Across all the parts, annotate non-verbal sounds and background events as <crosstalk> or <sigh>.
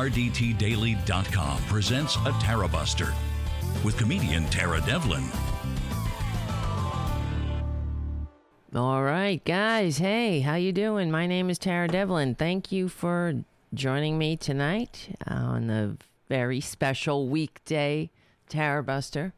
RDTDaily.com presents a Tara Buster with comedian Tara Devlin. All right, guys. Hey, how you doing? My name is Tara Devlin. Thank you for joining me tonight on the very special weekday Tara Buster.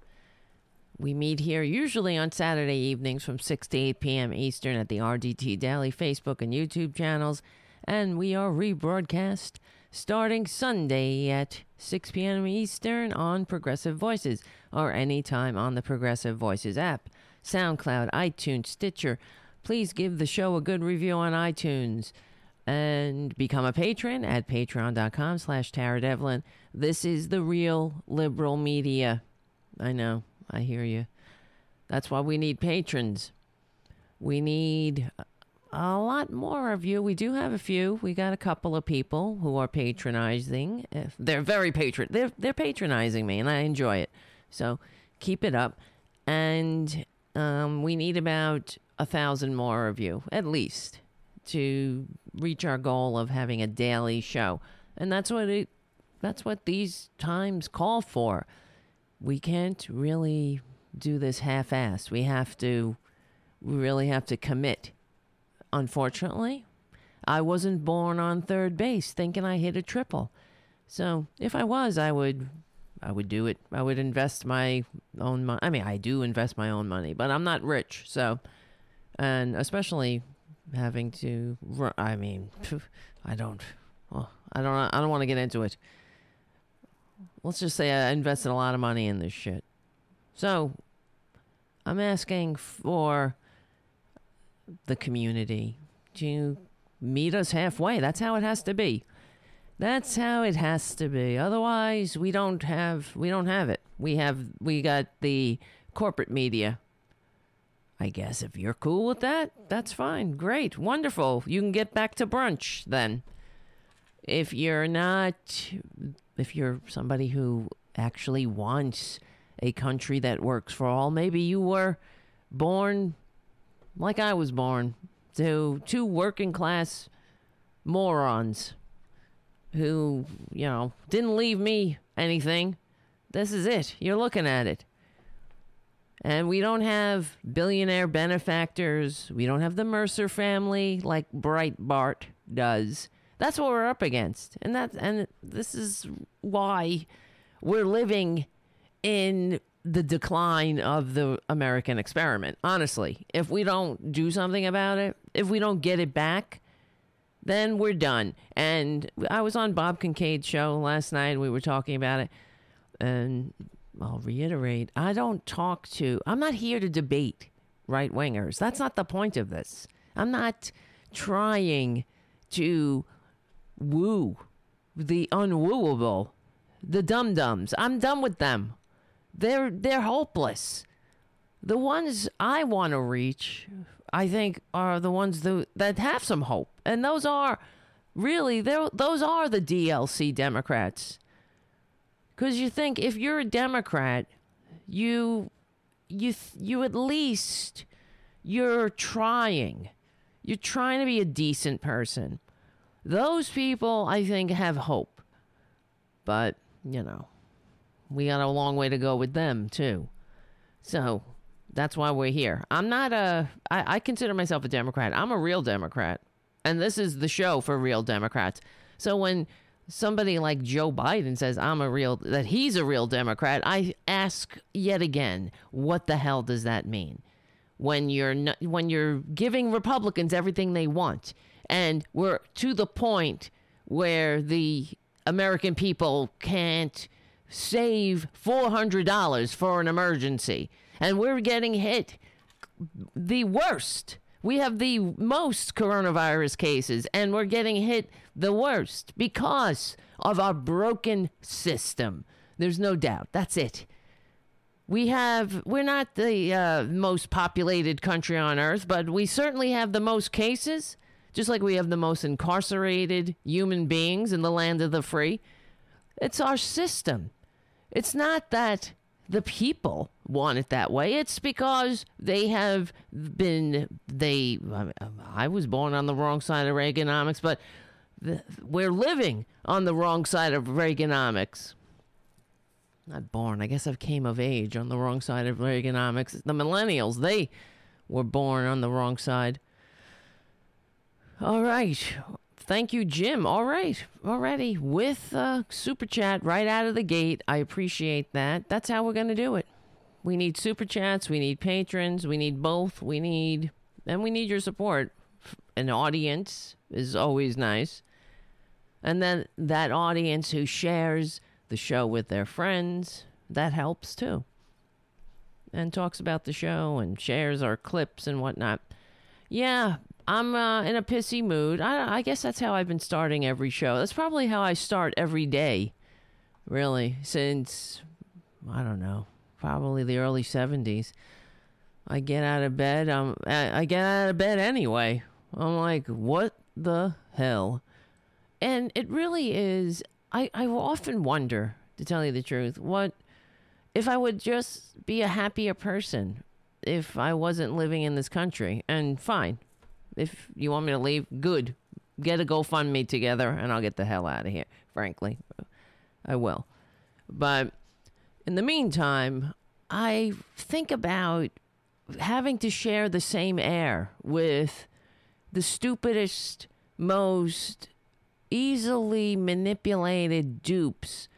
We meet here usually on Saturday evenings from 6 to 8 p.m. Eastern at the RDT Daily Facebook and YouTube channels, and we are rebroadcast starting Sunday at 6 p.m. Eastern on Progressive Voices or anytime on the Progressive Voices app. SoundCloud, iTunes, Stitcher. Please give the show a good review on iTunes and become a patron at patreon.com slash Tara Devlin. This is the real liberal media. I know, I hear you. That's why we need patrons. We need a lot more of you. We do have a few. We got a couple of people who are patronizing. They're very patron. They're they're patronizing me, and I enjoy it. So keep it up. And um, we need about a thousand more of you, at least, to reach our goal of having a daily show. And that's what it that's what these times call for. We can't really do this half assed. We have to we really have to commit. Unfortunately, I wasn't born on third base thinking I hit a triple. So if I was, I would I would do it. I would invest my own money. I mean, I do invest my own money, but I'm not rich. So, and especially having to, I mean, I don't, well, I don't, I don't want to get into it. Let's just say I invested a lot of money in this shit. So, I'm asking for the community to meet us halfway. That's how it has to be. That's how it has to be. Otherwise, we don't have we don't have it. We have we got the corporate media. I guess if you're cool with that, that's fine. Great. Wonderful. You can get back to brunch then. If you're not if you're somebody who actually wants a country that works for all, maybe you were born like I was born to two working class morons who, you know, didn't leave me anything. This is it. You're looking at it. And we don't have billionaire benefactors. We don't have the Mercer family like Breitbart does. That's what we're up against. And that and this is why we're living in the decline of the American experiment. Honestly, if we don't do something about it, if we don't get it back, then we're done. And I was on Bob Kincaid's show last night. We were talking about it. And I'll reiterate I don't talk to, I'm not here to debate right wingers. That's not the point of this. I'm not trying to woo the unwooable, the dum dums. I'm done with them. They're they're hopeless. The ones I want to reach, I think, are the ones that, that have some hope, and those are really those are the DLC Democrats. Because you think if you're a Democrat, you you you at least you're trying. You're trying to be a decent person. Those people, I think, have hope. But, you know, we got a long way to go with them, too. So that's why we're here. I'm not a, I, I consider myself a Democrat. I'm a real Democrat. And this is the show for real Democrats. So when somebody like Joe Biden says I'm a real, that he's a real Democrat, I ask yet again, what the hell does that mean? When you're not, when you're giving Republicans everything they want, and we're to the point where the American people can't save $400 for an emergency. And we're getting hit the worst. We have the most coronavirus cases, and we're getting hit the worst because of our broken system. There's no doubt. That's it. We have, we're not the uh, most populated country on earth, but we certainly have the most cases, just like we have the most incarcerated human beings in the land of the free. It's our system. It's not that the people want it that way. It's because they have been they. I was born on the wrong side of Reaganomics, but the, we're living on the wrong side of Reaganomics. Not born. I guess I came of age on the wrong side of Reaganomics. The millennials, they were born on the wrong side. All right. Thank you, Jim. All right. Already with uh, Super Chat right out of the gate. I appreciate that. That's how we're going to do it. We need Super Chats. We need patrons. We need both. We need, and we need your support. An audience is always nice. And then that audience who shares the show with their friends, that helps too. And talks about the show and shares our clips and whatnot. Yeah, I'm uh, in a pissy mood. I, I guess that's how I've been starting every show. That's probably how I start every day, really, since, I don't know, probably the early 70s. I get out of bed. Um, I get out of bed anyway. I'm like, what the hell? And it really is. I, I often wonder, to tell you the truth, what if I would just be a happier person if I wasn't living in this country? And fine, if you want me to leave, good. Get a GoFundMe together and I'll get the hell out of here, frankly. I will. But in the meantime, I think about having to share the same air with the stupidest, most easily manipulated dupes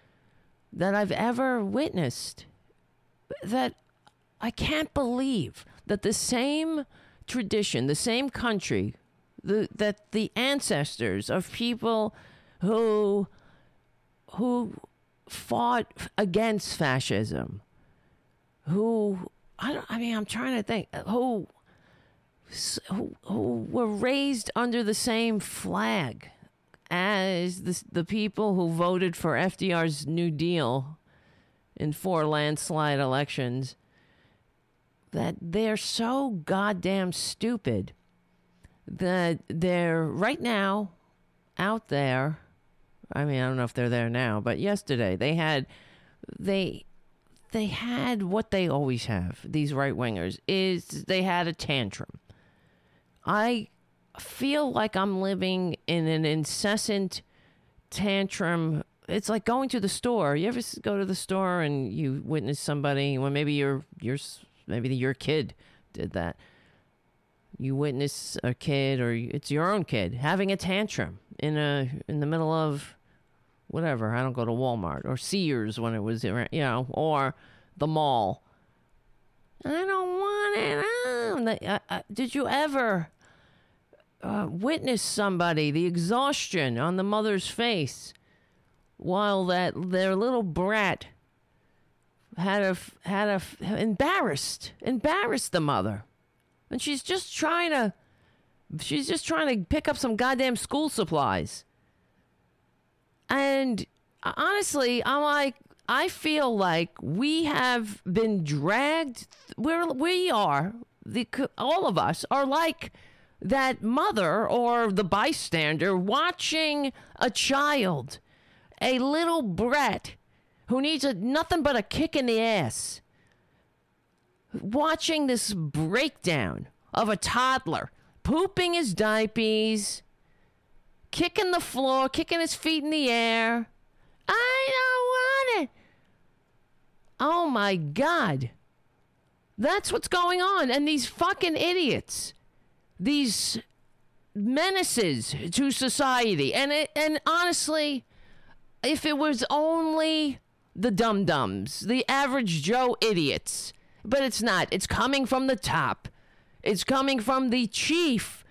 that I've ever witnessed. That I can't believe that the same tradition, the same country, the, that the ancestors of people who who fought against fascism, who I don't, I mean, I'm trying to think who who, who were raised under the same flag as the, the people who voted for FDR's New Deal in four landslide elections that they're so goddamn stupid that they're right now out there. I mean, I don't know if they're there now, but yesterday they had they they had what they always have. These right wingers is they had a tantrum. I feel like I'm living in an incessant tantrum. It's like going to the store. You ever go to the store and you witness somebody when maybe you're you're Maybe your kid did that. You witness a kid, or it's your own kid having a tantrum in a in the middle of whatever. I don't go to Walmart or Sears when it was, you know, or the mall. I don't want it. Uh, did you ever uh, witness somebody the exhaustion on the mother's face while that their little brat had a had a embarrassed embarrassed the mother, and she's just trying to she's just trying to pick up some goddamn school supplies. And uh, honestly, I'm like I feel like we have been dragged. We're we are the all of us are like that mother or the bystander watching a child, a little brat who needs a, nothing but a kick in the ass. Watching this breakdown of a toddler pooping his diapers, kicking the floor, kicking his feet in the air. I don't want it. Oh my God. That's what's going on. And these fucking idiots, these menaces to society. And it, and honestly, if it was only the dum dums, the average Joe idiots. But it's not. It's coming from the top. It's coming from the chief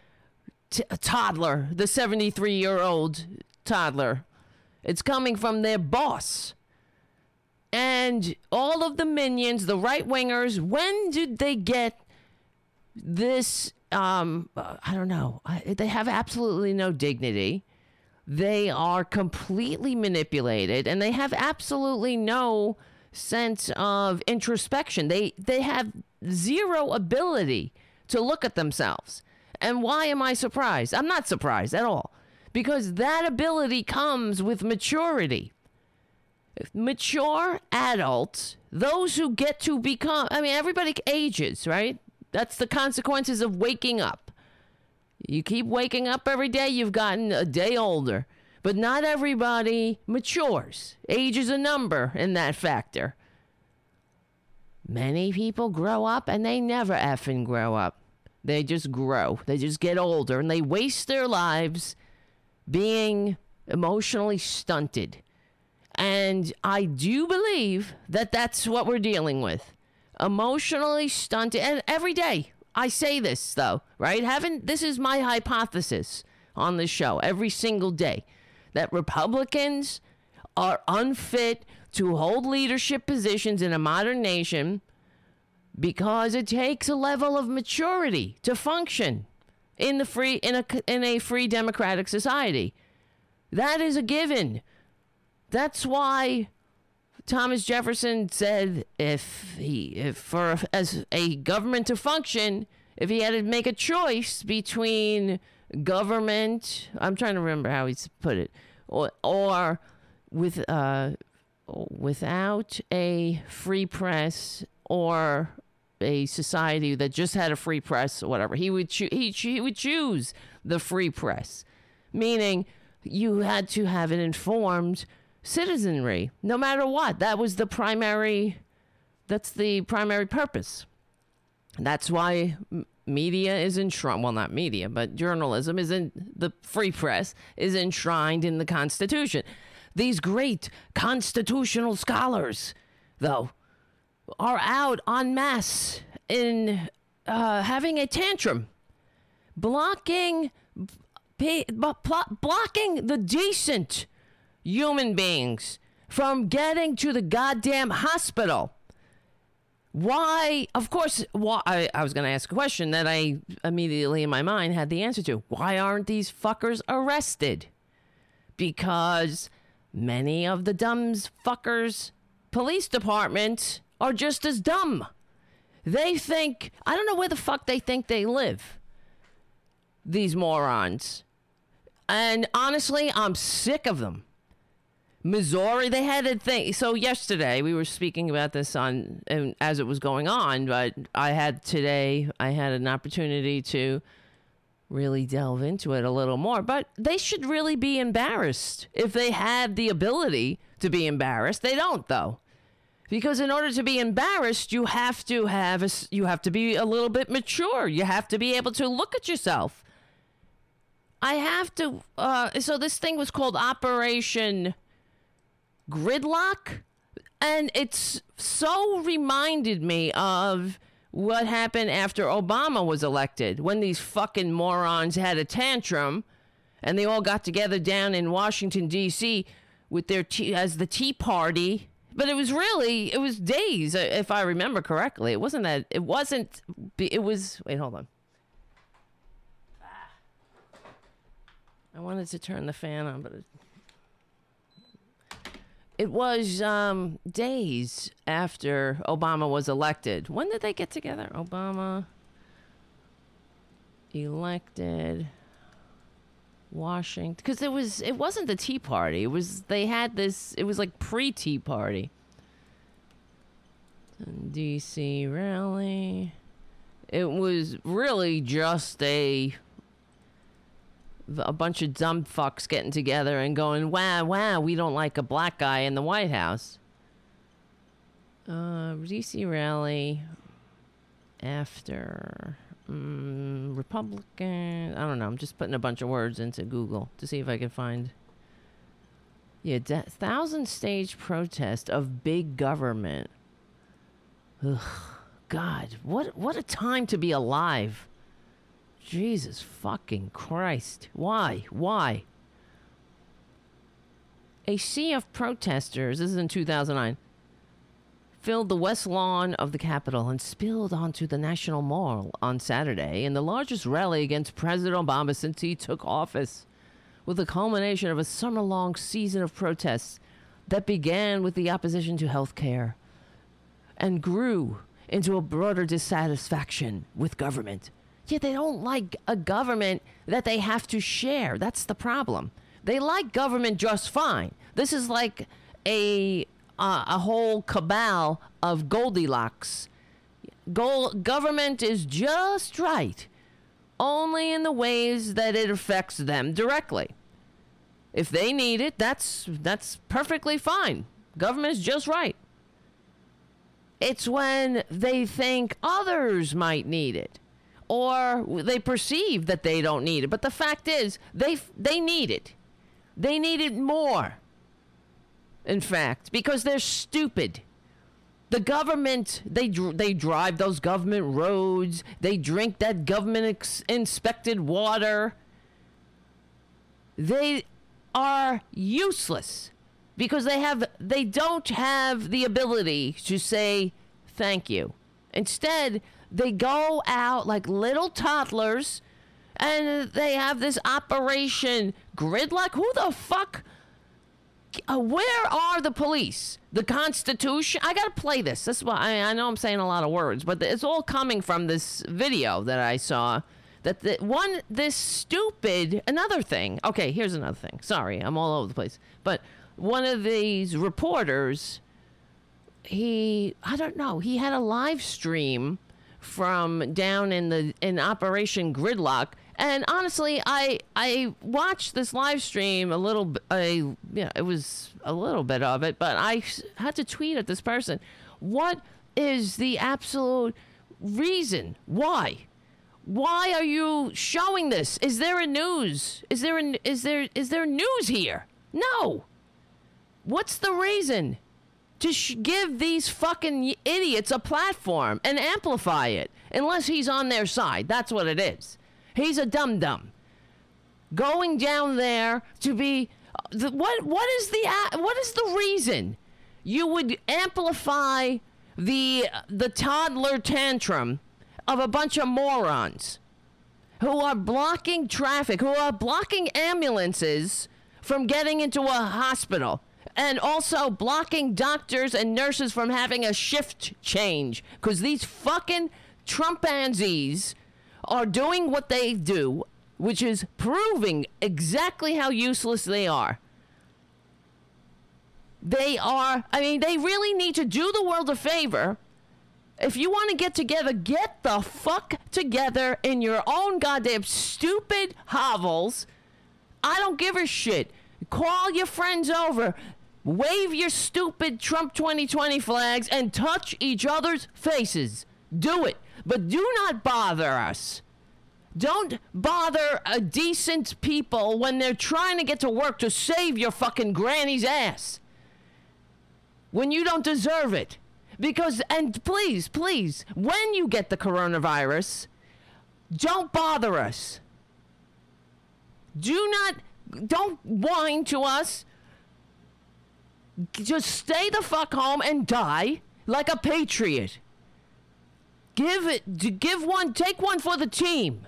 t- toddler, the 73 year old toddler. It's coming from their boss. And all of the minions, the right wingers, when did they get this? Um, I don't know. They have absolutely no dignity. They are completely manipulated and they have absolutely no sense of introspection. They they have zero ability to look at themselves. And why am I surprised? I'm not surprised at all. Because that ability comes with maturity. Mature adults, those who get to become, I mean, everybody ages, right? That's the consequences of waking up. You keep waking up every day, you've gotten a day older. But not everybody matures. Age is a number in that factor. Many people grow up and they never effing grow up. They just grow. They just get older and they waste their lives being emotionally stunted. And I do believe that that's what we're dealing with. Emotionally stunted. And every day I say this, though, right? Haven't, this is my hypothesis on the show every single day that Republicans are unfit to hold leadership positions in a modern nation because it takes a level of maturity to function in the free in a in a free democratic society. That is a given. That's why Thomas Jefferson said if he if for as a government to function, if he had to make a choice between government, I'm trying to remember how he put it, or or with uh without a free press or a society that just had a free press or whatever, he would cho- he, he would choose the free press, meaning you had to have an informed citizenry, no matter what. That was the primary. That's the primary purpose. That's why media is enshrined. Well, not media, but journalism is in the free press is enshrined in the Constitution. These great constitutional scholars, though, are out en masse in uh, having a tantrum, blocking, blocking the decent human beings from getting to the goddamn hospital. Why? Of course, why, I, I was going to ask a question that I immediately in my mind had the answer to. Why aren't these fuckers arrested? Because many of the dumb fuckers' police departments are just as dumb. They think, I don't know where the fuck they think they live. These morons. And honestly, I'm sick of them. Missouri, they had a thing. So yesterday we were speaking about this on and as it was going on, but I had today I had an opportunity to really delve into it a little more. But they should really be embarrassed if they had the ability to be embarrassed. They don't though. Because in order to be embarrassed, you have to have a, you have to be a little bit mature. You have to be able to look at yourself. I have to uh, so this thing was called Operation gridlock and it's so reminded me of what happened after Obama was elected when these fucking morons had a tantrum and they all got together down in Washington D.C. with their tea, as the Tea Party. But it was really it was days uh, if I remember correctly. It wasn't that it wasn't it was wait hold on. Ah. I wanted to turn the fan on but it was um, days after Obama was elected. When did they get together? Obama elected Washington because it was it wasn't the Tea Party. It was they had this. It was like pre Tea Party. D.C. rally. It was really just a a bunch of dumb fucks getting together and going, wow, wow, we don't like a black guy in the White House. Uh, DC rally after um, Republican. I don't know. I'm just putting a bunch of words into Google to see if I can find. Yeah, de- thousand stage protest of big government. Ugh, God, what what a time to be alive. Jesus fucking Christ. Why? Why? A sea of protesters, this is in 2009, filled the west lawn of the Capitol and spilled onto the National Mall on Saturday in the largest rally against President Obama since he took office, with the culmination of a summer long season of protests that began with the opposition to health care and grew into a broader dissatisfaction with government yeah, they don't like a government that they have to share. That's the problem. They like government just fine. This is like a uh, a whole cabal of Goldilocks. Gold, government is just right only in the ways that it affects them directly. If they need it, that's that's perfectly fine. Government is just right. It's when they think others might need it or they perceive that they don't need it. But the fact is, they they need it. They need it more. In fact, because they're stupid. The government, they they drive those government roads. They drink that government ex- inspected water. They are useless because they have they don't have the ability to say thank you. Instead, they go out like little toddlers and they have this operation gridlock. Who the fuck? Uh, where are the police? The Constitution? I gotta play this. That's why I, I know I'm saying a lot of words, but it's all coming from this video that I saw. That the one, this stupid, another thing. Okay, here's another thing. Sorry, I'm all over the place. But one of these reporters, he, I don't know, he had a live stream from down in the in Operation Gridlock. And honestly, I I watched this live stream a little. I yeah, it was a little bit of it, but I had to tweet at this person. What is the absolute reason why? Why are you showing this? Is there a news? Is there an, is there is there news here? No. What's the reason? To sh- give these fucking idiots a platform and amplify it, unless he's on their side. That's what it is. He's a dum dum. Going down there to be uh, what? What is the what is the reason you would amplify the the toddler tantrum of a bunch of morons who are blocking traffic, who are blocking ambulances from getting into a hospital? And also blocking doctors and nurses from having a shift change because these fucking Trumpanzees are doing what they do, which is proving exactly how useless they are. They are, I mean, they really need to do the world a favor. If you want to get together, get the fuck together in your own goddamn stupid hovels. I don't give a shit. Call your friends over wave your stupid Trump 2020 flags and touch each other's faces. Do it, but do not bother us. Don't bother a decent people when they're trying to get to work to save your fucking granny's ass. When you don't deserve it. Because, and please, please, when you get the coronavirus, don't bother us. Do not, don't whine to us just stay the fuck home and die like a patriot. Give it, give one, take one for the team.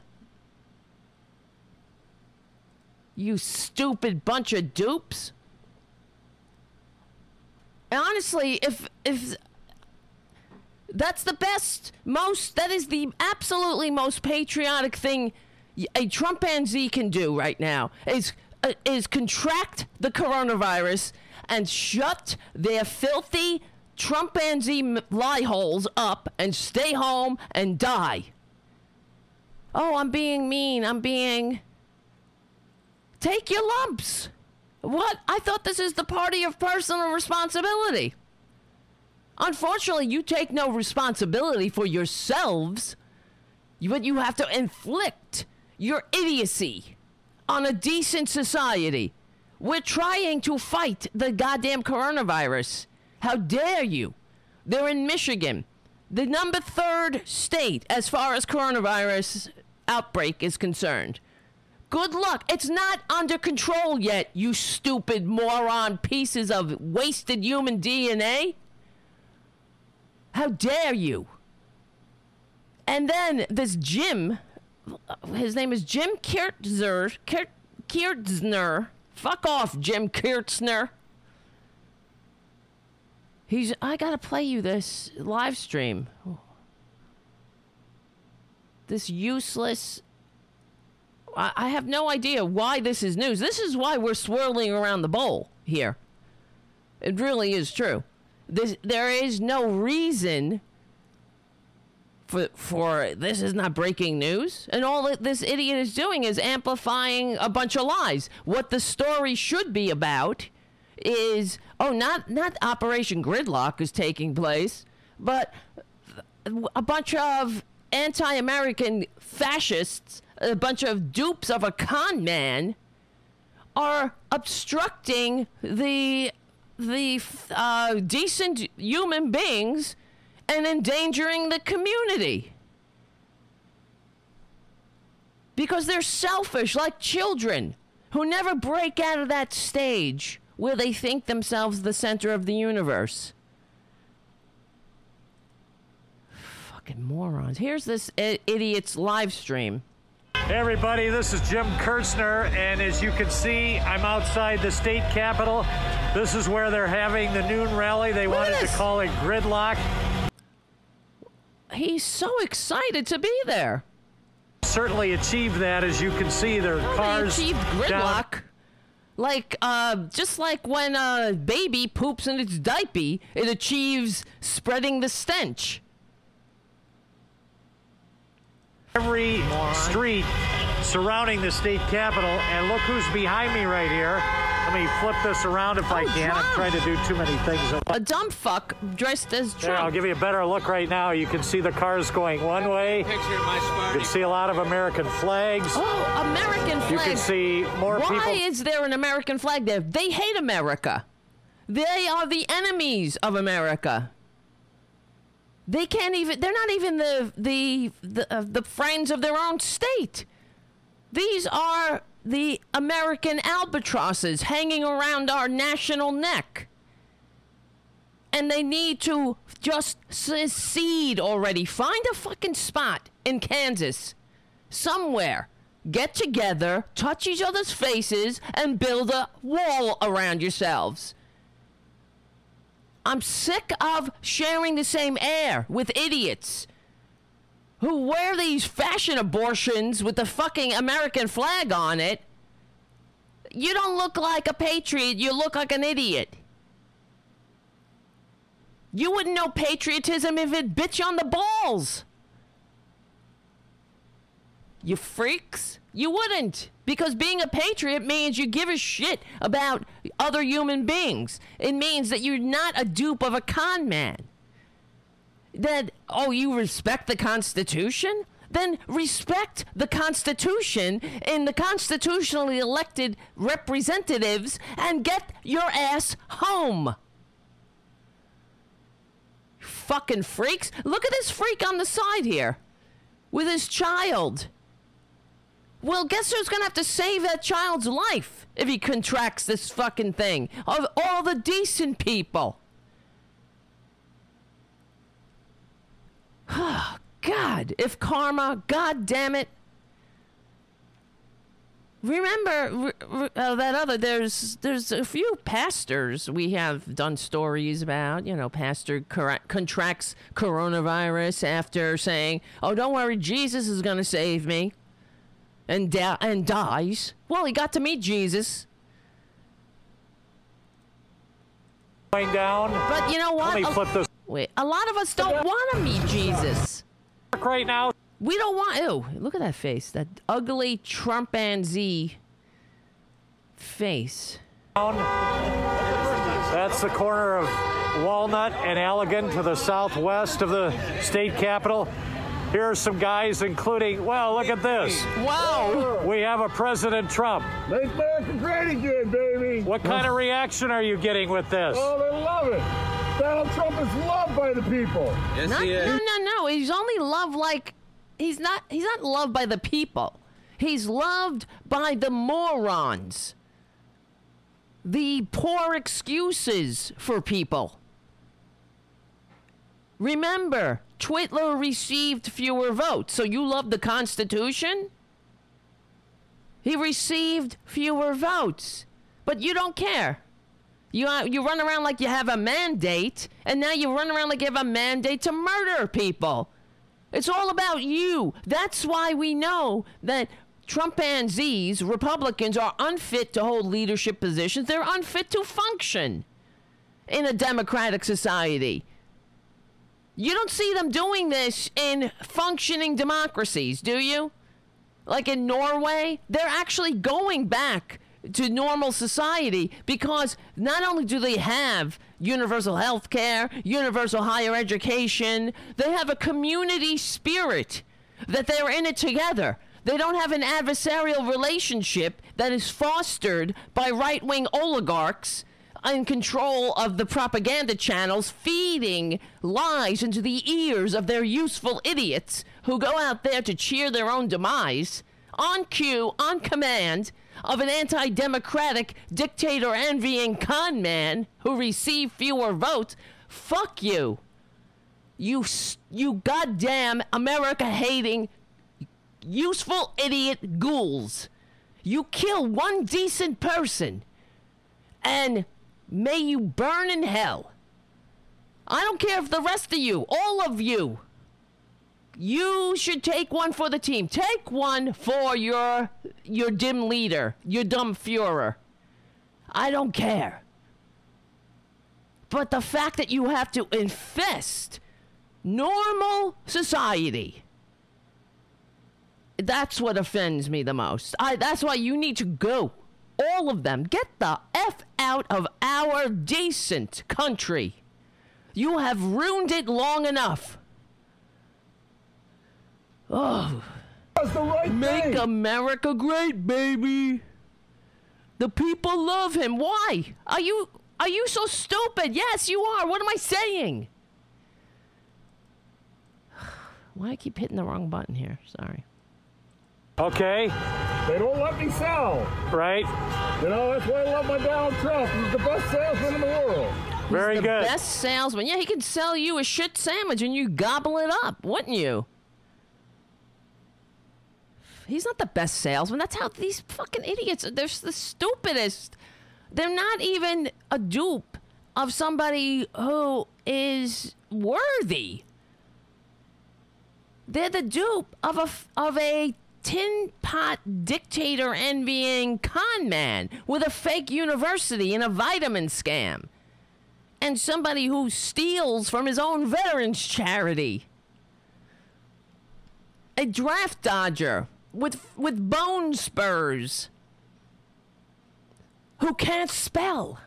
You stupid bunch of dupes. Honestly, if if that's the best, most that is the absolutely most patriotic thing a Trumpanzee can do right now is uh, is contract the coronavirus and shut their filthy Trumpanzee lie holes up and stay home and die. Oh, I'm being mean. I'm being. Take your lumps. What? I thought this is the party of personal responsibility. Unfortunately, you take no responsibility for yourselves, but you have to inflict your idiocy on a decent society. We're trying to fight the goddamn coronavirus. How dare you? They're in Michigan, the number third state as far as coronavirus outbreak is concerned. Good luck. It's not under control yet, you stupid moron pieces of wasted human DNA. How dare you? And then this Jim, his name is Jim Kiertzner, Kiertzner, Fuck off, Jim Kiertzner. He's. I gotta play you this live stream. This useless. I, I have no idea why this is news. This is why we're swirling around the bowl here. It really is true. This, there is no reason for for this is not breaking news. And all that this idiot is doing is amplifying a bunch of lies. What the story should be about is oh not not operation gridlock is taking place but a bunch of anti-american fascists a bunch of dupes of a con man are obstructing the the uh, decent human beings and endangering the community. Because they're selfish, like children who never break out of that stage where they think themselves the center of the universe. Fucking morons. Here's this I- idiot's live stream. Hey everybody, this is Jim Kiertzner, and as you can see, I'm outside the state capitol. This is where they're having the noon rally. They Look wanted to call it gridlock. He's so excited to be there. Certainly achieved that, as you can see, their They cars achieved down- gridlock. Like, uh, just like when a baby poops in its diaper, it achieves spreading the stench. every street surrounding the state capitol. And look who's behind me right here. Let me flip this around if I Oh, can. Trump. I'm trying to do too many things. A dumb fuck dressed as There, I'll give you a better look right now. You can see the cars going one way. picture of my You can see a lot of American flags. oh, American flag. You can see more Why people. is there an American flag there? They hate America. They are the enemies of America. They can't even. They're not even the the the, uh, the friends of their own state. These are the American albatrosses hanging around our national neck. And they need to just secede already. Find a fucking spot in Kansas, somewhere. Get together, touch each other's faces, and build a wall around yourselves. I'm sick of sharing the same air with idiots who wear these fashion abortions with the fucking American flag on it. You don't look like a patriot, you look like an idiot. You wouldn't know patriotism if it bit you on the balls. You freaks. You wouldn't. Because being a patriot means you give a shit about other human beings. It means that you're not a dupe of a con man. That, oh, you respect the Constitution? Then respect the Constitution and the constitutionally elected representatives and get your ass home. Fucking freaks. Look at this freak on the side here with his child. Well, guess who's gonna have to save that child's life if he contracts this fucking thing? Of all the decent people. God, if karma, god damn it. Remember uh, that other there's there's a few pastors we have done stories about, you know, pastor cor- contracts coronavirus after saying, "Oh, don't worry, Jesus is going to save me." And da- and dies. Well, he got to meet Jesus. going down. But you know what? Let me flip this Wait, a lot of us don't want to meet Jesus. right now. We don't want. Ew! Look at that face. That ugly Trumpanzee face. That's the corner of Walnut and Allegan to the southwest of the state capitol. Here are some guys, including, well, look at this. Wow! We have a President Trump. Make America great again, baby. What kind of reaction are you getting with this? Oh, they love it. Donald Trump is loved by the people. Yes, Not, he is. no, no, no. He's only loved like he's not. He's not loved by the people. He's loved by the morons. The poor excuses for people. Remember, Twitler received fewer votes, so you love the Constitution? He received fewer votes, but you don't care. You, uh, you run around like you have a mandate, and now you run around like you have a mandate to murder people. It's all about you. That's why we know that Trumpanzees, Republicans, are unfit to hold leadership positions. They're unfit to function in a democratic society. You don't see them doing this in functioning democracies, do you? Like in Norway, they're actually going back to normal society because not only do they have universal health care, universal higher education, they have a community spirit that they're in it together. They don't have an adversarial relationship that is fostered by right wing oligarchs in control of the propaganda channels, feeding lies into the ears of their useful idiots who go out there to cheer their own demise on cue, on command of an anti democratic, dictator envying con man who received fewer votes. Fuck you. You, you goddamn America hating, useful idiot ghouls. You kill one decent person, and may you burn in hell. I don't care if the rest of you, all of you, you should take one for the team. Take one for your your dim leader, your dumb Fuhrer. I don't care. But the fact that you have to infest normal society that's what offends me the most. I that's why you need to go. All of them. Get the F out of our decent country. You have ruined it long enough. Oh. That's the right Make thing. America great, baby. The people love him. Why? Are you are you so stupid? Yes, you are. What am I saying? <sighs> Why I keep hitting the wrong button here? Sorry. Okay, They don't let me sell. right? You know, that's why I love my Donald Trump. He's the best salesman in the world. Very the good. best salesman. Yeah, he could sell you a shit sandwich and you gobble it up, wouldn't you? He's not the best salesman. That's how these fucking idiots. They're the stupidest. They're not even a dupe of somebody who is worthy. They're the dupe of a of a tin pot dictator envying con man with a fake university and a vitamin scam and somebody who steals from his own veterans charity. A draft dodger with with bone spurs who can't spell.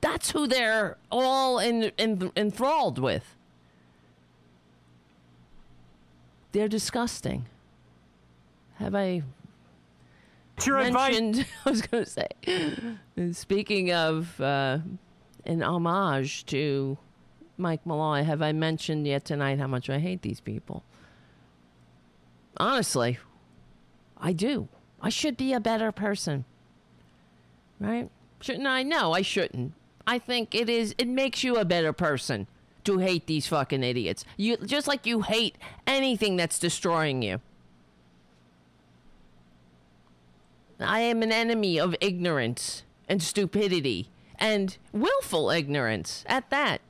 That's who they're all in, in, enthralled with. They're disgusting. Have I What's your advice? mentioned? <laughs> I was going to say. <laughs> Speaking of uh, an homage to Mike Malloy, have I mentioned yet tonight how much I hate these people? Honestly, I do. I should be a better person, right? Shouldn't I? No, I shouldn't. I think it is. It makes you a better person to hate these fucking idiots. You just like you hate anything that's destroying you. I am an enemy of ignorance and stupidity and willful ignorance at that.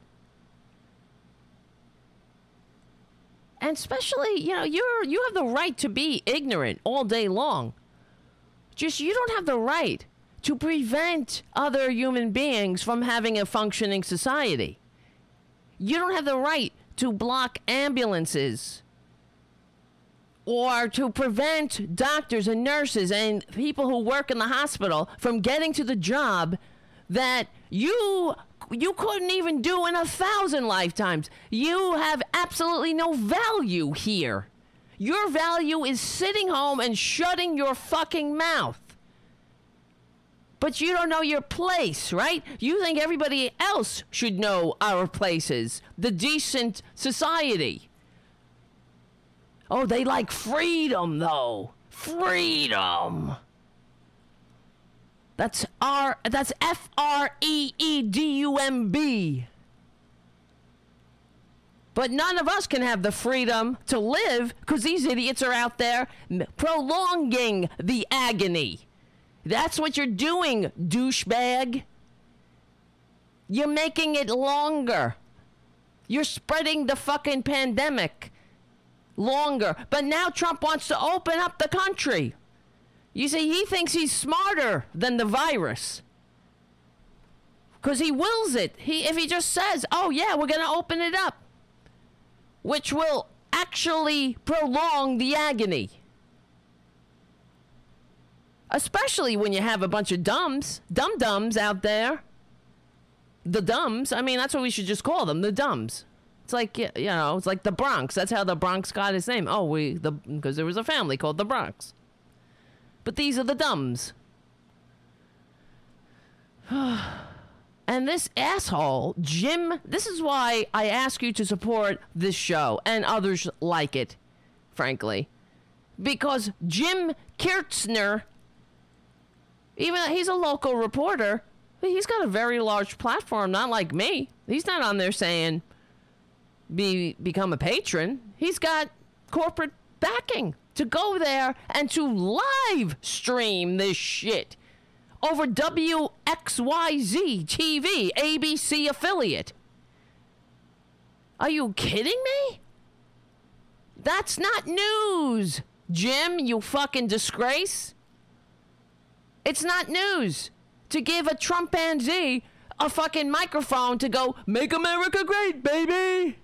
And especially, you know, you're you have the right to be ignorant all day long. Just you don't have the right to prevent other human beings from having a functioning society. You don't have the right to block ambulances or to prevent doctors and nurses and people who work in the hospital from getting to the job that you you couldn't even do in a thousand lifetimes. You have absolutely no value here. Your value is sitting home and shutting your fucking mouth. But you don't know your place, right? You think everybody else should know our places, the decent society. Oh, they like freedom, though. Freedom. That's R. That's F R E E D U M B. But none of us can have the freedom to live because these idiots are out there prolonging the agony. That's what you're doing, douchebag. You're making it longer. You're spreading the fucking pandemic longer. But now Trump wants to open up the country. You see, he thinks he's smarter than the virus. Because he wills it. He, if he just says, oh, yeah, we're going to open it up. which will actually prolong the agony. Especially when you have a bunch of dumbs, dum dums out there. The dumbs, I mean, that's what we should just call them, the dumbs. It's like you know, it's like the Bronx. That's how the Bronx got its name. Oh, we the because there was a family called the Bronx. But these are the dumbs. <sighs> and this asshole, Jim, this is why I ask you to support this show and others like it, frankly. Because Jim Kiertzner, even he's a local reporter, he's got a very large platform, not like me. He's not on there saying, be become a patron. He's got corporate backing to go there and to live stream this shit over WXYZ TV, ABC affiliate. Are you kidding me? That's not news, Jim, you fucking disgrace. It's not news to give a Trumpanzee a fucking microphone to go, make America great, baby.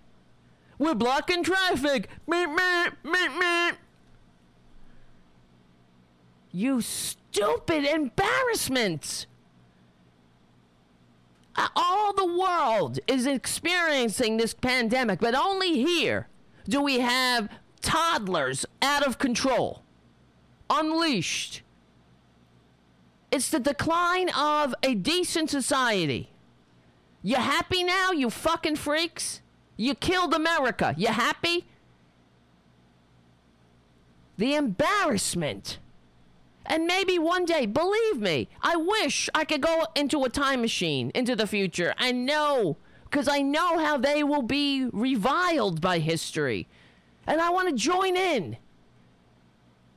We're blocking traffic. Meep, meep, meep, meep. You stupid embarrassment. Uh, All the world is experiencing this pandemic, but only here do we have toddlers out of control, unleashed. It's the decline of a decent society. You happy now, you fucking freaks? You killed America. You happy? The embarrassment. And maybe one day, believe me, I wish I could go into a time machine into the future. I know, because I know how they will be reviled by history. And I want to join in.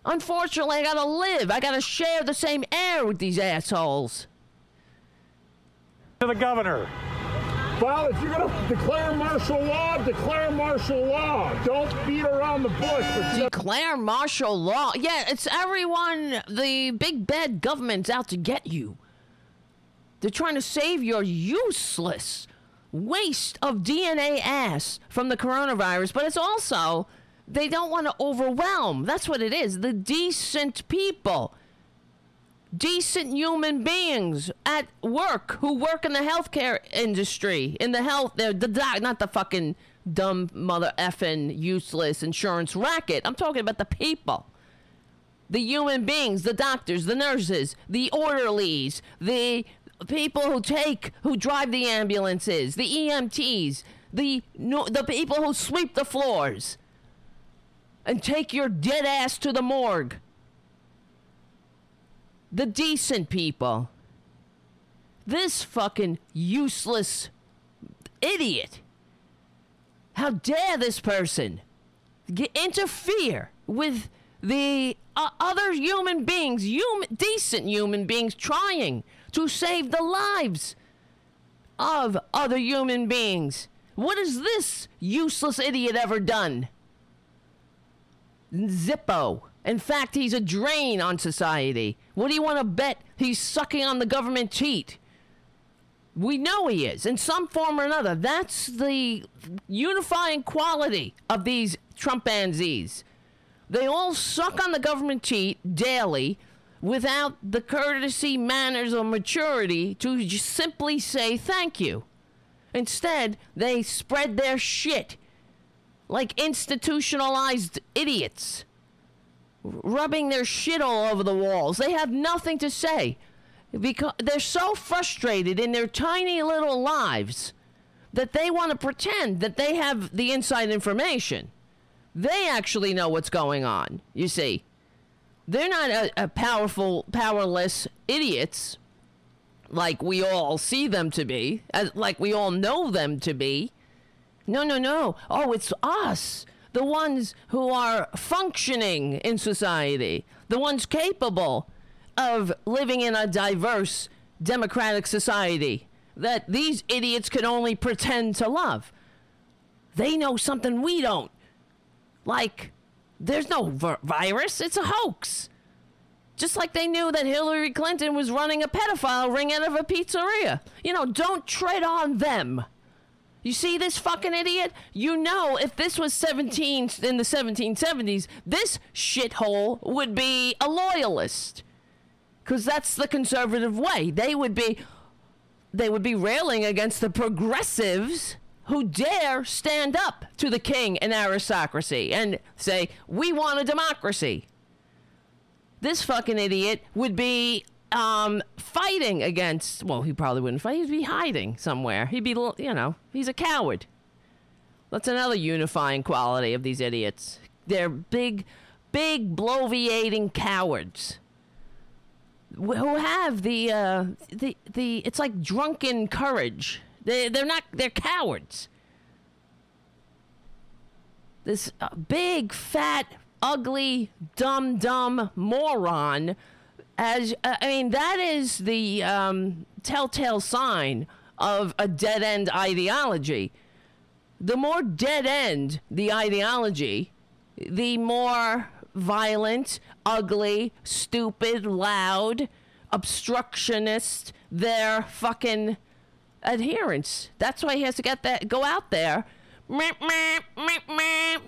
Unfortunately, I gotta live. I gotta share the same air with these assholes. To the governor. Well, if you're going to declare martial law, declare martial law. Don't beat around the bush. Declare martial law. Yeah, it's everyone. The big bad government's out to get you. They're trying to save your useless waste of DNA ass from the coronavirus, but it's also they don't want to overwhelm. That's what it is. The decent people, decent human beings at work who work in the healthcare industry, in the health, the, doc, not the fucking dumb mother effing useless insurance racket. I'm talking about the people the human beings, the doctors, the nurses, the orderlies, the people who take, who drive the ambulances, the EMTs, the the people who sweep the floors and take your dead ass to the morgue. The decent people. This fucking useless idiot. How dare this person get, interfere with the uh, other human beings, human, decent human beings, trying to save the lives of other human beings. What has this useless idiot ever done? Zippo. In fact, he's a drain on society. What do you want to bet he's sucking on the government teat? We know he is, in some form or another. That's the unifying quality of these Trumpanzees. They all suck on the government teat daily without the courtesy, manners, or maturity to simply say thank you. Instead, they spread their shit like institutionalized idiots, rubbing their shit all over the walls. They have nothing to say because they're so frustrated in their tiny little lives that they want to pretend that they have the inside information. They actually know what's going on, you see. They're not a, a powerful, powerless idiots like we all see them to be, as, like we all know them to be. No, no, no. Oh, it's us, the ones who are functioning in society, the ones capable of living in a diverse democratic society that these idiots can only pretend to love. They know something we don't. Like, there's no vir- virus, it's a hoax. Just like they knew that Hillary Clinton was running a pedophile ring out of a pizzeria. You know, don't tread on them. You see this fucking idiot? You know, if this was 17 in the 1770s, this shithole would be a loyalist. Because that's the conservative way. They would be, they would be railing against the progressives who dare stand up to the king and aristocracy and say, we want a democracy. This fucking idiot would be um, fighting against. Well, he probably wouldn't fight. He'd be hiding somewhere. He'd be, you know, he's a coward. That's another unifying quality of these idiots. They're big, big, bloviating cowards who have the uh, the the. It's like drunken courage. They they're not. They're cowards. This uh, big, fat, ugly, dumb, dumb moron as uh, I mean, that is the um, telltale sign of a dead end ideology. The more dead end the ideology, the more violent, ugly, stupid, loud, obstructionist their fucking adherents. That's why he has to get that go out there. Meep, meep, meep,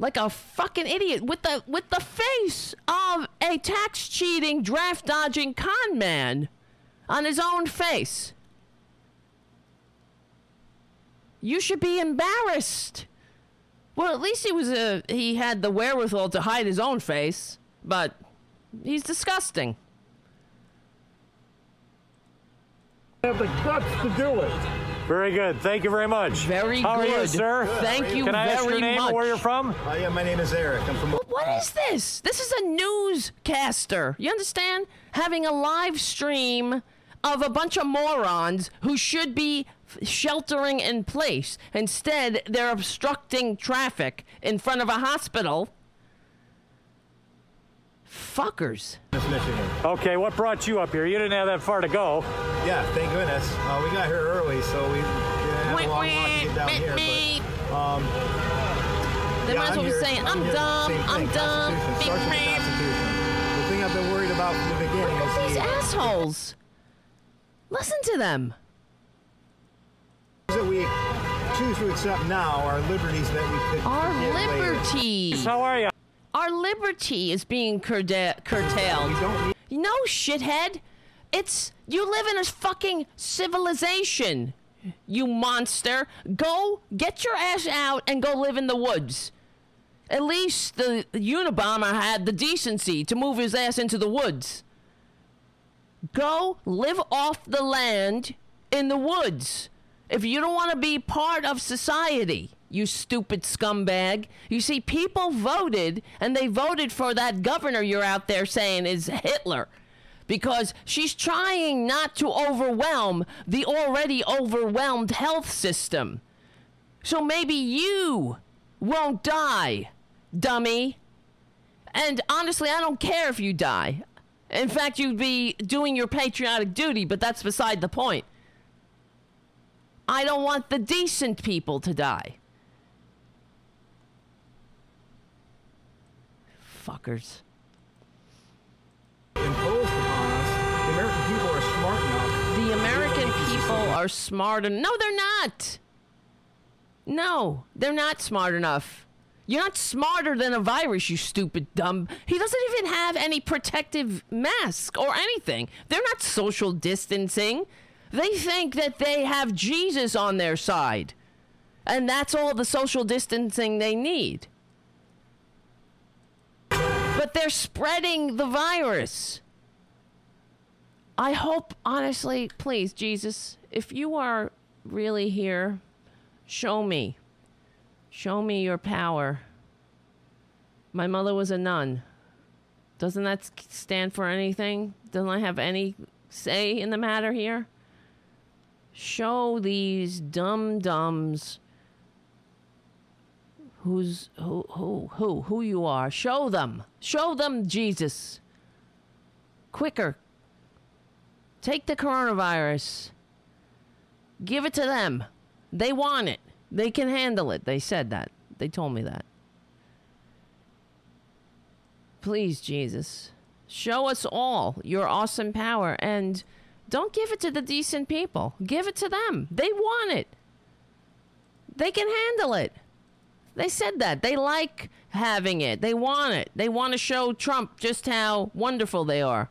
like a fucking idiot with the with the face of a tax cheating, draft dodging con man on his own face. You should be embarrassed. Well, at least he was a he had the wherewithal to hide his own face, but he's disgusting. Have the guts to do it. Very good. Thank you very much. Very How good. are you, sir? Thank you Can I very ask your name much. and where you're from? Uh, yeah, my name is Eric. I'm from. What is this? This is a newscaster. You understand? Having a live stream of a bunch of morons who should be sheltering in place. Instead, they're obstructing traffic in front of a hospital. Fuckers. Okay, what brought you up here? You didn't have that far to go. Yeah, thank goodness. Uh, we got here early, so we didn't have a long walk to get down here. But um, They yeah, might as I'm well be saying, I'm here- dumb, I'm dumb. Constitution. Starts the The thing I've been worried about from the beginning Look at is these the assholes. Listen to them. that we choose to accept now are liberties that we could Our forget later. liberty. How are you? Our liberty is being curda- curtailed. No, shithead. It's you live in a fucking civilization. You monster. Go get your ass out and go live in the woods. At least the Unabomber had the decency to move his ass into the woods. Go live off the land in the woods. If you don't want to be part of society, you stupid scumbag. You see, people voted, and they voted for that governor you're out there saying is Hitler. Because she's trying not to overwhelm the already overwhelmed health system. So maybe you won't die, dummy. And honestly, I don't care if you die. In fact, you'd be doing your patriotic duty, but that's beside the point. I don't want the decent people to die. Fuckers. imposed upon us. The American people are smart enough. The American people are smart enough. No, they're not. No, they're not smart enough. You're not smarter than a virus, you stupid dumb. He doesn't even have any protective mask or anything. They're not social distancing. They think that they have Jesus on their side. And that's all the social distancing they need. But they're spreading the virus. I hope, honestly, please, Jesus, if you are really here, show me. Show me your power. My mother was a nun. Doesn't that stand for anything? Doesn't I have any say in the matter here? Show these dum dums who's who who who who you are. Show them. Show them Jesus. Quicker. Take the coronavirus. Give it to them. They want it. They can handle it. They said that. They told me that. Please, Jesus, show us all your awesome power and Don't give it to the decent people. Give it to them. They want it. They can handle it. They said that. They like having it. They want it. They want to show Trump just how wonderful they are.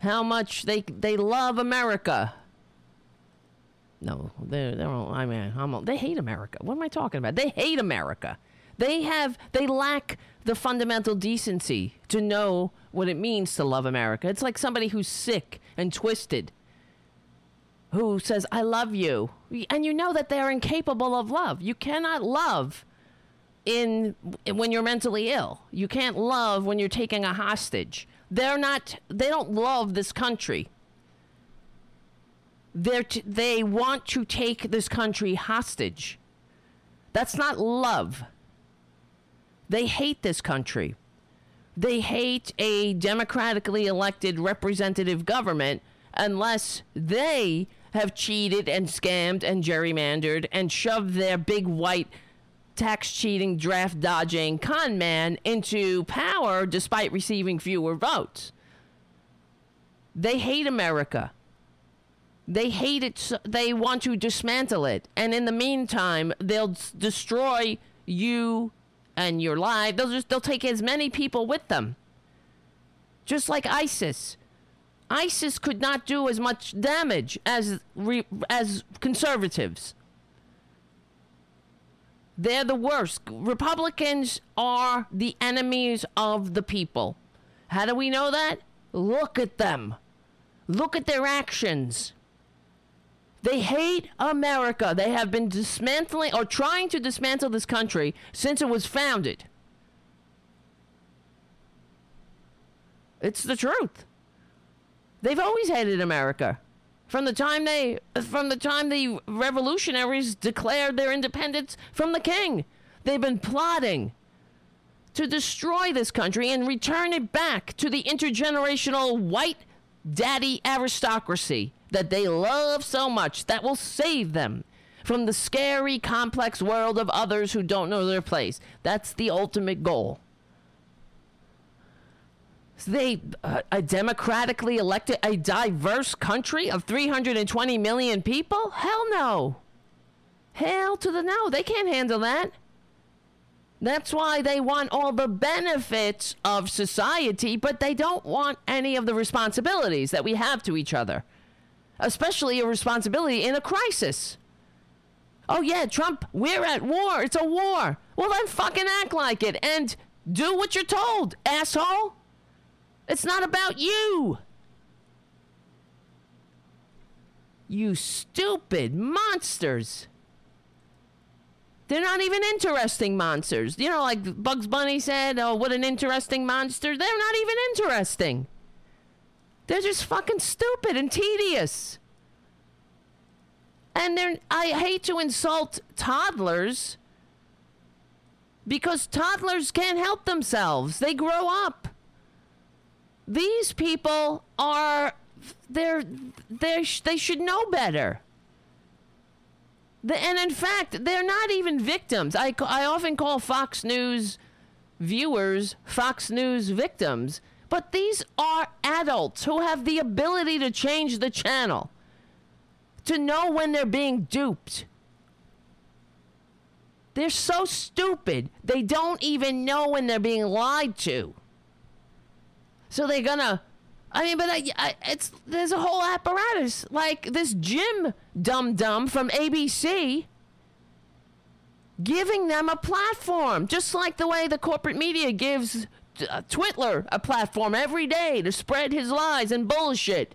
How much they they love America. No, they're, they're all, I mean, I'm, they hate America. What am I talking about? They hate America. They have, they lack the fundamental decency to know what it means to love America. It's like somebody who's sick and twisted who says, I love you. And you know that they're incapable of love. You cannot love in when you're mentally ill. You can't love when you're taking a hostage. They're not they don't love this country. They're t- they want to take this country hostage. That's not love. They hate this country. They hate a democratically elected representative government unless they have cheated and scammed and gerrymandered and shoved their big white tax cheating, draft dodging con man into power despite receiving fewer votes. They hate America. They hate it. They want to dismantle it. And in the meantime, they'll destroy you and your life. They'll just they'll take as many people with them. Just like ISIS. ISIS could not do as much damage as re, as conservatives. They're the worst. Republicans are the enemies of the people. How do we know that? Look at them. Look at their actions. They hate America. They have been dismantling or trying to dismantle this country since it was founded. It's the truth. They've always hated America. From the time they from the time the revolutionaries declared their independence from the king. They've been plotting to destroy this country and return it back to the intergenerational white daddy aristocracy that they love so much that will save them from the scary complex world of others who don't know their place. That's the ultimate goal they uh, a democratically elected a diverse country of 320 million people? Hell no. Hell to the no. They can't handle that. That's why they want all the benefits of society but they don't want any of the responsibilities that we have to each other especially a responsibility in a crisis. Oh yeah trump we're at war. It's a war. Well then fucking act like it and do what you're told asshole it's not about you. You stupid monsters. They're not even interesting monsters. You know, like Bugs Bunny said, oh, what an interesting monster. They're not even interesting. They're just fucking stupid and tedious. And they're, I hate to insult toddlers because toddlers can't help themselves. They grow up these people are they're they they should know better. The, and in fact, they're not even victims. I, I often call Fox News viewers Fox News victims, but these are adults who have the ability to change the channel, to know when they're being duped. They're so stupid, they don't even know when they're being lied to. So they're gonna. I mean, but I, I, it's there's a whole apparatus like this Jim Dum Dum from ABC giving them a platform, just like the way the corporate media gives uh, Twitler a platform every day to spread his lies and bullshit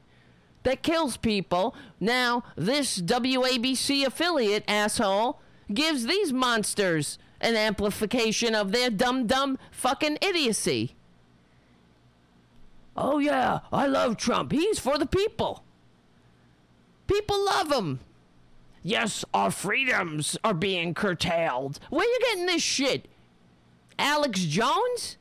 that kills people. Now, this WABC affiliate asshole gives these monsters an amplification of their dumb, dumb fucking idiocy. Oh, yeah, I love Trump. He's for the people. People love him. Yes, our freedoms are being curtailed. Where you getting this shit? Alex Jones?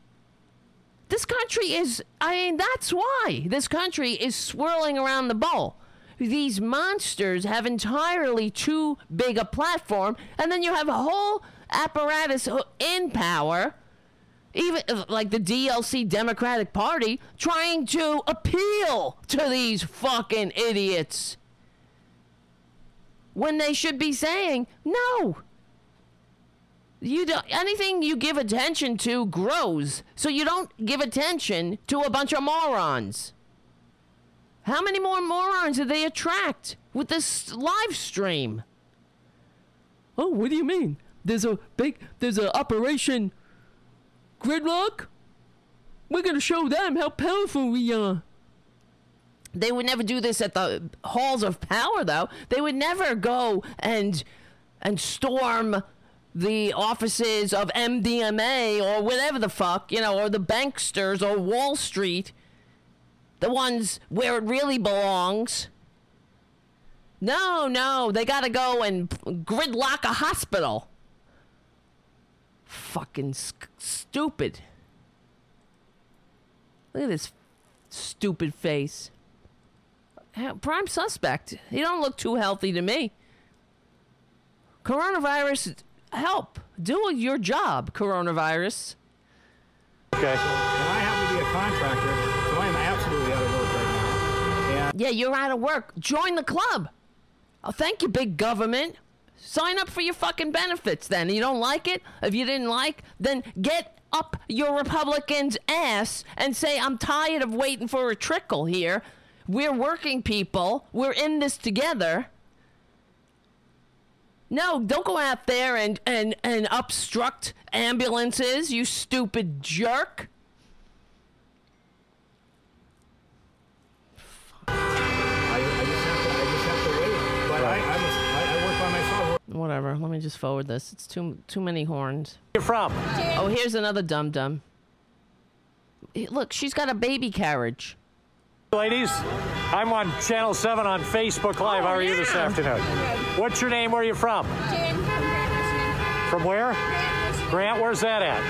This country is, I mean, that's why this country is swirling around the bowl. These monsters have entirely too big a platform, and then you have a whole apparatus in power even uh, like the DLC Democratic Party trying to appeal to these fucking idiots when they should be saying no. You don't anything you give attention to grows, so you don't give attention to a bunch of morons. How many more morons did they attract with this live stream? Oh, what do you mean? There's a big, there's a operation gridlock. We're gonna show them how powerful we are. They would never do this at the halls of power, though. They would never go and and storm the offices of MDMA or whatever the fuck, you know, or the banksters or Wall Street, the ones where it really belongs. No, no, they gotta go and gridlock a hospital. Fucking sk- stupid. Look at this stupid face. Prime suspect. He don't look too healthy to me. Coronavirus, help. Do your job, coronavirus. Okay. And I happen to be a contractor, so I am absolutely out of work right now. And Yeah, you're out of work. Join the club. Oh, thank you, big government. Sign up for your fucking benefits then. You don't like it? If you didn't like, then get up your Republican's ass and say, I'm tired of waiting for a trickle here. We're working people. We're in this together. No, don't go out there and, and, and obstruct ambulances, you stupid jerk. Whatever. Let me just forward this. It's too too many horns. Where you from? Oh, here's another dum dum. Look, she's got a baby carriage. Ladies, I'm on Channel 7 on Facebook Live. How are you this afternoon? What's your name? Where are you from? Jan from Grand From where? Grand Grant, where's that at? Um,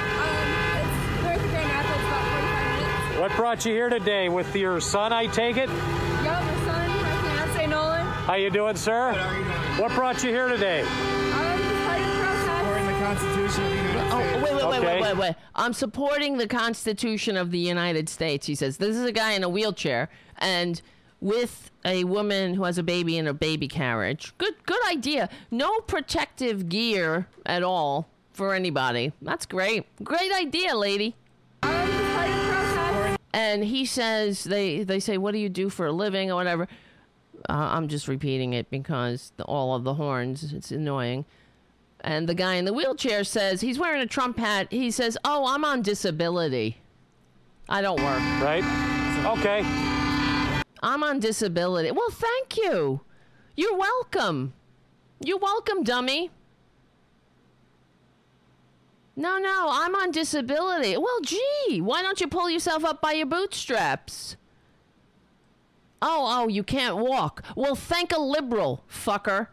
it's north of Grand Rapids, about 45 minutes. What brought you here today? With your son, I take it? How you doing, sir? What brought you here today? Just part of the process. Supporting the Constitution of the United Oh, wait, wait, wait, Okay. wait, wait, wait. I'm supporting the Constitution of the United States. He says this is a guy in a wheelchair and with a woman who has a baby in a baby carriage. Good, good idea. No protective gear at all for anybody. That's great. Great idea, lady. Just part of the process. and he says they they say what do you do for a living or whatever uh, i'm just repeating it because the, all of the horns it's annoying and the guy in the wheelchair says he's wearing a trump hat he says oh i'm on disability i don't work Right? Okay. i'm on disability well thank you you're welcome you're welcome dummy no, no, I'm on disability. Well, gee, why don't you pull yourself up by your bootstraps? Oh, oh, you can't walk. Well, thank a liberal, fucker,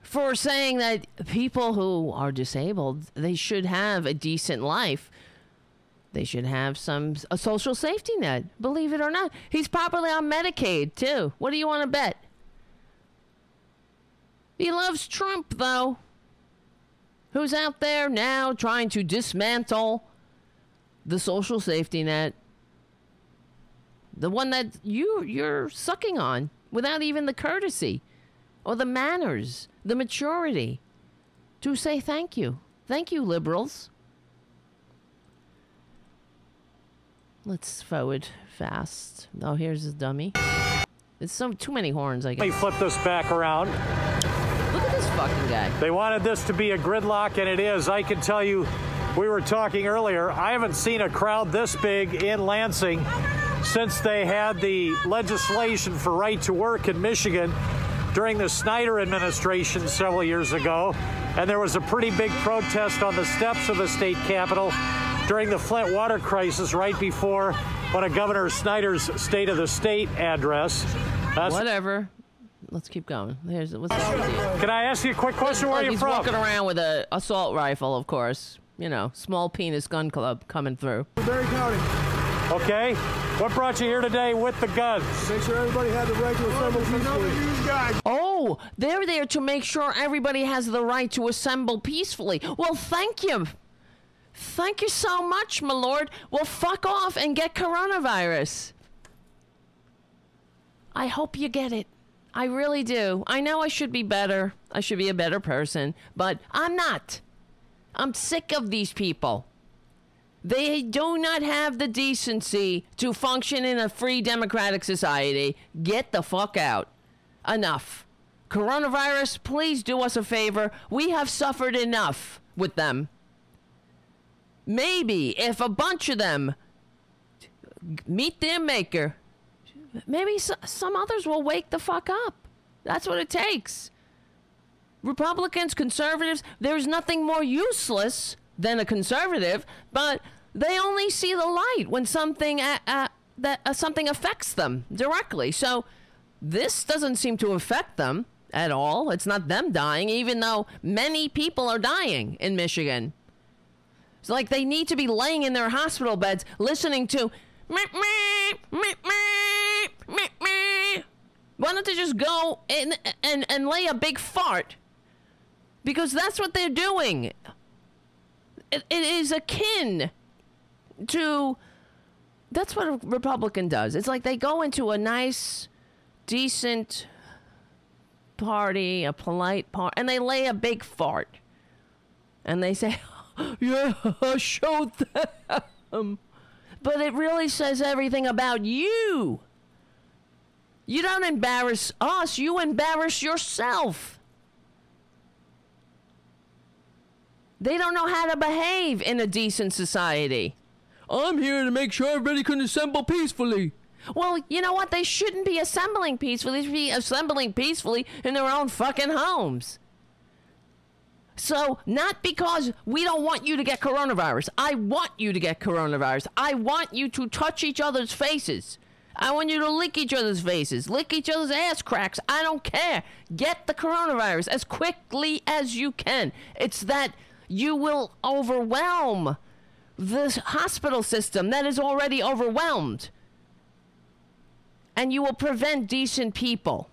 for saying that people who are disabled, they should have a decent life. They should have some a social safety net. Believe it or not, he's probably on Medicaid too. What do you want to bet? He loves Trump though who's out there now trying to dismantle the social safety net the one that you you're sucking on without even the courtesy or the manners the maturity to say thank you. Thank you liberals. Let's forward fast. Oh here's a dummy. It's some too many horns i Let me guess. flip this back around. look at this fucking guy. They wanted this to be a gridlock, and it is. I can tell you, we were talking earlier, I haven't seen a crowd this big in Lansing since they had the legislation for right to work in Michigan during the Snyder administration several years ago. And there was a pretty big protest on the steps of the state capitol during the Flint water crisis right before one of Governor Snyder's State of the State address. That's, whatever let's keep going here's what's the deal can I ask you a quick question? Where Look, are you he's from? walking around with a assault rifle, of course. You know, small penis gun club coming through. Barry County. Okay. What brought you here today with the guns? Make sure everybody had the right to assemble peacefully. Oh, they're there to make sure everybody has the right to assemble peacefully. Well, thank you. Thank you so much, my lord. Well, fuck off and get coronavirus. I hope you get it. I really do. I know I should be better. I should be a better person, but I'm not. I'm sick of these people. They do not have the decency to function in a free democratic society. Get the fuck out. Enough. Coronavirus, please do us a favor. We have suffered enough with them. Maybe if a bunch of them meet their maker, maybe some others will wake the fuck up. That's what it takes. Republicans, conservatives, there's nothing more useless than a conservative, but they only see the light when something uh, uh, that uh, something affects them directly. So this doesn't seem to affect them at all. It's not them dying, even though many people are dying in Michigan. It's like they need to be laying in their hospital beds listening to. "Meh, meh, meh, meh, meh, meh." Why don't they just go and, and lay a big fart? Because that's what they're doing. It, it is akin to. That's what a Republican does. It's like they go into a nice, decent party, a polite part, and they lay a big fart. And they say, <laughs> Yeah, <laughs> show them. But it really says everything about you. You don't embarrass us, you embarrass yourself. They don't know how to behave in a decent society. I'm here to make sure everybody can assemble peacefully. Well, you know what? They shouldn't be assembling peacefully. They should be assembling peacefully in their own fucking homes. So, not because we don't want you to get coronavirus. I want you to get coronavirus. I want you to touch each other's faces. I want you to lick each other's faces, lick each other's ass cracks. I don't care. Get the coronavirus as quickly as you can. It's that you will overwhelm the hospital system that is already overwhelmed. And you will prevent decent people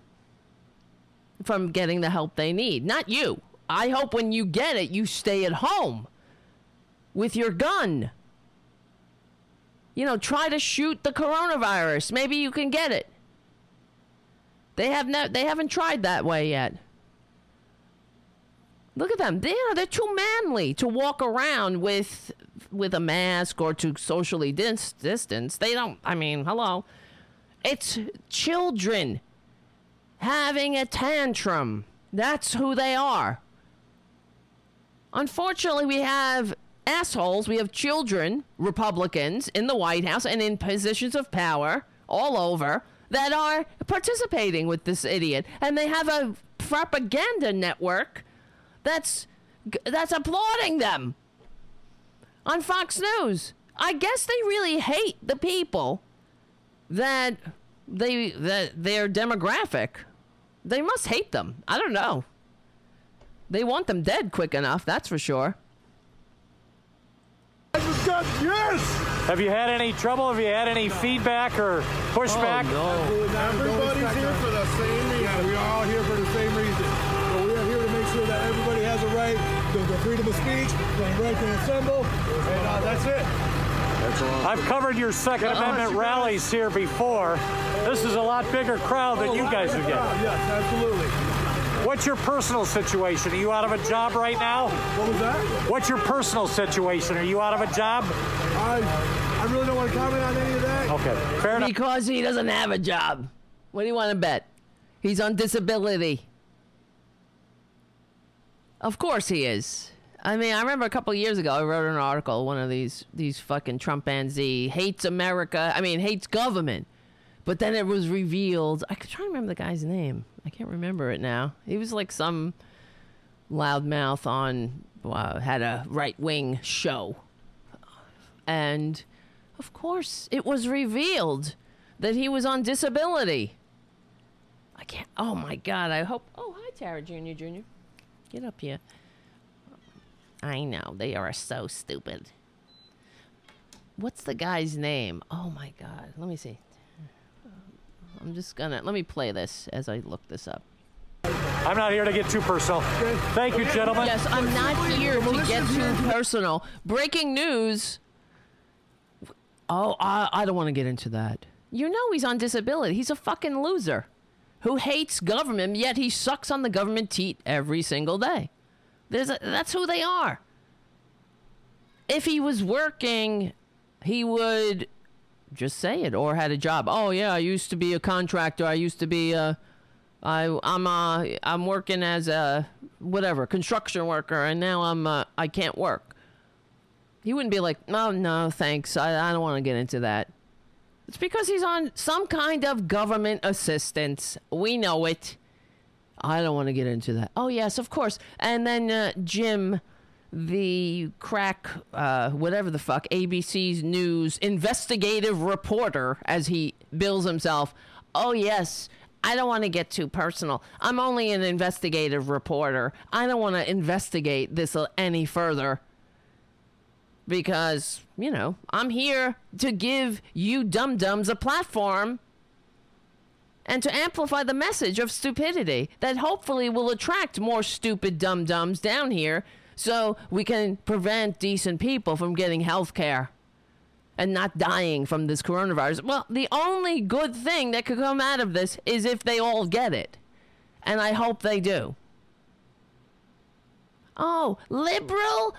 from getting the help they need. Not you. I hope when you get it, you stay at home with your gun. You know, try to shoot the coronavirus. Maybe you can get it. They have no, they haven't tried that way yet. Look at them. They are they're too manly to walk around with with a mask or to socially dis- distance. They don't I mean, hello. It's children having a tantrum. That's who they are. Unfortunately, we have assholes, we have children, Republicans in the White House and in positions of power all over that are participating with this idiot. And they have a propaganda network that's that's applauding them on Fox News. I guess they really hate the people that they that their demographic. They must hate them. I don't know. They want them dead quick enough, that's for sure. Yes! Have you had any trouble? Have you had any feedback or pushback? Oh, no. Everybody's here for the same reason. Yeah, we are all here for the has a right to the freedom of speech, the right to assemble, and uh, that's it. I've covered your Second Amendment rallies here before. This is a lot bigger crowd than you guys are getting. Yes, absolutely. What's your personal situation? Are you out of a job right now? What was that? What's your personal situation? Are you out of a job? I, I really don't want to comment on any of that. Okay, fair enough. Because he doesn't have a job. What do you want to bet? He's on disability. Of course he is. I mean, I remember a couple years ago, I wrote an article. One of these these fucking Trumpanzee hates America. I mean, hates government. But then it was revealed. I could try to remember the guy's name. I can't remember it now. He was like some loudmouth on had a right wing show, and of course, it was revealed that he was on disability. I can't. Oh my God! I hope. Oh, hi, Tara Junior Junior. Get up here. I know they are so stupid. What's the guy's name? Oh my God! Let me see. I'm just gonna let me play this as I look this up. I'm not here to get too personal. Thank you, gentlemen. Yes, I'm not here to get too personal. Breaking news. Oh, I, I don't want to get into that. You know he's on disability. He's a fucking loser who hates government, yet he sucks on the government teat every single day. A, that's who they are. If he was working, he would just say it or had a job. Oh yeah, I used to be a contractor. I used to be a I I'm uh I'm working as a whatever construction worker, and now I'm uh, I can't work. He wouldn't be like, no, no, thanks. I I don't want to get into that. It's because he's on some kind of government assistance. We know it. I don't want to get into that. Oh yes, of course. And then uh, Jim, the crack, uh, whatever the fuck, ABC's news investigative reporter, as he bills himself. Oh yes, I don't want to get too personal. I'm only an investigative reporter. I don't want to investigate this any further. Because, you know, I'm here to give you dum dums a platform and to amplify the message of stupidity that hopefully will attract more stupid dum dums down here so we can prevent decent people from getting health care and not dying from this coronavirus. Well, the only good thing that could come out of this is if they all get it. And I hope they do. Oh, liberal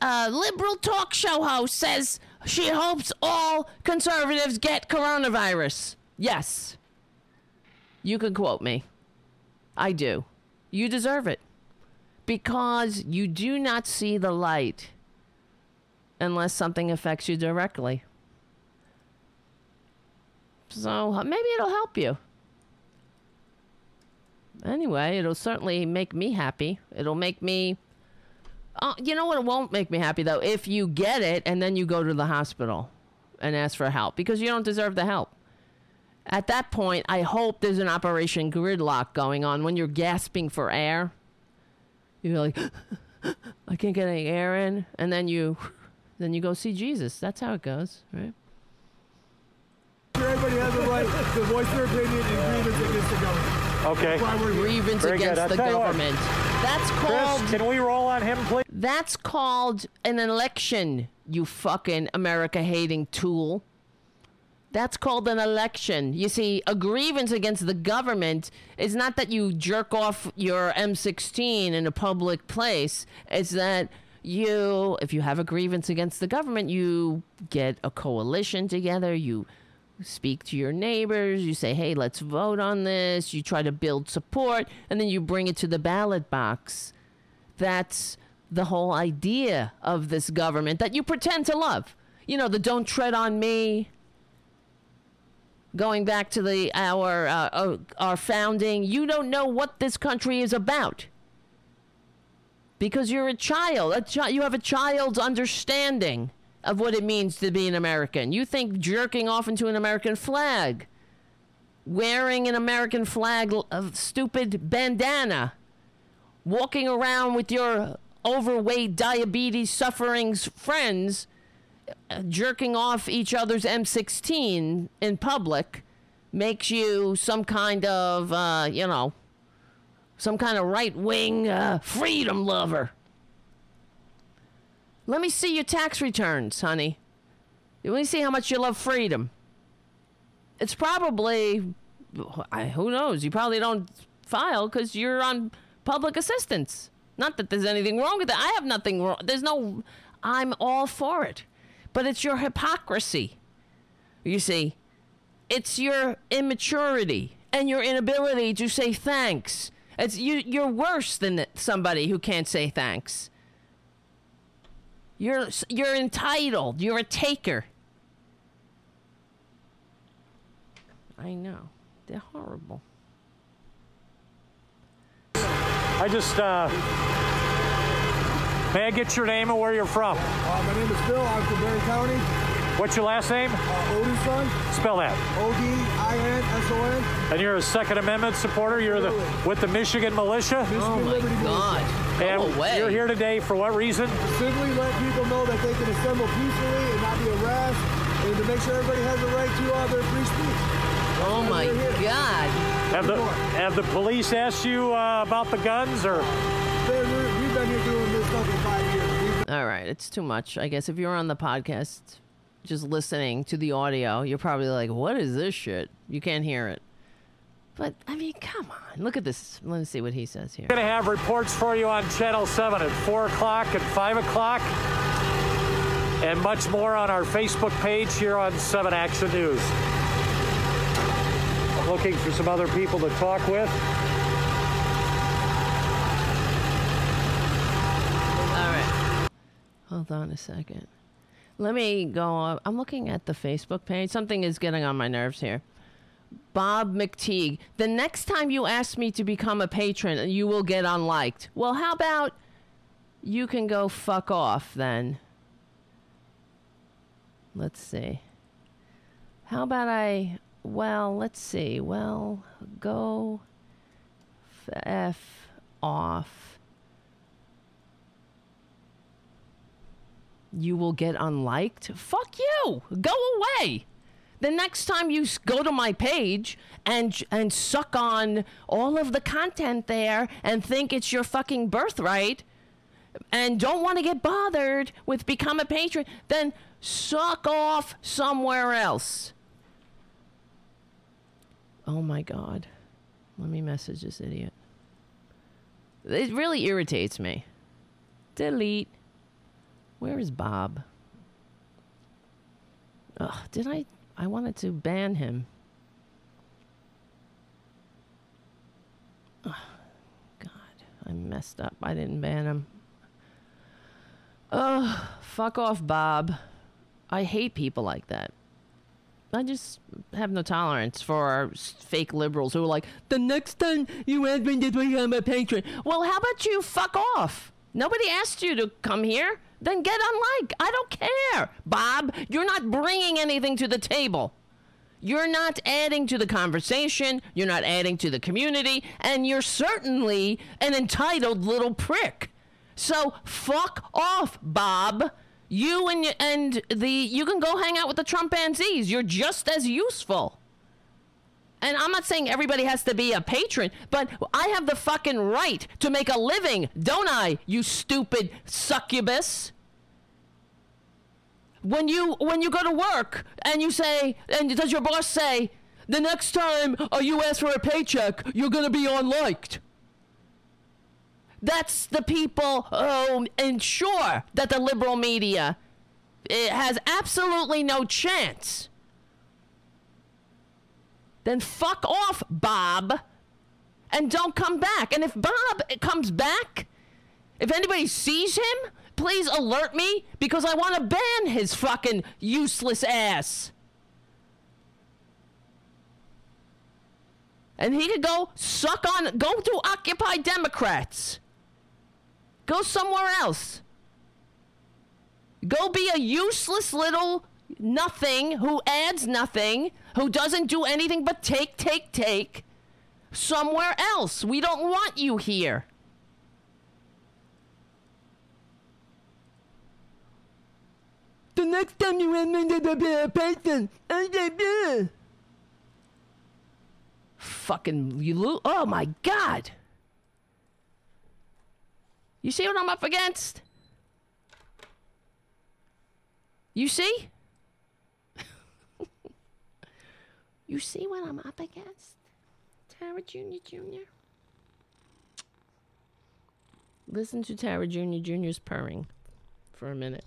uh, liberal talk show host says she hopes all conservatives get coronavirus. Yes. You can quote me. I do. You deserve it. Because you do not see the light unless something affects you directly. So maybe it'll help you. Anyway, it'll certainly make me happy. It'll make me. Uh, you know what? It won't make me happy though if you get it and then you go to the hospital and ask for help because you don't deserve the help. At that point, I hope there's an Operation Gridlock going on when you're gasping for air. You're like, <gasps> I can't get any air in, and then you, <sighs> then you go see Jesus. That's how it goes, right? Everybody has a right to voice their opinion and grievance against the government. Okay. Grievance Very against the tell you what. government. That's called. Chris, can we roll on him, please? That's called an election. You fucking America hating tool. That's called an election. You see, a grievance against the government is not that you jerk off your M16 in a public place. It's that you, if you have a grievance against the government, you get a coalition together. You speak to your neighbors. You say, hey, let's vote on this. You try to build support, and then you bring it to the ballot box. That's the whole idea of this government that you pretend to love. You know, the don't tread on me going back to the our uh, our founding, you don't know what this country is about because you're a child. A chi- you have a child's understanding of what it means to be an American. You think jerking off into an American flag, wearing an American flag, a stupid bandana, walking around with your overweight, diabetes suffering friends uh, jerking off each other's M16 in public makes you some kind of, uh, you know, some kind of right wing uh, freedom lover. Let me see your tax returns, honey. Let me see how much you love freedom. It's probably, I- who knows? You probably don't file because you're on public assistance. Not that there's anything wrong with that. I have nothing wrong. There's no, I'm all for it. But it's your hypocrisy. You see, it's your immaturity and your inability to say thanks. It's you. You're worse than somebody who can't say thanks. You're you're entitled. You're a taker. I know. They're horrible. I just, uh, may I get your name and where you're from? Uh, my name is Bill. I'm from Barry County. What's your last name? Uh, Odinson. Spell that. O-D-I-N-S-O-N. And you're a Second Amendment supporter. You're the with the Michigan militia, Oh my Liberty God! and Go away. you're here today for what reason? Simply let people know that they can assemble peacefully and not be harassed, and to make sure everybody has a right to uh, their free speech. Oh my God. Have the have the police asked you uh, about the guns or? They- we- We've been here doing this stuff for five years. All right, it's too much. I guess if you're on the podcast, just listening to the audio, you're probably like, "What is this shit?" You can't hear it. But I mean, come on, look at this. Let me see what he says here. We're going to have reports for you on Channel 7 at 4 o'clock and 5 o'clock, and much more on our Facebook page here on 7 Action News. I'm looking for some other people to talk with. All right. Hold on a second. Let me go up. I'm looking at the Facebook page. Something is getting on my nerves here. Bob McTeague. The next time you ask me to become a patron, you will get unliked. Well, how about you can go fuck off then? Let's see. How about I. Well, let's see. Well, go f off. You will get unliked. Fuck you. Go away. The next time you go to my page and and suck on all of the content there and think it's your fucking birthright and don't want to get bothered with become a patron, then suck off somewhere else. Oh my god. Let me message this idiot. It really irritates me. Delete. Where is Bob? Ugh, did I? I wanted to ban him. Ugh, God, I messed up. I didn't ban him. Ugh, fuck off, Bob. I hate people like that. I just have no tolerance for fake liberals who are like, the next time you ask me to become a patron. Well, how about you fuck off? Nobody asked you to come here. Then get unlike. I don't care. Bob, you're not bringing anything to the table. You're not adding to the conversation. You're not adding to the community. And you're certainly an entitled little prick. So fuck off, Bob. You and and the you can go hang out with the Trumpanzees. You're just as useful. And I'm not saying everybody has to be a patron, but I have the fucking right to make a living, don't I, you stupid succubus? When you when you go to work and you say and does your boss say, the next time you ask for a paycheck, you're gonna be unliked. That's the people oh, who ensure that the liberal media it has absolutely no chance. Then fuck off, Bob, and don't come back. And if Bob comes back, if anybody sees him, please alert me because I want to ban his fucking useless ass. And he could go suck on, go to Occupy Democrats. Go somewhere else. Go be a useless little nothing who adds nothing, who doesn't do anything but take, take, take somewhere else. We don't want you here. The next time you me to be a person, fucking you lo- oh my god. You see what I'm up against? You see? <laughs> you see what I'm up against? Tara Jr. Jr. Listen to Tara Jr. Jr.'s purring for a minute.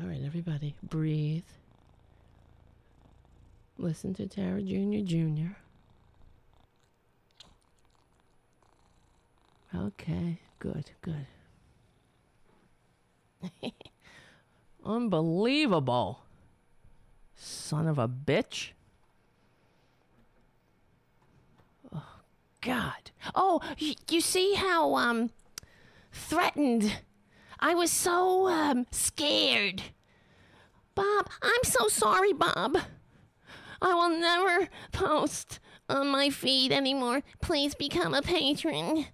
All right, everybody, breathe. Listen to Tara Jr. Jr. Okay, good, good. <laughs> Unbelievable. Son of a bitch. Oh, God. Oh, y- you see how, um, threatened. I was so, um, scared. Bob, I'm so sorry, Bob. I will never post on my feed anymore. Please become a patron.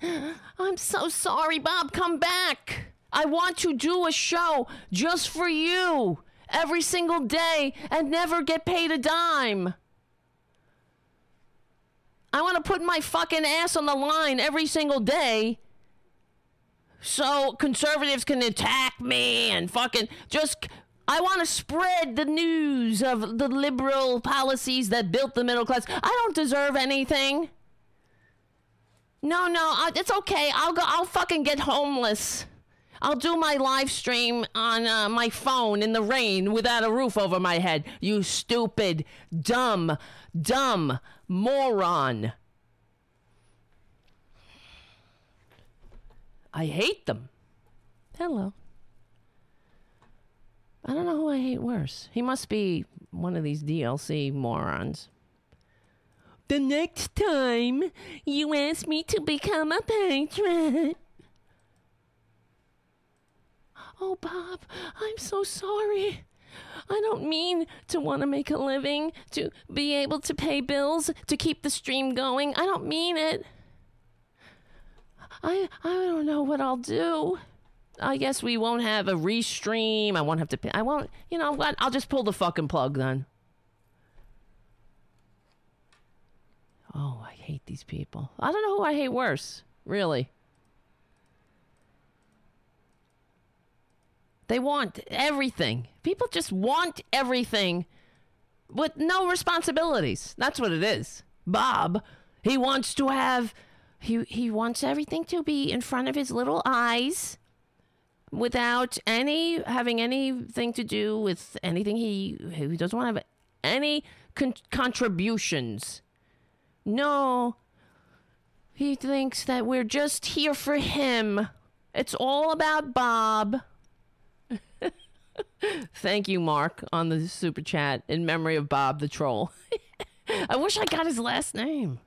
I'm so sorry, Bob. Come back. I want to do a show just for you every single day and never get paid a dime. I want to put my fucking ass on the line every single day so conservatives can attack me and fucking just I want to spread the news of the liberal policies that built the middle class. I don't deserve anything. No, no, I, it's okay. I'll go. I'll fucking get homeless. I'll do my live stream on uh, my phone in the rain without a roof over my head. You stupid, dumb, dumb moron. I hate them. Hello. I don't know who I hate worse. He must be one of these DLC morons. The next time you ask me to become a patron. Oh, Bob, I'm so sorry. I don't mean to want to make a living, to be able to pay bills, to keep the stream going. I don't mean it. I I don't know what I'll do. I guess we won't have a restream. I won't have to pay. I won't. You know what? I'll just pull the fucking plug then. Oh, I hate these people. I don't know who I hate worse. Really. They want everything. People just want everything with no responsibilities. That's what it is. Bob, he wants to have he he wants everything to be in front of his little eyes without any having anything to do with anything he he doesn't want to have any con- contributions. No. He thinks that we're just here for him. It's all about Bob. <laughs> Thank you, Mark, on the super chat in memory of Bob the troll. <laughs> I wish I got his last name.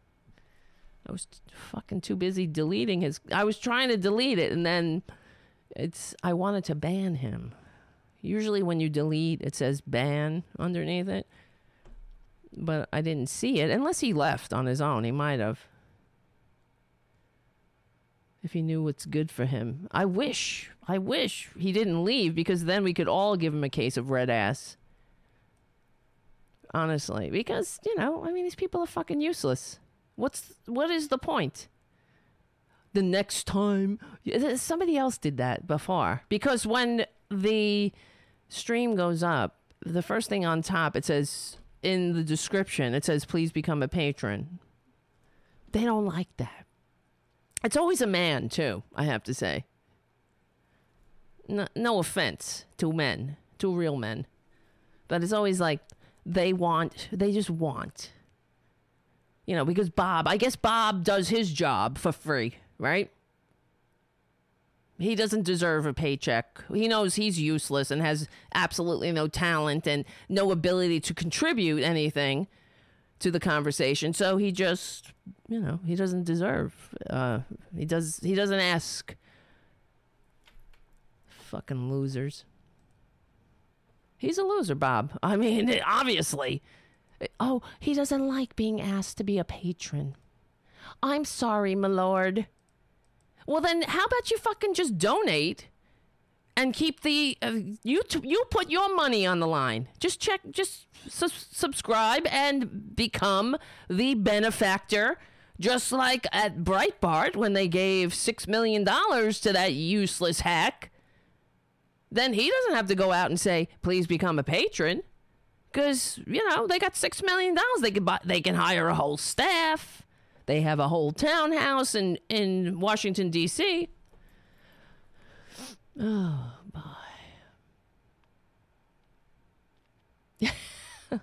I was fucking too busy deleting his. I was trying to delete it, and then it's. I wanted to ban him. Usually, when you delete, it says ban underneath it, but I didn't see it unless he left on his own. He might have. If he knew what's good for him. I wish, I wish he didn't leave because then we could all give him a case of red ass. Honestly, because, you know, I mean, these people are fucking useless. What's what is the point? The next time somebody else did that before because when the stream goes up, the first thing on top it says in the description it says please become a patron. They don't like that. It's always a man too, I have to say. No, no offense to men, to real men, but it's always like they want, they just want you know, because Bob, I guess Bob does his job for free, right? He doesn't deserve a paycheck. He knows he's useless and has absolutely no talent and no ability to contribute anything to the conversation. So he just, you know, he doesn't deserve. Uh, he does. He doesn't ask. Fucking losers. He's a loser, Bob. I mean, <laughs> obviously. Oh, he doesn't like being asked to be a patron. I'm sorry, my lord. Well, then, how about you fucking just donate and keep the uh, you t- you put your money on the line. Just check, just su- subscribe and become the benefactor. Just like at Breitbart when they gave six million dollars to that useless hack, then he doesn't have to go out and say, "Please become a patron." Because you know they got six million dollars. They can buy, they can hire a whole staff. They have a whole townhouse in in Washington D.C. Oh boy. <laughs>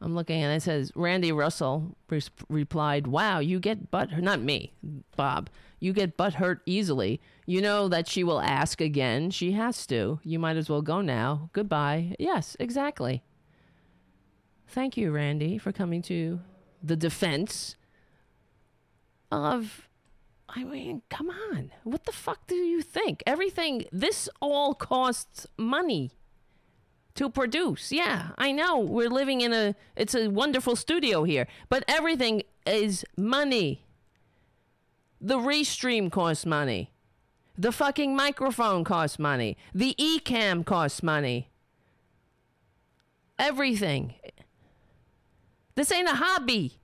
I'm looking and it says Randy Russell re- replied, "Wow, you get butt not me, Bob. You get butt hurt easily. You know that she will ask again. She has to. You might as well go now. Goodbye." Yes, exactly. Thank you, Randy, for coming to the defense of. I mean, come on. What the fuck do you think? Everything, this all costs money to produce. Yeah, I know we're living in a, it's a wonderful studio here, but everything is money. The restream costs money. The fucking microphone costs money. The eCamm costs money. Everything. This ain't a hobby.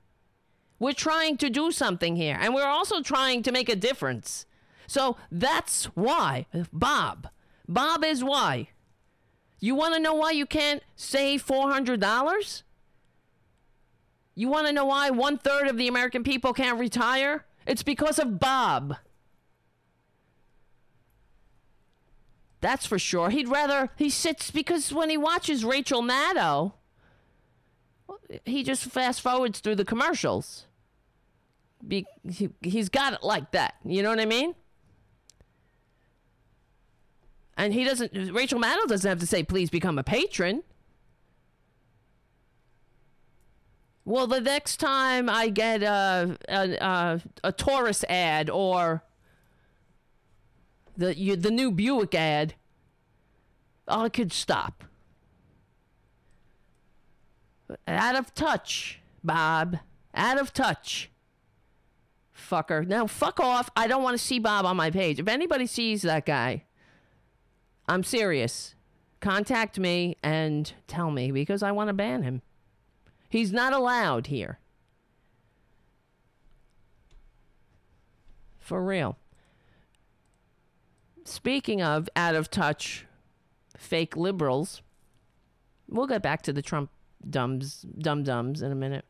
We're trying to do something here, and we're also trying to make a difference. So that's why, Bob. Bob is why. You want to know why you can't save $400? You want to know why one third of the American people can't retire? It's because of Bob. That's for sure. He'd rather he sits because when he watches Rachel Maddow, he just fast forwards through the commercials. Be, he, he's got it like that. You know what I mean? And he doesn't. Rachel Maddow doesn't have to say, "Please become a patron." Well, the next time I get a a, a, a Taurus ad or the you, the new Buick ad, I could stop. Out of touch, Bob. Out of touch. Fucker. Now, fuck off. I don't want to see Bob on my page. If anybody sees that guy, I'm serious. Contact me and tell me because I want to ban him. He's not allowed here. For real. Speaking of out of touch fake liberals, we'll get back to the Trump dumbs, dum dums in a minute.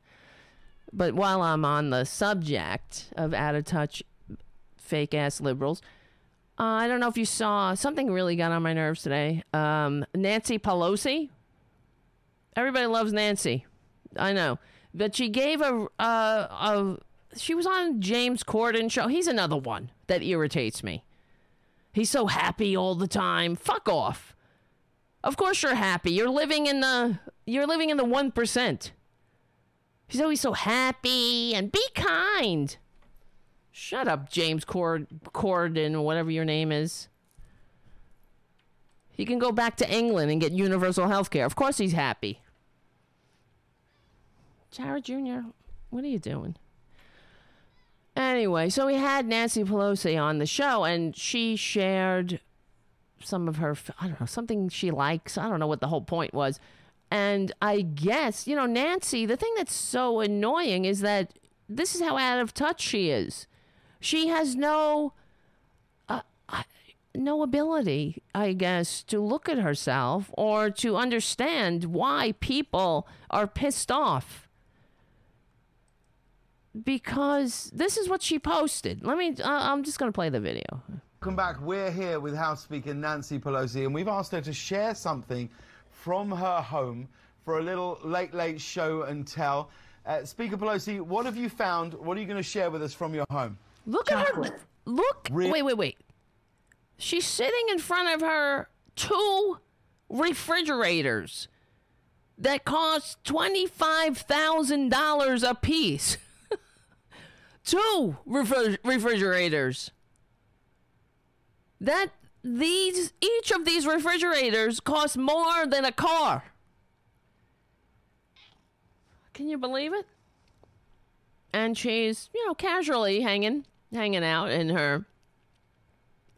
But while I'm on the subject of out of touch fake ass liberals, uh, I don't know if you saw something really got on my nerves today. Um, Nancy Pelosi. Everybody loves Nancy. I know, but she gave a, a, a she was on James Corden show. He's another one that irritates me. He's so happy all the time. Fuck off. Of course you're happy. You're living in the you're living in the 1%. He's always so happy and be kind. Shut up, James Cord Corden, whatever your name is. He can go back to England and get universal health care. Of course he's happy. Jared Jr., what are you doing? Anyway, so we had Nancy Pelosi on the show, and she shared some of her, I don't know, something she likes. I don't know what the whole point was. And I guess, you know, Nancy, the thing that's so annoying is that this is how out of touch she is. She has no, uh, no ability, I guess, to look at herself or to understand why people are pissed off because this is what she posted. Let me, uh, I'm just going to play the video. Welcome back. We're here with House Speaker Nancy Pelosi, and we've asked her to share something from her home for a little late, late show and tell. Uh, Speaker Pelosi, what have you found? What are you going to share with us from your home? Look Chocolate. at her. Look. Re- wait, wait, wait. She's sitting in front of her two refrigerators that cost $25,000 a piece. <laughs> two refri- refrigerators. That these each of these refrigerators cost more than a car. Can you believe it? And she's, you know, casually hanging hanging out in her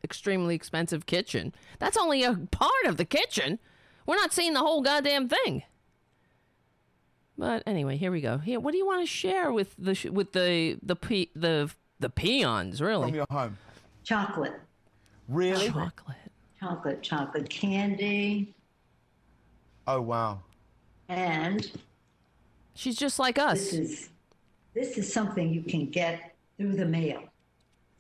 extremely expensive kitchen. That's only a part of the kitchen. We're not seeing the whole goddamn thing. But anyway, here we go. Here, what do you want to share with the with the the pe- the the peons? Really? From your home. Chocolate. Really? Chocolate. Chocolate, chocolate candy. Oh wow. And she's just like us. This is this is something you can get through the mail.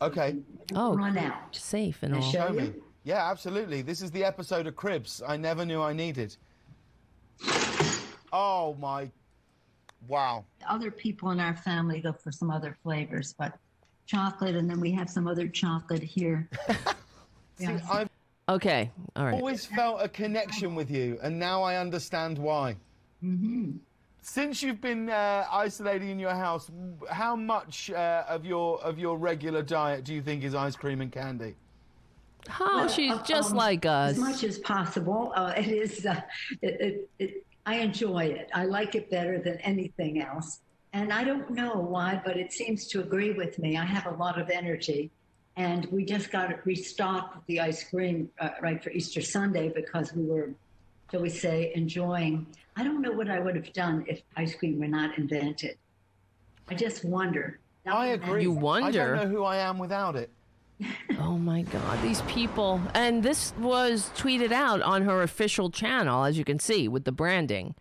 Okay. Oh, run out. Safe and I all. show Show me. you? Yeah, absolutely. This is the episode of Cribs I never knew I needed. Oh my. Wow. Other people in our family go for some other flavors, but chocolate, and then we have some other chocolate here. <laughs> See, I've Okay. All right. always felt a connection with you, and now I understand why. hmm Since you've been uh, isolating in your house, how much uh, of your of your regular diet do you think is ice cream and candy? Oh, Well, she's uh, just um, like us. As much as possible. Uh, it is. Uh, it, it, it, I enjoy it. I like it better than anything else. And I don't know why, but it seems to agree with me. I have a lot of energy, and we just got it restocked the ice cream uh, right for Easter Sunday because we were, shall we say, enjoying. I don't know what I would have done if ice cream were not invented. I just wonder. That I was agree. You amazing. I don't know who I am without it. <laughs> <laughs> Oh my God, these people. And this was tweeted out on her official channel, as you can see, with the branding.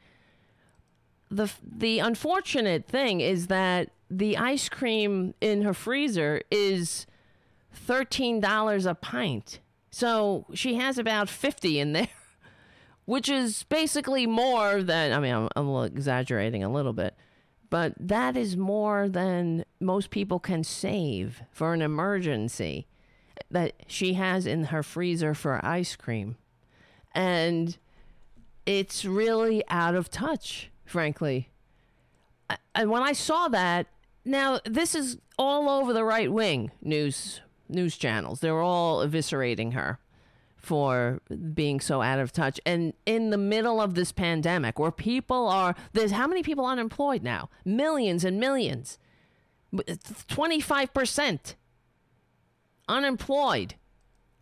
The, the unfortunate thing is that the ice cream in her freezer is $13 a pint. So she has about 50 in there, <laughs> which is basically more than, I mean, I'm, I'm exaggerating a little bit, but that is more than most people can save for an emergency that she has in her freezer for ice cream. And it's really out of touch, frankly. And when I saw that, now this is all over the right wing news news channels. They're all eviscerating her for being so out of touch. And in the middle of this pandemic where people are there's how many people unemployed now? Millions and millions. 25% unemployed.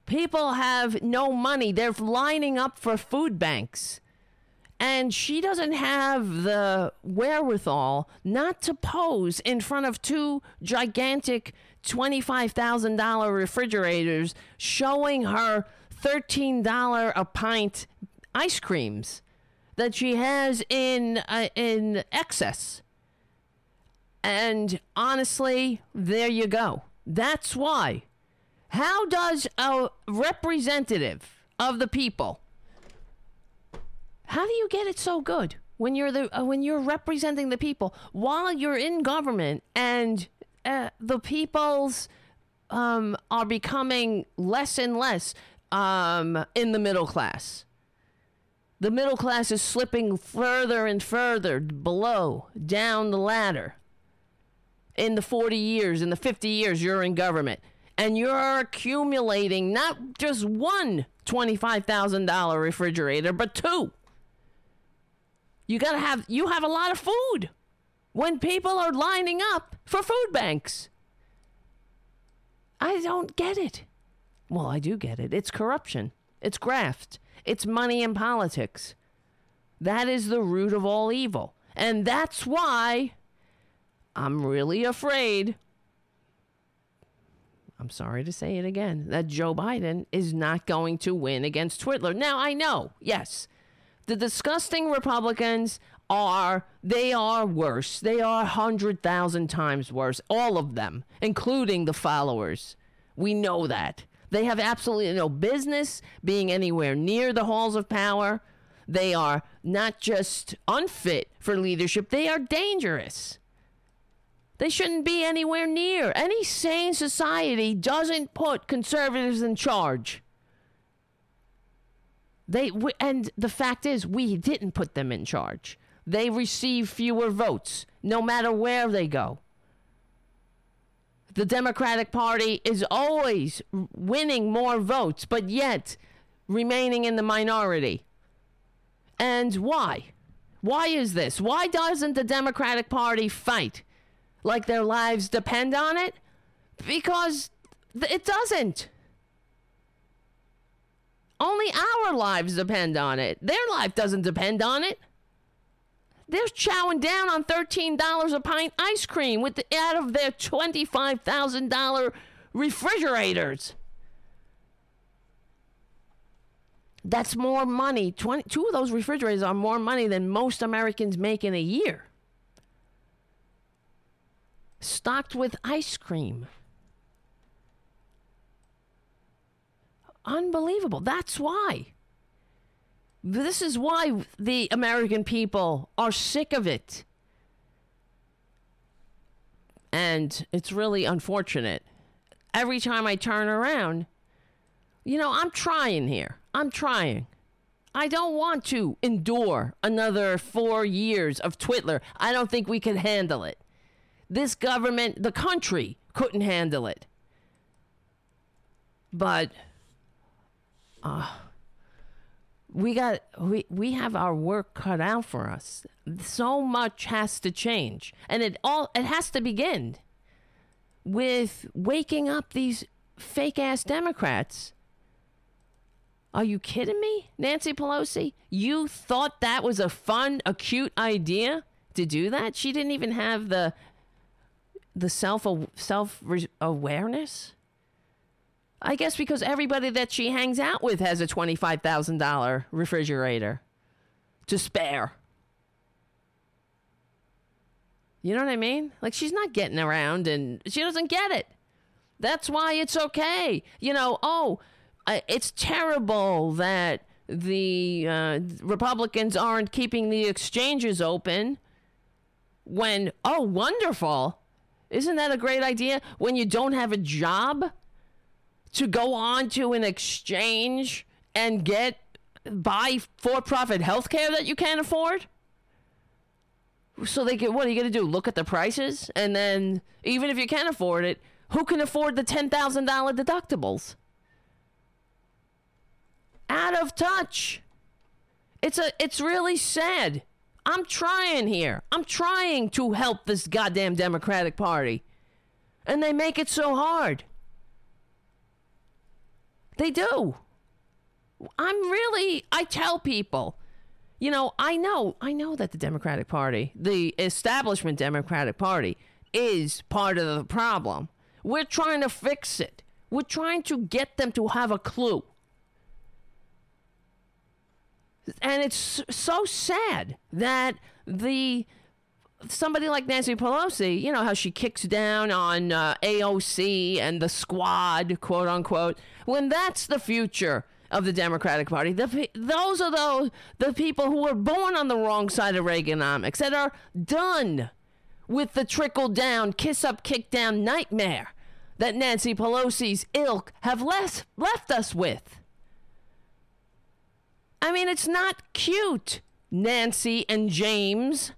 People have no money. They're lining up for food banks. And she doesn't have the wherewithal not to pose in front of two gigantic $25,000 refrigerators showing her $13 a pint ice creams that she has in uh, in excess. And honestly, there you go. That's why. How does a representative of the people how do you get it so good when you're the uh, when you're representing the people while you're in government and uh, the people's um, are becoming less and less um, in the middle class. The middle class is slipping further and further below down the ladder. In the 40 years, in the 50 years you're in government, and you're accumulating not just one $25,000 refrigerator, but two. You got to have you have a lot of food when people are lining up for food banks. I don't get it. Well, I do get it. It's corruption. It's graft. It's money in politics. That is the root of all evil. And that's why I'm really afraid. I'm sorry to say it again that Joe Biden is not going to win against Twitler. Now, I know, yes, the disgusting Republicans are they are worse. They are hundred thousand times worse. All of them, including the followers. We know that. They have absolutely no business being anywhere near the halls of power. They are not just unfit for leadership, they are dangerous. They shouldn't be anywhere near. Any sane society doesn't put conservatives in charge. They and the fact is, we didn't put them in charge. They receive fewer votes, no matter where they go. The Democratic Party is always winning more votes, but yet remaining in the minority. And why? Why is this? Why doesn't the Democratic Party fight like their lives depend on it? Because it doesn't. Only our lives depend on it. Their life doesn't depend on it. They're chowing down on $13 a pint ice cream with the, out of their $25,000 refrigerators. That's more money. 20, two of those refrigerators are more money than most Americans make in a year. Stocked with ice cream. Unbelievable. That's why. This is why the American people are sick of it. And it's really unfortunate. Every time I turn around, you know, I'm trying here. I'm trying. I don't want to endure another four years of Twitler. I don't think we can handle it. This government, the country, couldn't handle it. But uh, we got we we have our work cut out for us. So much has to change, and it all it has to begin with waking up these fake ass Democrats. Are you kidding me, Nancy Pelosi? You thought that was a fun, a cute idea to do that? She didn't even have the the self self awareness. I guess because everybody that she hangs out with has a twenty five thousand dollar refrigerator to spare. You know what I mean? Like she's not getting around and she doesn't get it. That's why it's okay. You know, oh, it's terrible that the uh, Republicans aren't keeping the exchanges open when, oh, wonderful. Isn't that a great idea? When you don't have a job to go on to an exchange and get buy for profit health care that you can't afford? So they get what are you gonna do? Look at the prices and then even if you can't afford it, who can afford the ten thousand dollar deductibles? Out of touch. It's a it's really sad. I'm trying here. I'm trying to help this goddamn Democratic Party. And they make it so hard. They do. I'm really, I tell people, you know, I know, I know that the Democratic Party, the establishment Democratic Party, is part of the problem. We're trying to fix it. We're trying to get them to have a clue. And it's so sad that the somebody like Nancy Pelosi, you know how she kicks down on uh, AOC and the squad, quote unquote, when that's the future of the Democratic Party. The, those are those the people who were born on the wrong side of Reaganomics that are done with the trickle down, kiss up, kick down nightmare that Nancy Pelosi's ilk have less, left us with. I mean, it's not cute, Nancy and James,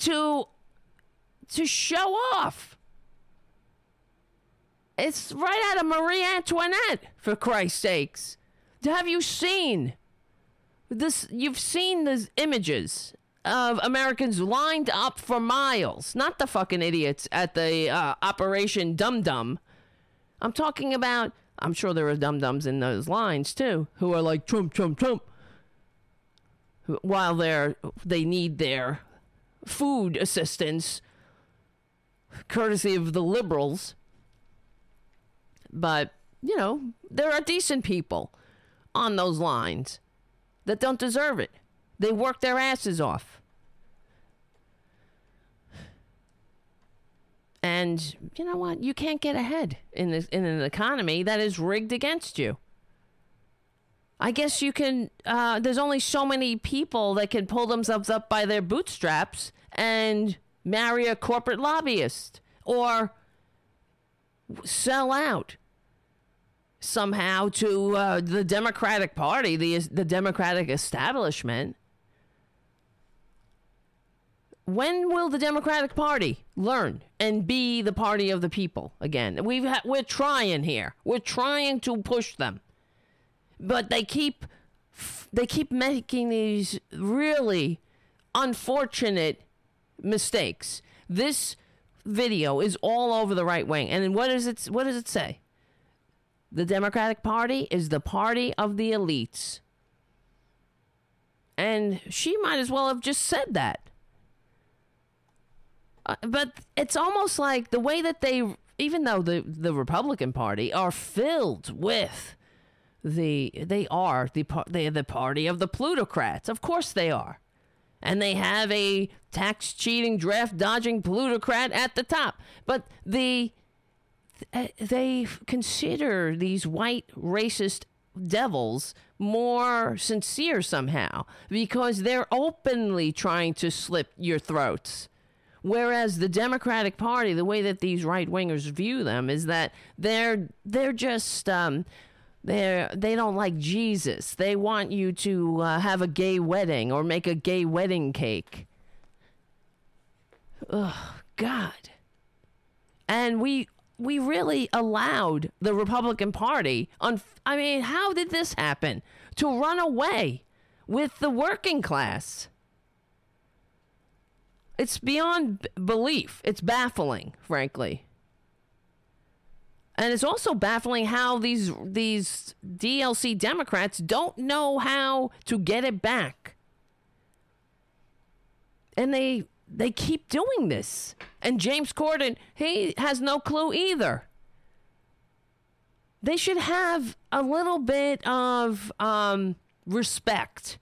to to show off. It's right out of Marie Antoinette, for Christ's sakes. Have you seen this? You've seen the images of Americans lined up for miles, not the fucking idiots at the uh, Operation Dum Dum. I'm talking about I'm sure there are dum dums in those lines too, who are like Trump, Trump, Trump, while they're they need their food assistance, courtesy of the liberals. But you know, there are decent people on those lines that don't deserve it. They work their asses off. And you know what? You can't get ahead in this in an economy that is rigged against you. I guess you can. Uh, there's only so many people that can pull themselves up by their bootstraps and marry a corporate lobbyist or sell out somehow to uh, the Democratic Party, the the Democratic establishment, when will the Democratic Party learn and be the party of the people again? We've ha- we're trying here. We're trying to push them, but they keep they keep making these really unfortunate mistakes. This video is all over the right wing, and what does it what does it say? The Democratic Party is the party of the elites. And she might as well have just said that. Uh, but it's almost like the way that they, even though the the Republican Party are filled with the they are the they are the party of the plutocrats. Of course they are. And they have a tax cheating, draft dodging plutocrat at the top. But the uh, they consider these white racist devils more sincere somehow because they're openly trying to slip your throats Whereas the Democratic Party, the way that these right wingers view them is that they're they're just um, they're they don't like Jesus. They want you to uh, have a gay wedding or make a gay wedding cake. Oh God! And we we really allowed the Republican Party on. I mean, how did this happen? To run away with the working class. It's beyond belief. It's baffling, frankly. And it's also baffling how these these DLC Democrats don't know how to get it back. And they they keep doing this. And James Corden, he has no clue either. They should have a little bit of um, respect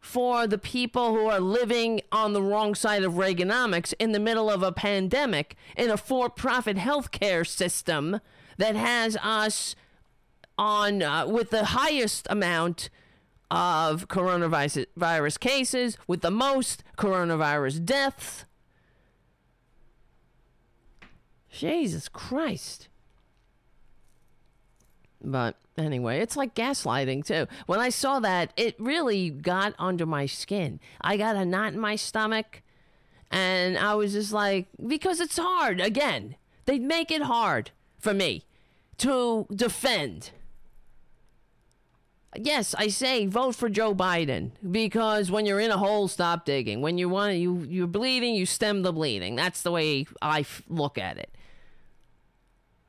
for the people who are living on the wrong side of Reaganomics in the middle of a pandemic in a for profit healthcare system that has us on uh, with the highest amount of coronavirus cases, with the most coronavirus deaths. Jesus Christ. But anyway, it's like gaslighting too. When I saw that, it really got under my skin. I got a knot in my stomach, and I was just like, because it's hard. Again, they make it hard for me to defend. Yes, I say vote for Joe Biden because when you're in a hole, stop digging. When you want you you're bleeding, you stem the bleeding. That's the way I f- look at it.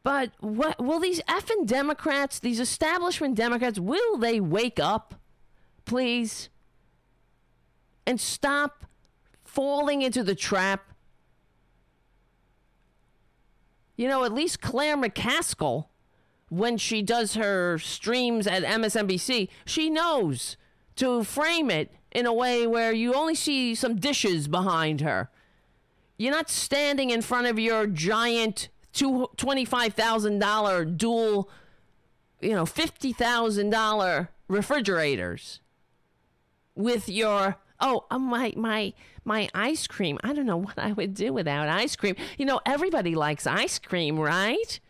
But what will these effing Democrats, these establishment Democrats, will they wake up, please, and stop falling into the trap? You know, at least Claire McCaskill, when she does her streams at MSNBC, she knows to frame it in a way where you only see some dishes behind her. You're not standing in front of your giant two twenty-five thousand dollar dual, you know, fifty thousand dollar refrigerators with your oh uh, my my my ice cream. I don't know <laughs> what I would do without ice cream. You know, everybody likes ice cream, right?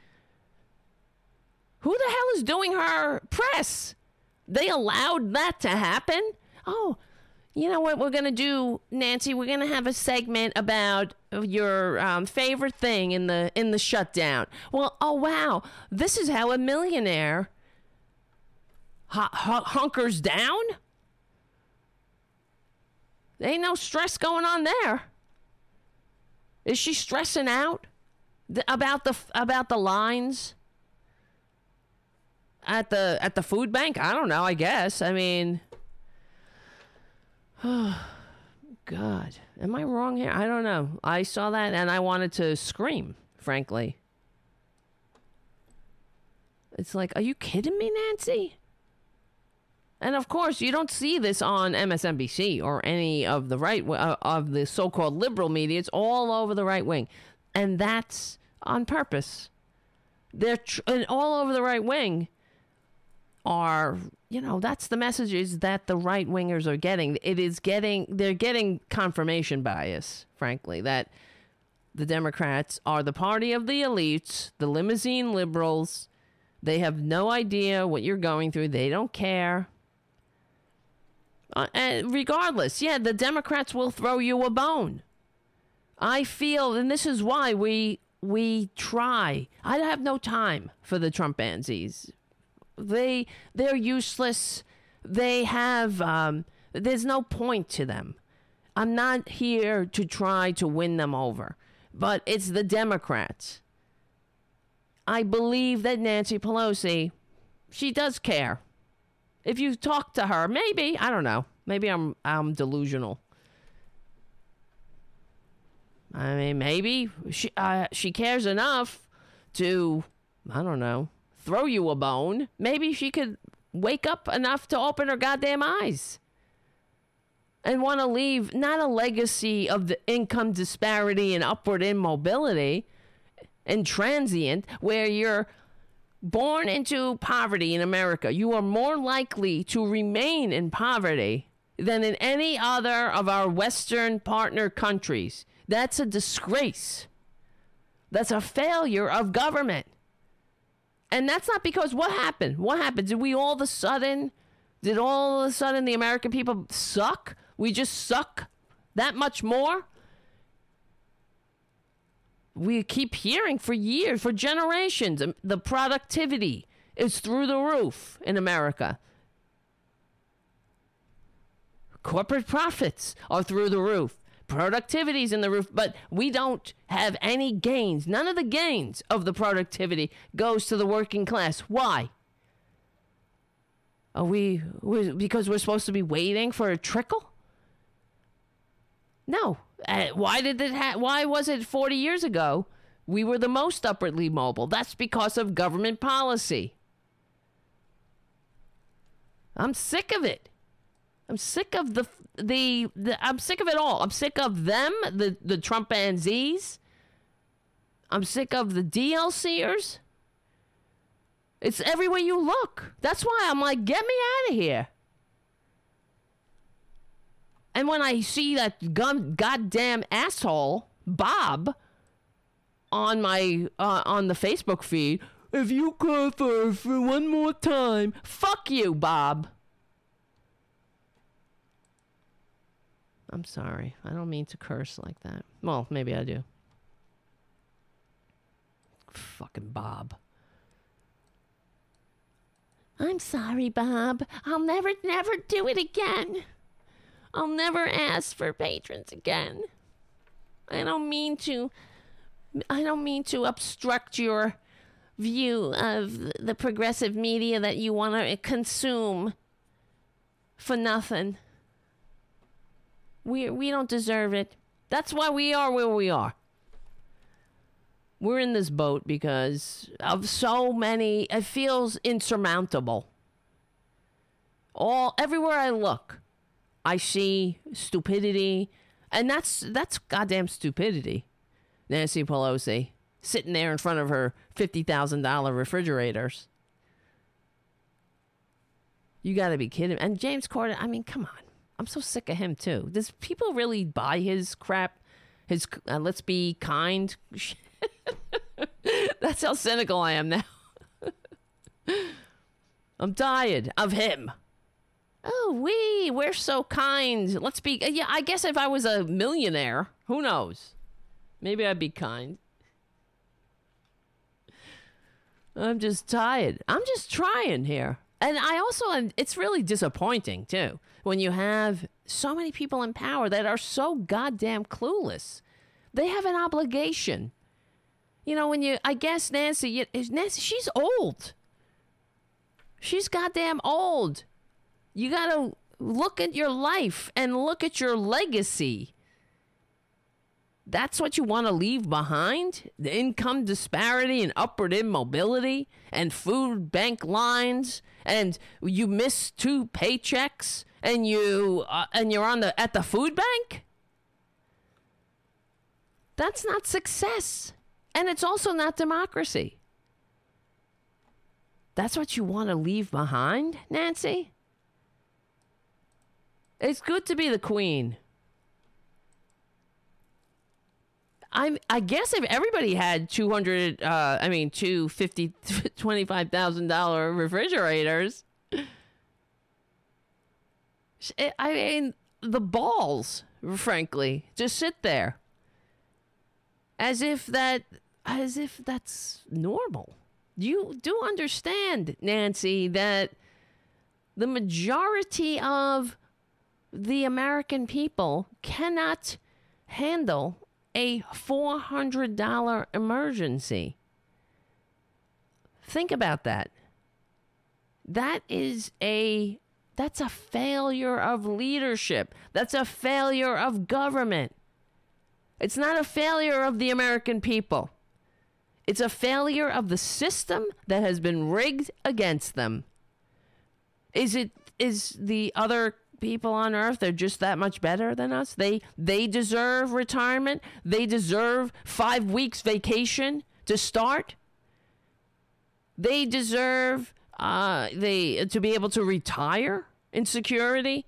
Who the hell is doing her press? They allowed that to happen? Oh, you know what we're going to do, Nancy? We're going to have a segment about your um, favorite thing in the in the shutdown. Well, oh wow, this is how a millionaire hu- hu- hunkers down. There ain't no stress going on there. Is she stressing out th- about the about the lines at the at the food bank? I don't know. I guess. I mean. Oh, <sighs> God. Am I wrong here? I don't know. I saw that and I wanted to scream, frankly. It's like, are you kidding me, Nancy? And of course, you don't see this on MSNBC or any of the right uh, of the so-called liberal media. It's all over the right wing, and that's on purpose. They're tr- and all over the right wing are you know that's the messages that the right wingers are getting it is getting they're getting confirmation bias frankly that the democrats are the party of the elites the limousine liberals. They have no idea what you're going through. They don't care. Uh, and regardless yeah the democrats will throw you a bone. I feel and this is why we we try. I have no time for the trump trumpanzees they they're useless. They have um, there's no point to them. I'm not here to try to win them over, but it's the Democrats. I believe that Nancy Pelosi, she does care. If you talk to her, maybe I don't know. Maybe I'm I'm delusional. I mean, maybe she uh, she cares enough to I don't know throw you a bone, maybe she could wake up enough to open her goddamn eyes and want to leave not a legacy of the income disparity and upward immobility and transient where you're born into poverty in America. You are more likely to remain in poverty than in any other of our Western partner countries. That's a disgrace. That's a failure of government. And that's not because what happened? What happened? Did we all of a sudden, did all of a sudden the American people suck? We just suck that much more? We keep hearing for years, for generations, um, the productivity is through the roof in America. Corporate profits are through the roof productivity's in the roof, but we don't have any gains. None of the gains of the productivity goes to the working class. Why? Are we, we because we're supposed to be waiting for a trickle? No. Uh, why did it ha- why was it 40 years ago we were the most upwardly mobile? That's because of government policy. I'm sick of it. I'm sick of the the, the I'm sick of it all. I'm sick of them, the the Trumpanzees. I'm sick of the DLCers. It's everywhere you look. That's why I'm like, get me out of here. And when I see that gun, goddamn asshole Bob on my uh, on the Facebook feed, if you call for for one more time, fuck you, Bob. I'm sorry. I don't mean to curse like that. Well, maybe I do. Fucking Bob. I'm sorry, Bob. I'll never, never do it again. I'll never ask for patrons again. I don't mean to. I don't mean to obstruct your view of the progressive media that you want to consume for nothing. We we don't deserve it. That's why we are where we are. We're in this boat because of so many it feels insurmountable. All everywhere I look, I see stupidity, and that's that's goddamn stupidity. Nancy Pelosi sitting there in front of her fifty thousand dollar refrigerators. You got to be kidding! And James Corden, I mean, come on. I'm so sick of him too. Does people really buy his crap? His uh, let's be kind. <laughs> That's how cynical I am now. <laughs> I'm tired of him. Oh, we we're so kind. Let's be. Yeah, I guess if I was a millionaire, who knows? Maybe I'd be kind. I'm just tired. I'm just trying here. And I also, it's really disappointing too when you have so many people in power that are so goddamn clueless. They have an obligation. You know, when you, I guess Nancy, Nancy, she's old. She's goddamn old. You gotta look at your life and look at your legacy. That's what you want to leave behind? The income disparity and upward immobility and food bank lines and you miss two paychecks and you uh, and you're on the at the food bank? That's not success. And it's also not democracy. That's what you want to leave behind, Nancy? It's good to be the queen. I I guess if everybody had 200 uh I mean two fifty <laughs> twenty five thousand dollar refrigerators. I mean the balls frankly just sit there. As if that as if that's normal. You do understand Nancy that the majority of the American people cannot handle a $400 emergency. Think about that. That is a that's a failure of leadership. That's a failure of government. It's not a failure of the American people. It's a failure of the system that has been rigged against them. Is it is the other people on earth they're just that much better than us. They they deserve retirement. They deserve 5 weeks vacation to start. They deserve uh they to be able to retire in security.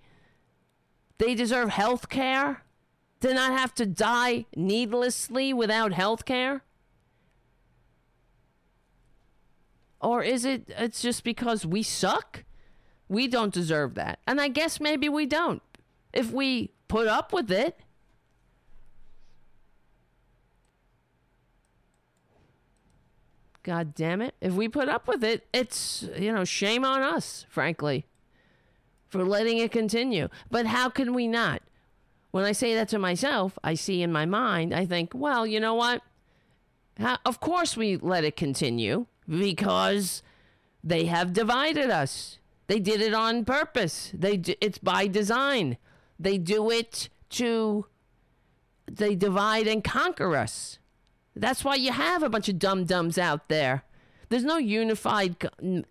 They deserve health care to not have to die needlessly without health care. Or is it it's just because we suck we don't deserve that. And I guess maybe we don't. If we put up with it, God damn it. If we put up with it, it's, you know, shame on us, frankly, for letting it continue. But how can we not? When I say that to myself, I see in my mind, I think, well, you know what? How, of course we let it continue because they have divided us. They did it on purpose. They it's by design. They do it to they divide and conquer us. That's why you have a bunch of dum dums out there. There's no unified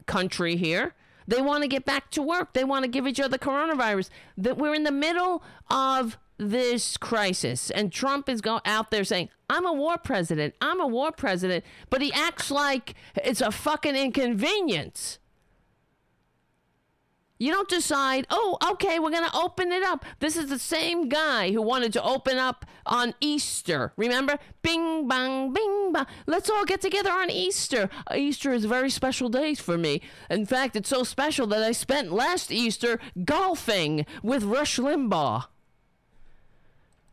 country here. They want to get back to work. They want to give each other coronavirus. That we're in the middle of this crisis, and Trump is go out there saying, "I'm a war president. I'm a war president," but he acts like it's a fucking inconvenience. You don't decide, oh, okay, we're going to open it up. This is the same guy who wanted to open up on Easter. Remember? Bing, bang, bing, bang. Let's all get together on Easter. Easter is a very special day for me. In fact, it's so special that I spent last Easter golfing with Rush Limbaugh.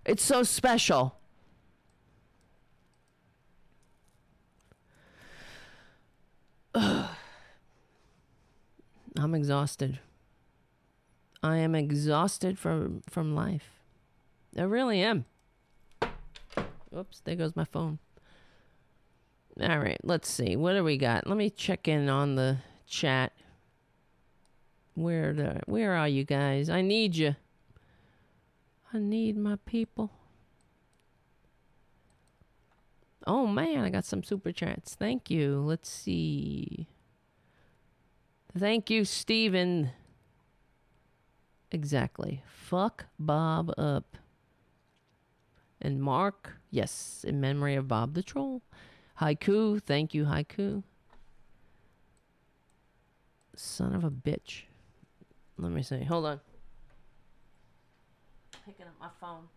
It's so special. <sighs> I'm exhausted. I am exhausted from from life. I really am. Oops, there goes my phone. All right, let's see. What do we got? Let me check in on the chat. Where the where are you guys? I need you. I need my people. Oh man, I got some super chats. Thank you. Let's see. Thank you, Steven. Exactly. Fuck Bob up. And Mark, yes, in memory of Bob the Troll. Haiku, thank you, Haiku. Son of a bitch. Let me see. Hold on. Picking up my phone.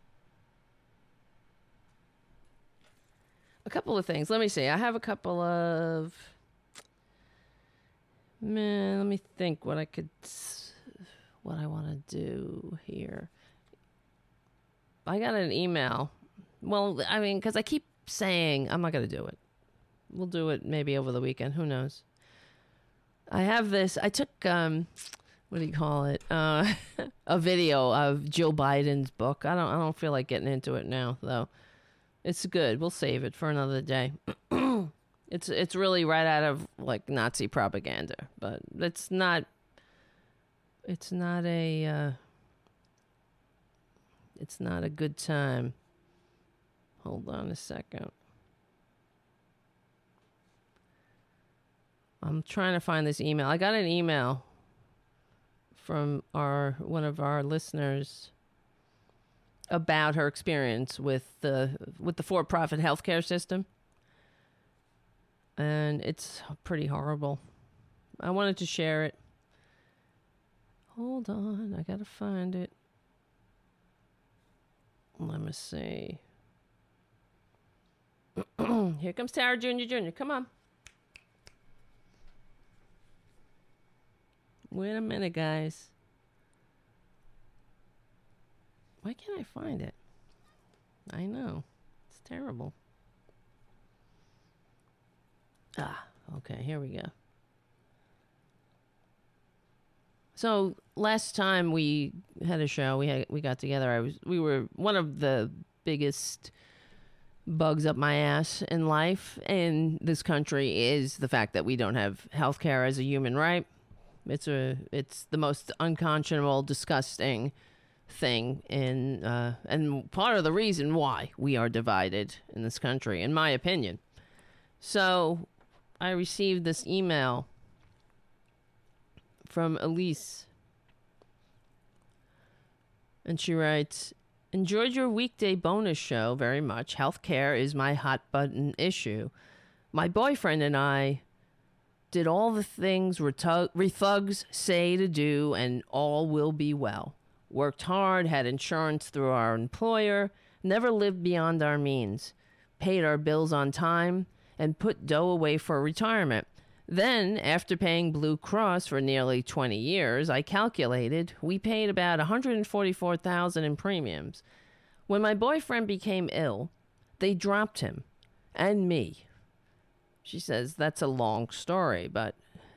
A couple of things. Let me see. I have a couple of. Man, let me think what I could. What I want to do here. I got an email. Well, I mean, because I keep saying I'm not going to do it. We'll do it maybe over the weekend. Who knows? I have this. I took um, what do you call it? Uh, <laughs> a video of Joe Biden's book. I don't. I don't feel like getting into it now, though. It's good. We'll save it for another day. <clears throat> it's it's really right out of like Nazi propaganda, but it's not. It's not a. Uh, it's not a good time. Hold on a second. I'm trying to find this email. I got an email from our one of our listeners about her experience with the with the for-profit healthcare system. And it's pretty horrible. I wanted to share it. Hold on, I got to find it. Let me see. <clears throat> Here comes Tara Jr. Jr. Come on. Wait a minute, guys. Why can't I find it? I know. It's terrible. Ah, okay, here we go. So last time we had a show, we had we got together. I was we were one of the biggest bugs up my ass in life in this country is the fact that we don't have health care as a human right. It's a it's the most unconscionable, disgusting thing in uh, and part of the reason why we are divided in this country, in my opinion. So I received this email from Elise. And she writes, Enjoyed your weekday bonus show very much. Healthcare is my hot button issue. My boyfriend and I did all the things rethugs say to do, and all will be well. Worked hard, had insurance through our employer, never lived beyond our means, paid our bills on time, and put dough away for retirement. Then, after paying Blue Cross for nearly 20 years, I calculated we paid about 144,000 in premiums. When my boyfriend became ill, they dropped him and me. She says that's a long story, but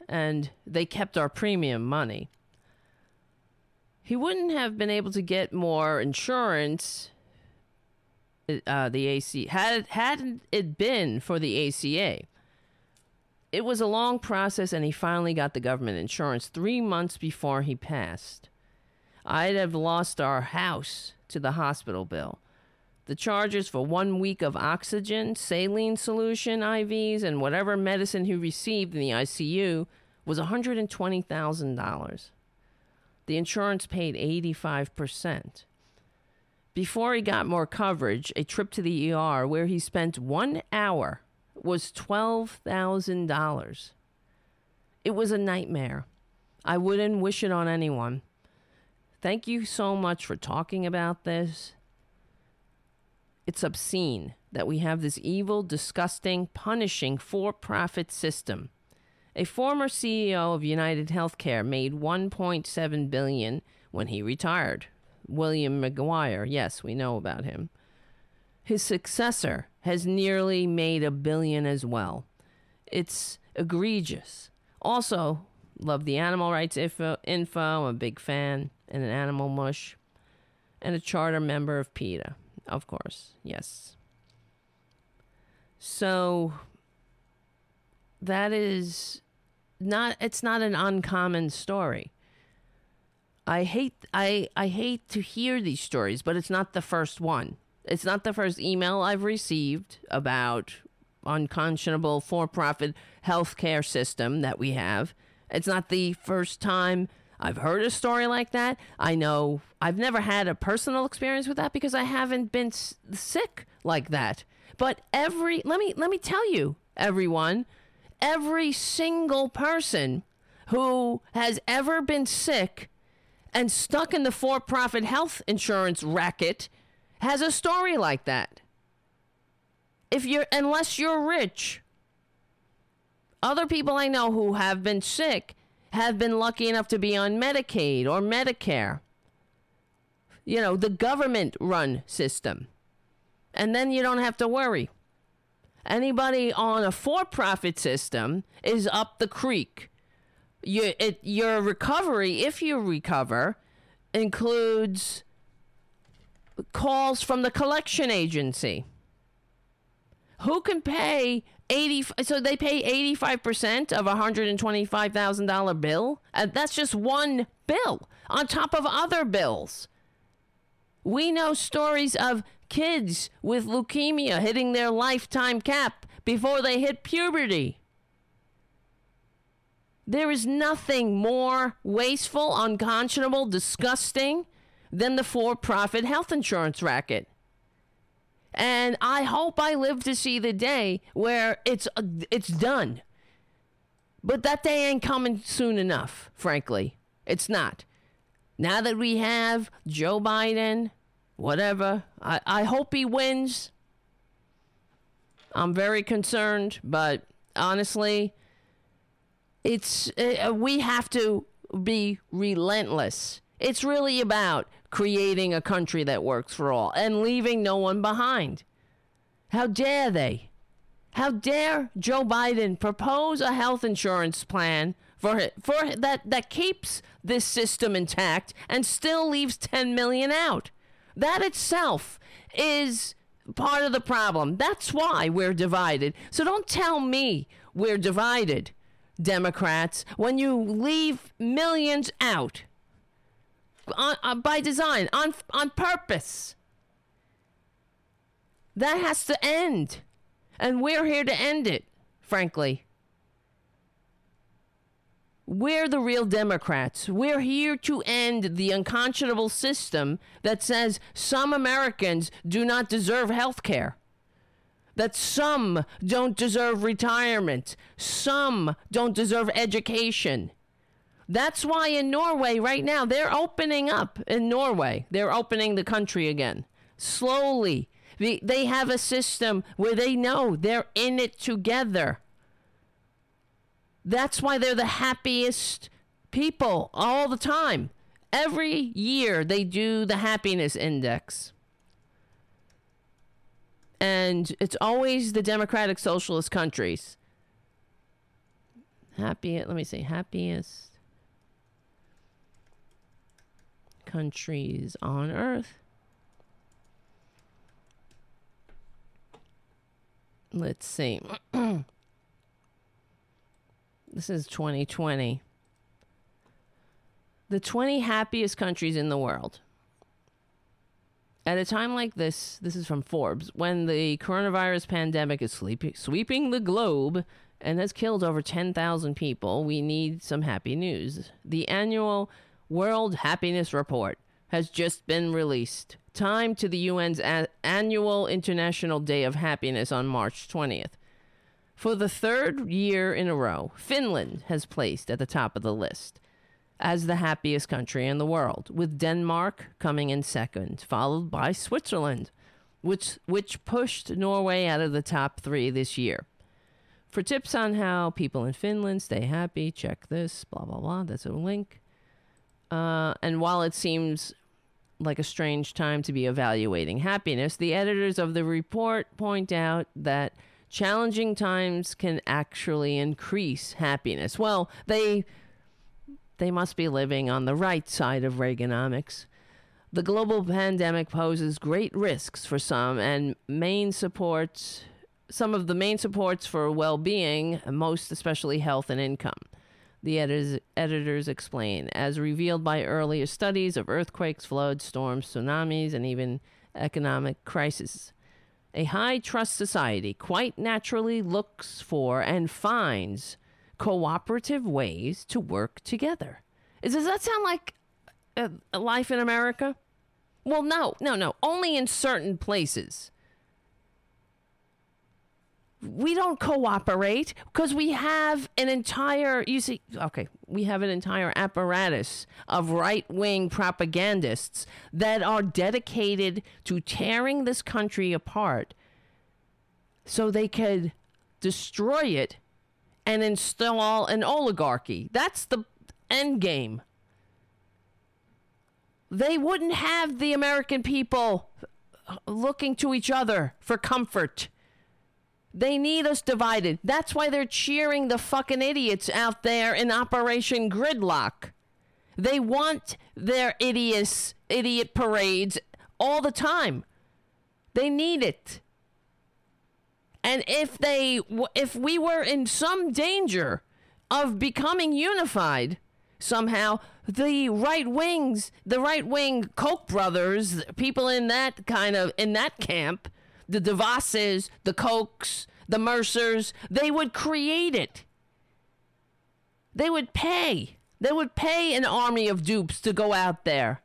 and they kept our premium money. He wouldn't have been able to get more insurance uh, the AC had hadn't it been for the ACA it was a long process, and he finally got the government insurance three months before he passed. I'd have lost our house to the hospital bill. The charges for one week of oxygen, saline solution, IVs, and whatever medicine he received in the ICU was $120,000. The insurance paid 85%. Before he got more coverage, a trip to the ER where he spent one hour was $12,000. It was a nightmare. I wouldn't wish it on anyone. Thank you so much for talking about this. It's obscene that we have this evil, disgusting, punishing for profit system. A former CEO of United Healthcare made 1.7 billion when he retired. William McGuire, yes, we know about him. His successor has nearly made a billion as well. It's egregious. Also, love the animal rights info, info. I'm a big fan and an animal mush and a charter member of PETA. Of course, yes. So that is not it's not an uncommon story. I hate I I hate to hear these stories, but it's not the first one. It's not the first email I've received about unconscionable for-profit healthcare system that we have. It's not the first time I've heard a story like that. I know I've never had a personal experience with that because I haven't been s- sick like that. But every let me let me tell you, everyone, every single person who has ever been sick and stuck in the for-profit health insurance racket has a story like that. If you're unless you're rich, other people I know who have been sick have been lucky enough to be on Medicaid or Medicare. You know, the government run system. And then you don't have to worry. Anybody on a for profit system is up the creek. You, it, your recovery, if you recover, includes calls from the collection agency. Who can pay 80 so they pay 85% of a $125,000 bill? And that's just one bill on top of other bills. We know stories of kids with leukemia hitting their lifetime cap before they hit puberty. There is nothing more wasteful unconscionable disgusting than the for-profit health insurance racket and I hope I live to see the day where it's it's done. But that day ain't coming soon enough, frankly. It's not. Now that we have Joe Biden, whatever, I, I hope he wins. I'm very concerned, but honestly, it's uh, we have to be relentless. It's really about creating a country that works for all and leaving no one behind. How dare they? How dare Joe Biden propose a health insurance plan for for that that keeps this system intact and still leaves 10 million out? That itself is part of the problem. That's why we're divided. So don't tell me we're divided, Democrats, when you leave millions out on, on, by design, on on purpose. That has to end, and we're here to end it. Frankly, we're the real Democrats. We're here to end the unconscionable system that says some Americans do not deserve health care. That some don't deserve retirement. Some don't deserve education. That's why in Norway right now, they're opening up in Norway. They're opening the country again. Slowly. They have a system where they know they're in it together. That's why they're the happiest people all the time. Every year they do the happiness index. And it's always the democratic socialist countries. Happy, let me see, happiest countries on earth. Let's see. <clears throat> this is 2020. The 20 happiest countries in the world. At a time like this, this is from Forbes, when the coronavirus pandemic is sleeping, sweeping the globe and has killed over 10,000 people, we need some happy news. The annual World Happiness Report has just been released. Time to the UN's a- annual International Day of Happiness on March 20th. For the third year in a row, Finland has placed at the top of the list as the happiest country in the world, with Denmark coming in second, followed by Switzerland, which, which pushed Norway out of the top three this year. For tips on how people in Finland stay happy, check this, blah, blah, blah. That's a link. Uh, and while it seems like a strange time to be evaluating happiness, the editors of the report point out that challenging times can actually increase happiness. Well, they they must be living on the right side of Reaganomics. The global pandemic poses great risks for some and main supports some of the main supports for well-being, most especially health and income. The editors, editors explain, as revealed by earlier studies of earthquakes, floods, storms, tsunamis, and even economic crises. A high trust society quite naturally looks for and finds cooperative ways to work together. Does that sound like a, a life in America? Well, no, no, no. Only in certain places. We don't cooperate because we have an entire, you see, okay, we have an entire apparatus of right wing propagandists that are dedicated to tearing this country apart so they could destroy it and install an oligarchy. That's the end game. They wouldn't have the American people looking to each other for comfort. They need us divided. That's why they're cheering the fucking idiots out there in Operation Gridlock. They want their idiots, idiot parades all the time. They need it. And if they if we were in some danger of becoming unified somehow, the right wings, the right wing Koch brothers, people in that kind of in that camp, the DeVosses, the Kochs, the Mercers, they would create it. They would pay. They would pay an army of dupes to go out there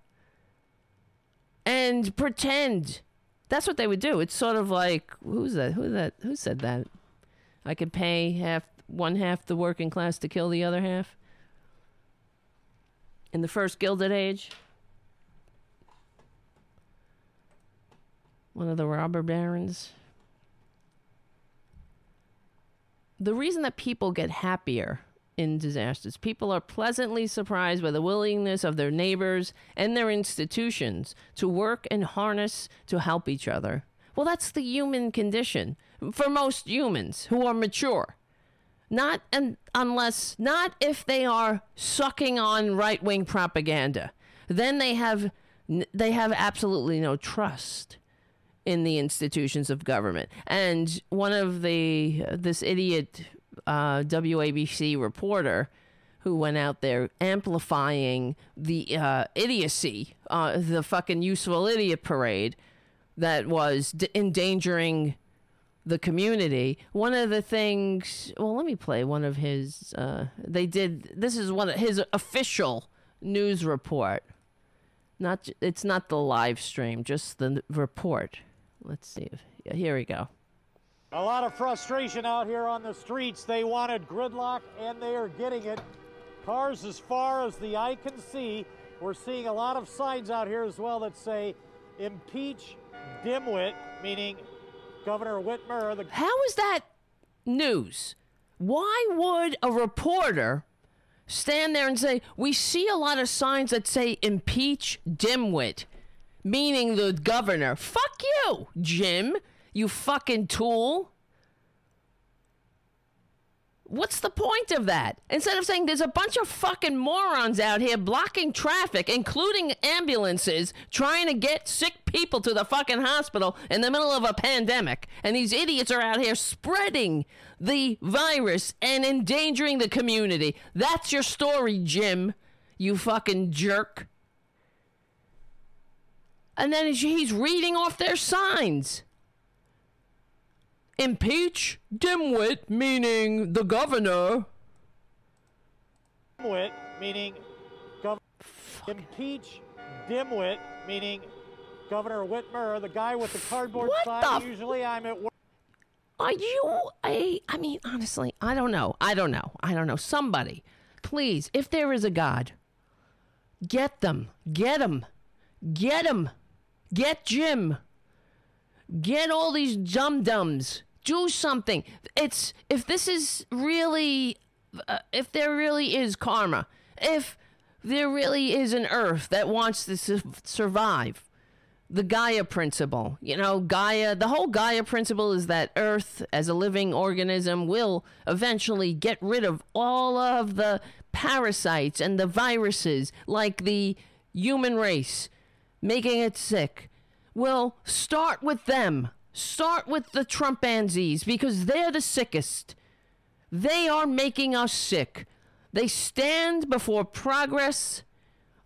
and pretend that's what they would do. It's sort of like who's that? Who that? Who said that? I could pay half one half the working class to kill the other half. In the first Gilded Age, one of the robber barons. The reason that people get happier in disasters. People are pleasantly surprised by the willingness of their neighbors and their institutions to work and harness to help each other. Well, that's the human condition for most humans who are mature. Not and unless not if they are sucking on right-wing propaganda. Then they have they have absolutely no trust in the institutions of government. And one of the this idiot uh, WABC reporter who went out there amplifying the uh, idiocy, uh, the fucking useful idiot parade that was d- endangering the community. One of the things, well, let me play one of his. Uh, they did. This is one of his official news report. Not, it's not the live stream, just the report. Let's see. If, here we go. A lot of frustration out here on the streets. They wanted gridlock, and they are getting it. Cars as far as the eye can see. We're seeing a lot of signs out here as well that say, impeach Dimwit, meaning Governor Whitmer. The- How is that news? Why would a reporter stand there and say, We see a lot of signs that say impeach Dimwit, meaning the governor? Fuck you, Jim you fucking tool. What's the point of that? Instead of saying there's a bunch of fucking morons out here blocking traffic, including ambulances, trying to get sick people to the fucking hospital in the middle of a pandemic, and these idiots are out here spreading the virus and endangering the community. That's your story, Jim. You fucking jerk. And then he's reading off their signs. Impeach dimwit, meaning the governor. Dimwit, meaning governor. Impeach dimwit, meaning Governor Whitmer, the guy with the cardboard What sign. the Usually I'm at work. Are you a? I mean, honestly, I don't know. I don't know. I don't know. Somebody, please, if there is a God, get them. Get them. Get them. Get Jim. Get all these dum dums. Do something. It's if this is really, uh, if there really is karma, if there really is an Earth that wants to su- survive, the Gaia principle. You know, Gaia, the whole Gaia principle is that Earth as a living organism will eventually get rid of all of the parasites and the viruses like the human race, making it sick. Well, start with them. Start with the Trumpanzees because they're the sickest. They are making us sick. They stand before progress.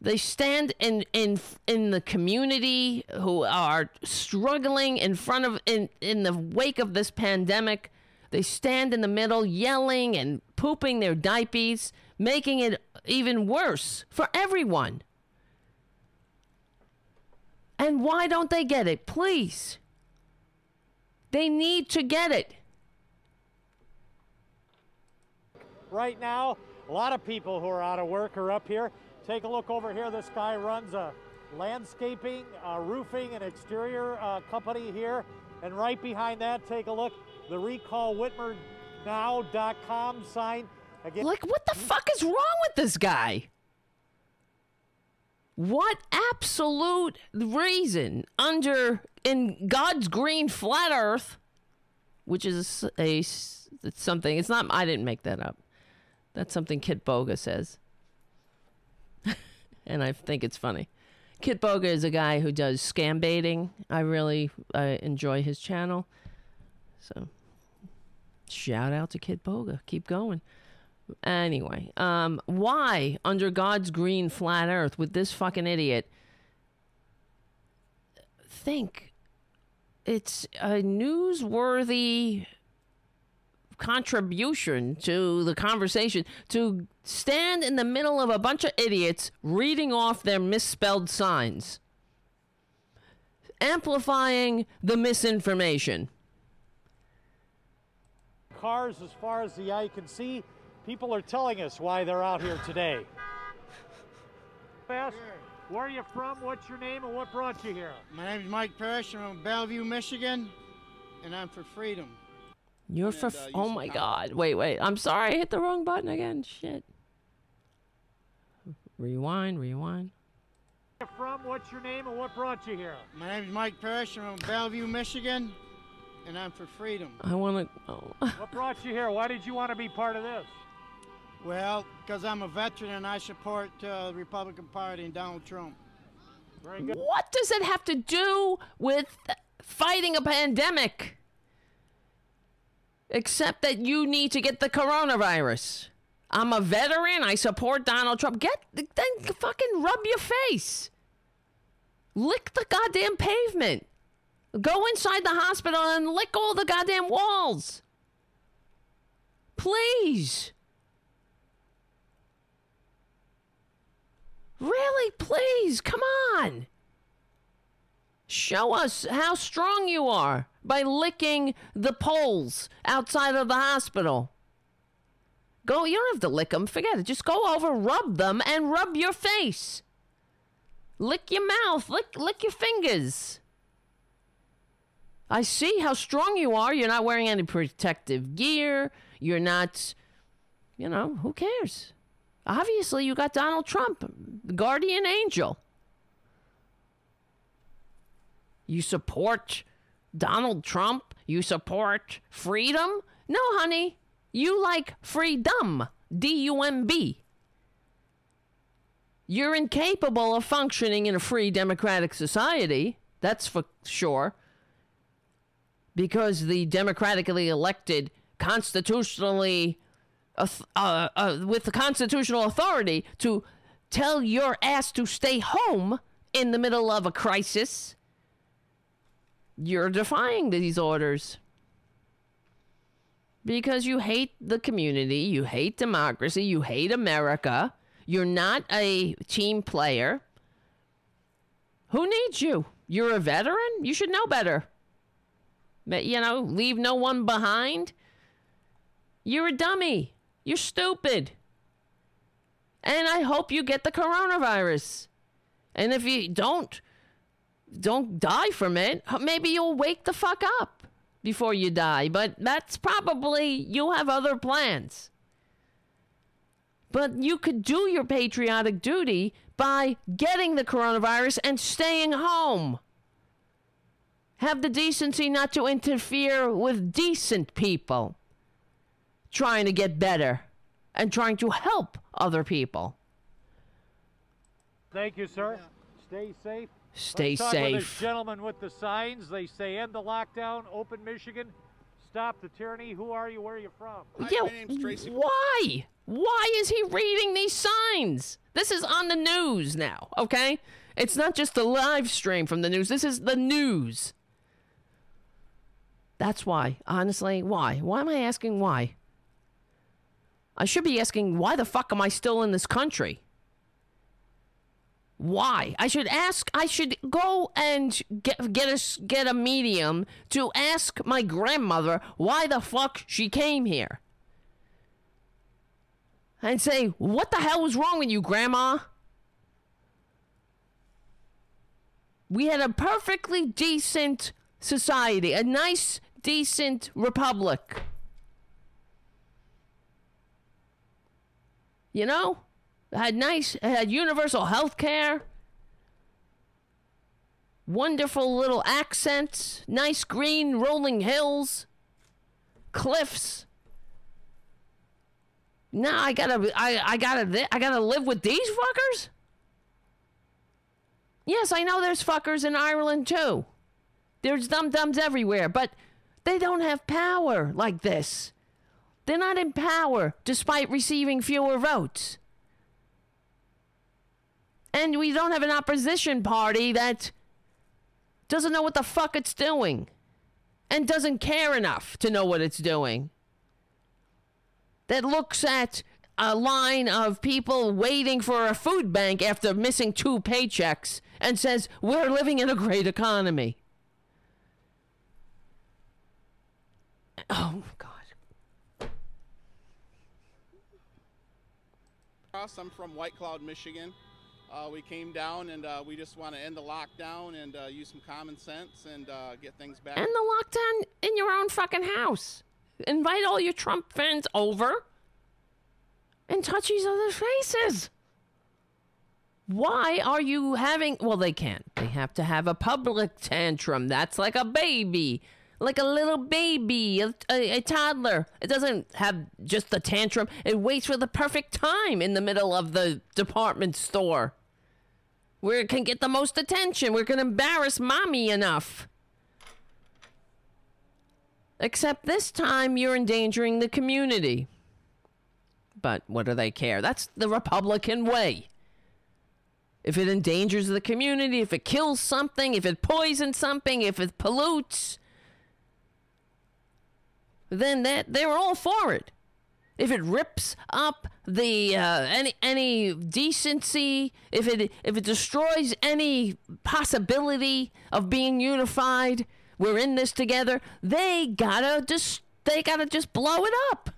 They stand in in in the community who are struggling in front of in in the wake of this pandemic. They stand in the middle yelling and pooping their diapers, making it even worse for everyone. And why don't they get it? Please. They need to get it. right now. A lot of people who are out of work are up here. Take a look over here. This guy runs a landscaping, uh, roofing, and exterior uh, company here. And right behind that, take a look. The recallwhitmernow.com sign. Again, Like, what the fuck is wrong with this guy? What absolute reason under in God's green flat earth, which is a, it's something, it's not, I didn't make that up. That's something Kitboga says. <laughs> and I think it's funny. Kitboga is a guy who does scam baiting. I really enjoy his channel. So, shout out to Kitboga. Keep going. Anyway, um, why under God's green flat earth would this fucking idiot think it's a newsworthy contribution to the conversation to stand in the middle of a bunch of idiots reading off their misspelled signs, amplifying the misinformation? cars as far as the eye can see. People are telling us why they're out here today. Fast, where are you from? What's your name and what brought you here? My name is Mike Parrish. I'm from Bellevue, Michigan, and I'm for freedom. You're for. F- uh, oh my come. god! Wait, wait. I'm sorry. I hit the wrong button again. Shit. Rewind. Rewind. Where are you from? What's your name and what brought you here? My name is Mike Parrish. I'm from Bellevue, Michigan, and I'm for freedom. I want to. Oh. <laughs> What brought you here? Why did you want to be part of this? Well, because I'm a veteran and I support uh, the Republican Party and Donald Trump. Very good. What does it have to do with fighting a pandemic? Except that you need to get the coronavirus. I'm a veteran. I support Donald Trump. Get then fucking rub your face. Lick the goddamn pavement. Go inside the hospital and lick all the goddamn walls. Please. Really, please, come on. Show us how strong you are by licking the poles outside of the hospital. Go, you don't have to lick them, forget it. Just go over, rub them, and rub your face. Lick your mouth, lick, lick your fingers. I see how strong you are. You're not wearing any protective gear. You're not, you know, who cares? Obviously, you got Donald Trump, guardian angel. You support Donald Trump? You support freedom? No, honey. You like freedom. D U M B. You're incapable of functioning in a free democratic society. That's for sure. Because the democratically elected, constitutionally, uh, uh, with the constitutional authority to tell your ass to stay home in the middle of a crisis, you're defying these orders because you hate the community, you hate democracy, you hate America. You're not a team player. Who needs you? You're a veteran? You should know better. But, you know, leave no one behind. You're a dummy. You're stupid. And I hope you get the coronavirus. And if you don't, don't die from it, maybe you'll wake the fuck up before you die. But that's probably, you have other plans. But you could do your patriotic duty by getting the coronavirus and staying home. Have the decency not to interfere with decent people trying to get better and trying to help other people. Thank you, sir. Stay safe. Stay Let's talk With safe. this gentleman with the signs. They say end the lockdown, open Michigan, stop the tyranny. Who are you? Where are you from? yeah, why? Why is he reading these signs? This is on the news now, okay? It's not just a live stream from the news. This is the news. That's why. Honestly, why? Why am I asking why? I should be asking why the fuck am I still in this country? Why? I should ask. I should go and get get a get a medium to ask my grandmother why the fuck she came here. And say, what the hell was wrong with you, Grandma? We had a perfectly decent society, a nice, decent republic. You know? Had nice, had universal health care, wonderful little accents, nice green rolling hills, cliffs. Now I gotta, I, I gotta, I gotta live with these fuckers. Yes, I know there's fuckers in Ireland too. There's dum dums everywhere, but they don't have power like this. They're not in power despite receiving fewer votes. And we don't have an opposition party that doesn't know what the fuck it's doing and doesn't care enough to know what it's doing. That looks at a line of people waiting for a food bank after missing two paychecks and says, We're living in a great economy. Oh, God. I'm from White Cloud, Michigan. Uh, we came down and uh, we just want to end the lockdown and uh, use some common sense and uh, get things back. End the lockdown in your own fucking house. Invite all your Trump fans over and touch each other's faces. Why are you having. Well, they can't. They have to have a public tantrum. That's like a baby. Like a little baby, a, a, a toddler. It doesn't have just the tantrum. It waits for the perfect time in the middle of the department store where it can get the most attention, where it can embarrass mommy enough. Except this time you're endangering the community. But what do they care? That's the Republican way. If it endangers the community, if it kills something, if it poisons something, if it pollutes, then that they were all for it. If it rips up the uh, any any decency, if it if it destroys any possibility of being unified, we're in this together. They gotta just they gotta just blow it up.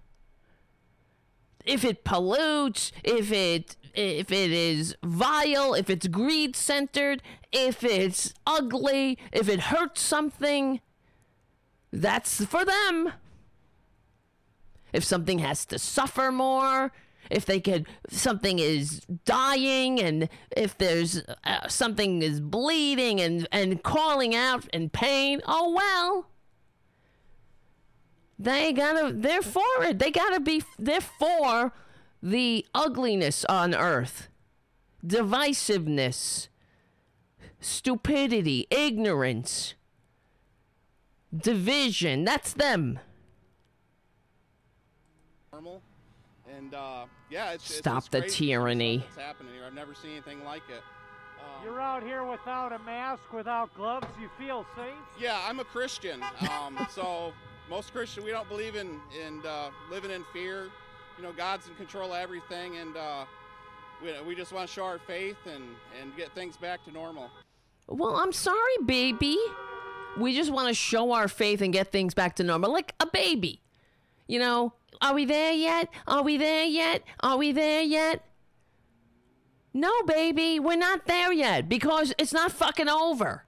If it pollutes, if it if it is vile, if it's greed centered, if it's ugly, if it hurts something, that's for them if something has to suffer more if they could something is dying and if there's uh, something is bleeding and and calling out in pain oh well. They gotta they're for it. They gotta be they're for the ugliness on earth divisiveness stupidity ignorance division. That's them normal. And uh, yeah, it's Stop it's, it's the crazy tyranny. What's happening here? I've never seen anything like it. You're out here without a mask, without gloves. You feel safe? Yeah, I'm a Christian. Um, <laughs> so most Christian, we don't believe in in uh, living in fear. You know, God's in control of everything, and uh, we, we just want to show our faith and and get things back to normal. Well, I'm sorry, baby. We just want to show our faith and get things back to normal, like a baby. You know, are we there yet? Are we there yet? Are we there yet? No, baby, we're not there yet because it's not fucking over.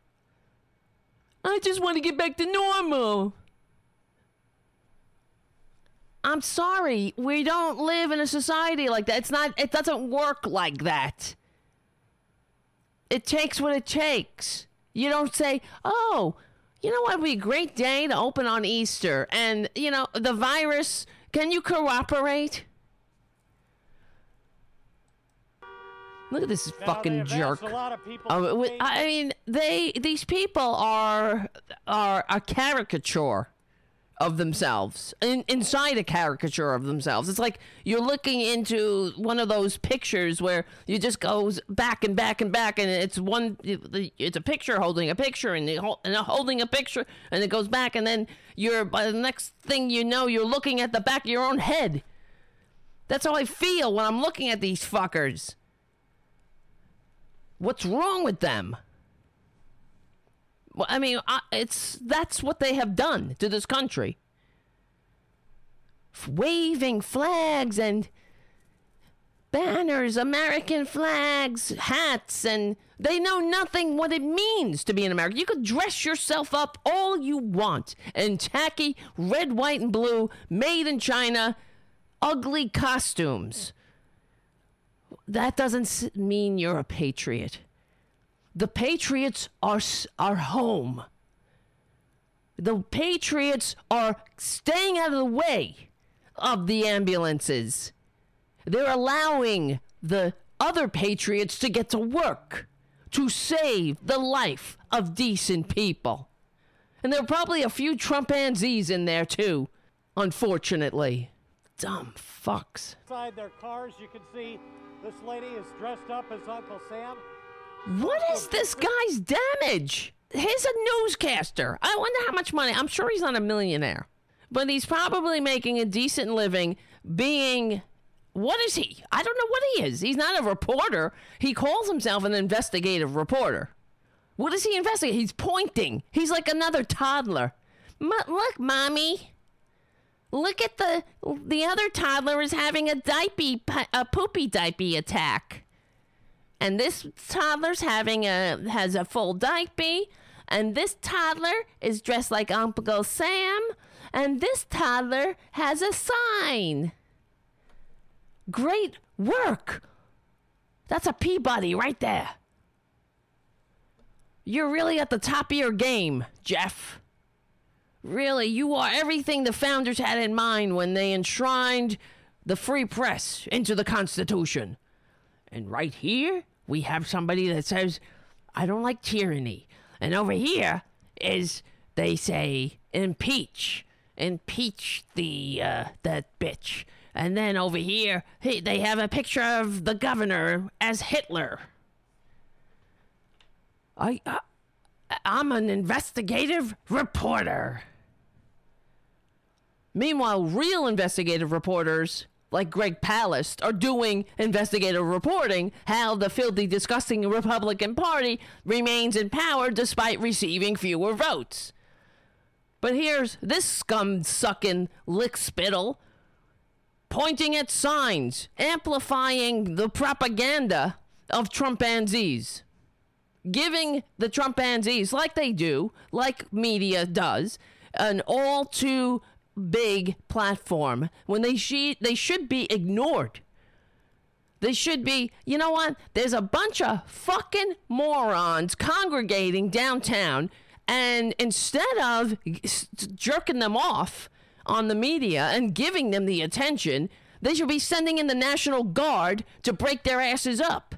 I just want to get back to normal. I'm sorry, we don't live in a society like that. It's not it doesn't work like that. It takes what it takes. You don't say, "Oh, you know what would be a great day to open on Easter?" And, you know, the virus, can you cooperate? Look at this Now, fucking jerk. A lot of people. Oh, I mean, they these people are are a caricature of themselves, in, inside a caricature of themselves. It's like you're looking into one of those pictures where you just goes back and back and back, and it's one. It's a picture holding a picture, and, it hol- and holding a picture, and it goes back, and then you're by the next thing you know, you're looking at the back of your own head. That's how I feel when I'm looking at these fuckers. What's wrong with them? Well, I mean, I, it's that's what they have done to this country. F- Waving flags and banners, American flags, hats, and they know nothing what it means to be an American. You could dress yourself up all you want in tacky red, white, and blue, made in China, ugly costumes. That doesn't mean you're a patriot. The Patriots are are home. The Patriots are staying out of the way of the ambulances. They're allowing the other Patriots to get to work to save the life of decent people. And there are probably a few Trumpanzees in there too, unfortunately. Dumb fucks. Inside their cars, you can see this lady is dressed up as Uncle Sam. What is this guy's damage? He's a newscaster. I wonder how much money. I'm sure he's not a millionaire, but he's probably making a decent living being. What is he? I don't know what he is. He's not a reporter. He calls himself an investigative reporter. What is he investigating? He's pointing. He's like another toddler. Look, mommy. Look at the the other toddler is having a diaper a poopy diaper attack and this toddler's having a has a full diaper and this toddler is dressed like uncle sam. And this toddler has a sign. Great work. That's a peabody right there. You're really at the top of your game jeff. Really you are everything the founders had in mind when they enshrined the free press into the constitution. And right here, we have somebody that says, I don't like tyranny. And over here is, they say, impeach. Impeach the, uh, that bitch. And then over here, hey, they have a picture of the governor as Hitler. I, uh, I'm an investigative reporter. Meanwhile, real investigative reporters like Greg Palast are doing investigative reporting how the filthy, disgusting Republican Party remains in power despite receiving fewer votes. But here's this scum sucking lick spittle pointing at signs, amplifying the propaganda of Trumpanzees giving the Trumpanzees, like they do, like media does, an all too big platform when they she- they should be ignored. They should be, you know what? There's a bunch of fucking morons congregating downtown, and instead of jerking them off on the media and giving them the attention, they should be sending in the National Guard to break their asses up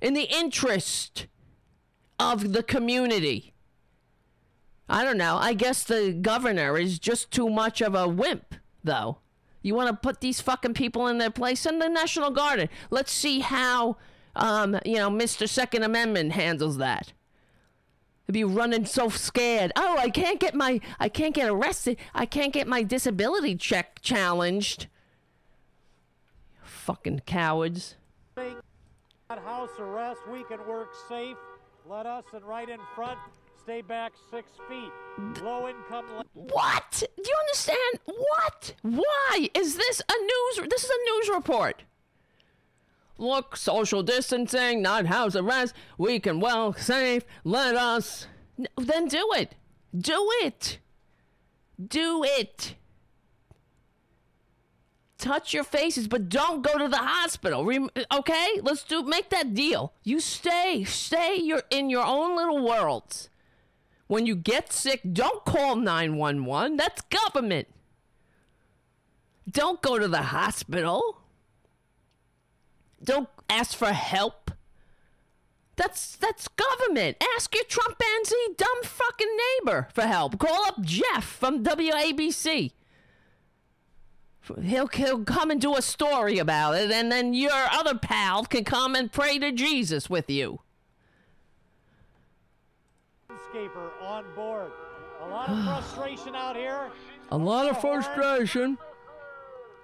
in the interest of the community. I don't know. I guess the governor is just too much of a wimp, though. You want to put these fucking people in their place? Send the National Guard in. Let's see how um, you know, Mr. Second Amendment handles that. They'd be running so scared. Oh, I can't get my, I can't get arrested. I can't get my disability check challenged. Fucking cowards. House arrest, we can work safe. Let us and right in front stay back six feet. Low income. What? Do you understand? What? Why is this a news? This is a news report. Look, social distancing, not house arrest. We can well safe. Let us. Then do it. Do it. Do it. Touch your faces, but don't go to the hospital. Okay, let's do make that deal. You stay, stay. You're in your own little worlds. When you get sick, don't call 911. That's government. Don't go to the hospital. Don't ask for help. That's that's government. Ask your Trumpanzee dumb fucking neighbor for help. Call up Jeff from WABC. He'll, he'll come and do a story about it, and then your other pal can come and pray to Jesus with you. Landscaper on board. A lot of <sighs> frustration out here. A lot of frustration.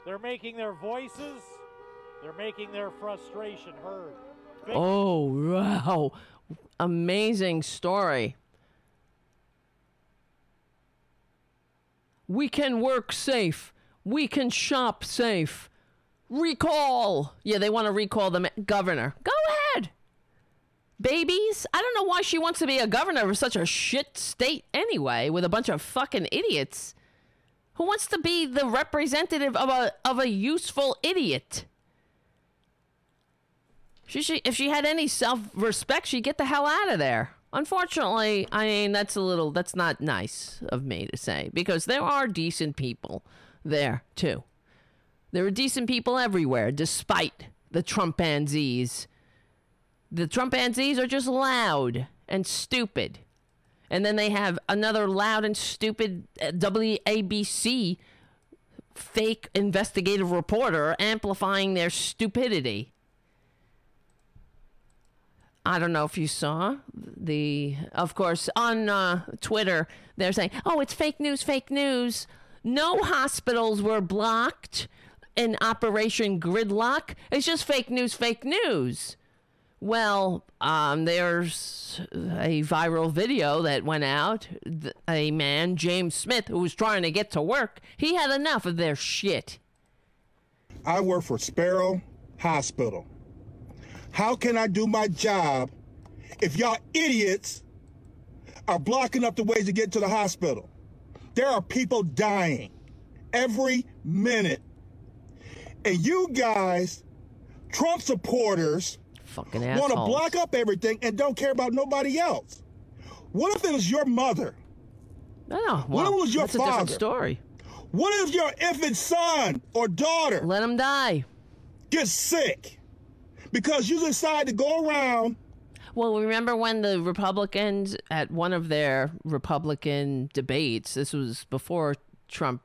They're making their voices, they're making their frustration heard. Big Oh, wow. Amazing story. We can work safe. We can shop safe. Recall. Yeah, they want to recall the ma- governor. Go ahead. Babies? I don't know why she wants to be a governor of such a shit state anyway, with a bunch of fucking idiots. Who wants to be the representative of a of a useful idiot? She, she, if she had any self respect, she'd get the hell out of there. Unfortunately, I mean, that's a little, that's not nice of me to say because there are decent people there too. There are decent people everywhere, despite the Trumpanzees. The Trumpanzees are just loud and stupid. And then they have another loud and stupid uh, WABC fake investigative reporter amplifying their stupidity. I don't know if you saw the, of course, on uh, Twitter, they're saying, oh, it's fake news, fake news. No hospitals were blocked in Operation Gridlock. It's just fake news, fake news. Well, um, there's a viral video that went out. A man, James Smith, who was trying to get to work, he had enough of their shit. I work for Sparrow Hospital. How can I do my job if y'all idiots are blocking up the ways to get to the hospital? There are people dying every minute. And you guys, Trump supporters, Fucking want to block up everything and don't care about nobody else. What if it was your mother? Oh, What if it was your that's a different story. What if your infant son or daughter let him die Get sick because you decide to go around Well, remember when the Republicans at one of their Republican debates, this was before Trump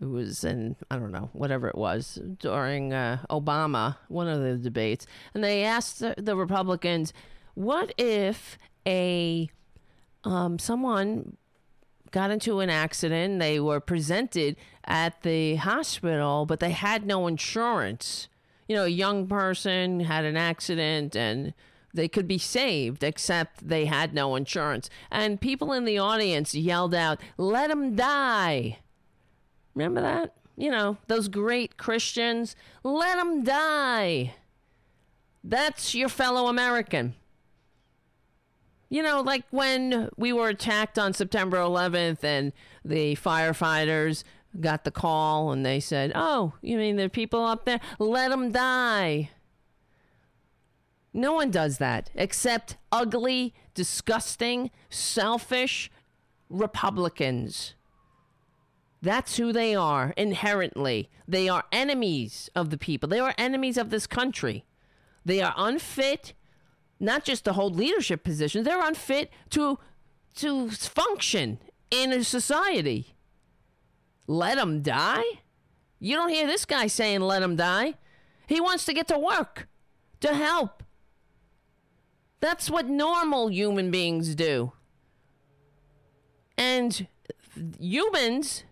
it was in I don't know, whatever it was, during uh, Obama, one of the debates, and they asked the, the Republicans, what if a um, someone got into an accident. They were presented at the hospital, but they had no insurance. You know, a young person had an accident and they could be saved, except they had no insurance. And people in the audience yelled out, Let him die. Remember that? You know, those great Christians. Let them die. That's your fellow American. You know, like when we were attacked on September 11th and the firefighters got the call and they said, Oh, you mean there are people up there? Let them die. No one does that except ugly, disgusting, selfish Republicans. That's who they are inherently. They are enemies of the people, they are enemies of this country. They are unfit not just to hold leadership positions, they're unfit to to function in a society. Let them die? You don't hear this guy saying let him die. He wants to get to work. to help. That's what normal human beings do. And humans,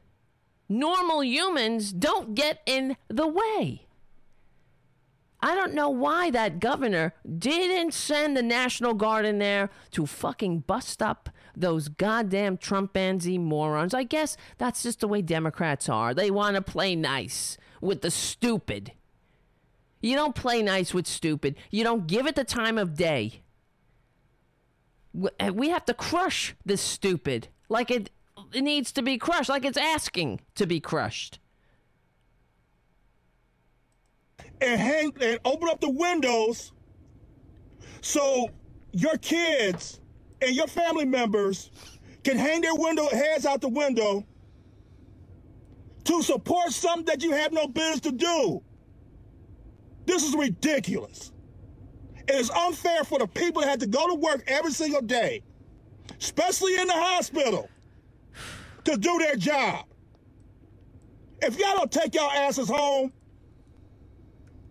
normal humans, don't get in the way. I don't know why that governor didn't send the National Guard in there to fucking bust up those goddamn Trumpanzee morons. I guess that's just the way Democrats are. They want to play nice with the stupid. You don't play nice with stupid. You don't give it the time of day. Eh, we have to crush this stupid like it needs to be crushed, like it's asking to be crushed. and hang and open up the windows so your kids and your family members can hang their window heads out the window to support something that you have no business to do. This is ridiculous. It is unfair for the people that have to go to work every single day, especially in the hospital, to do their job. If y'all don't take y'all asses home,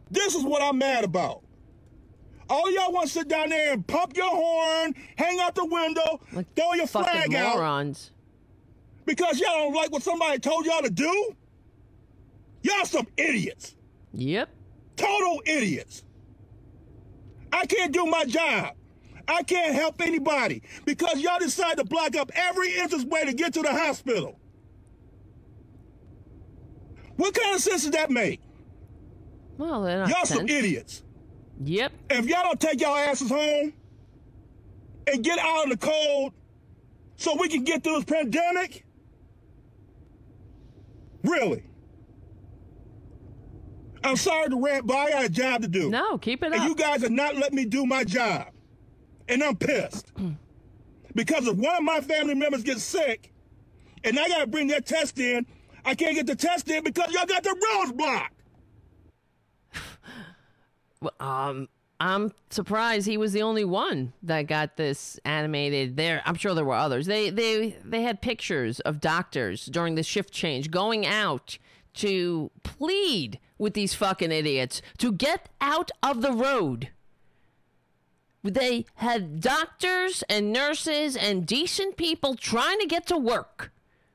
this is what I'm mad about. All y'all want to sit down there and pump your horn, hang out the window, like throw your flag morons. out. Because y'all don't like what somebody told y'all to do? Y'all some idiots. Yep. Total idiots. I can't do my job. I can't help anybody because y'all decide to block up every entrance way to get to the hospital. What kind of sense does that make? Well, Y'all some idiots. Yep. If y'all don't take y'all asses home and get out of the cold so we can get through this pandemic, really. I'm sorry to rant, but I got a job to do. No, keep it and up. you guys are not letting me do my job. And I'm pissed. because if one of my family members gets sick and I got to bring their test in, I can't get the test in because y'all got the roads blocked. <sighs> Well, um, I'm surprised he was the only one that got this animated. There, I'm sure there were others. They they they had pictures of doctors during the shift change going out to plead with these fucking idiots to get out of the road. They had doctors and nurses and decent people trying to get to work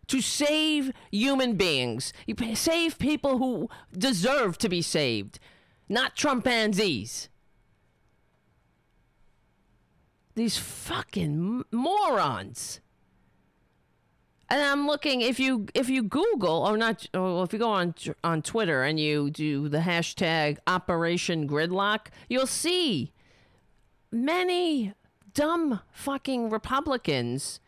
to save human beings, save people who deserve to be saved not Trumpanzees. These fucking morons. And I'm looking if you if you Google or not or if you go on on Twitter and you do the hashtag Operation Gridlock, you'll see many dumb fucking Republicans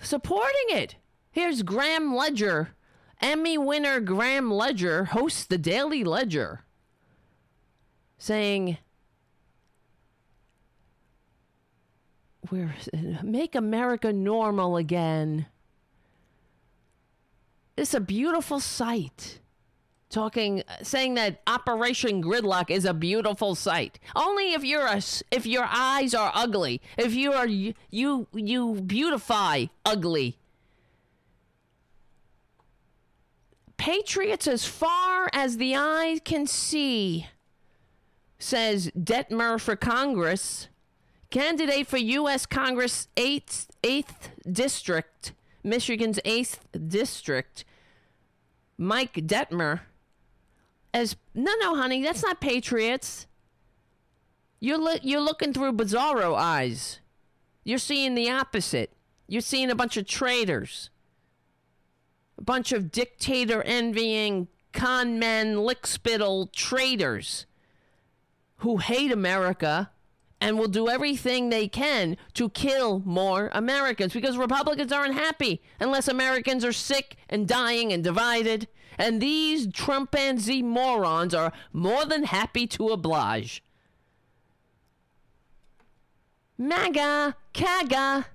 supporting it. Here's Graham Ledger Emmy winner Graham Ledger hosts the Daily Ledger, saying, "We're make America normal again." It's a beautiful sight. Talking, uh, saying that Operation Gridlock is a beautiful sight. Only if you're a, if your eyes are ugly, if you are you you beautify ugly. Patriots as far as the eye can see, says detmer for Congress, candidate for U.S. Congress 8th, 8th District, Michigan's 8th District, Mike Detmer, as no, no, honey, that's not Patriots. You're, li- you're looking through bizarro eyes. You're seeing the opposite. You're seeing a bunch of traitors a bunch of dictator envying con men, lickspittle traitors who hate America and will do everything they can to kill more Americans because Republicans aren't happy unless Americans are sick and dying and divided. And these Trumpanzee morons are more than happy to oblige. MAGA, CAGA.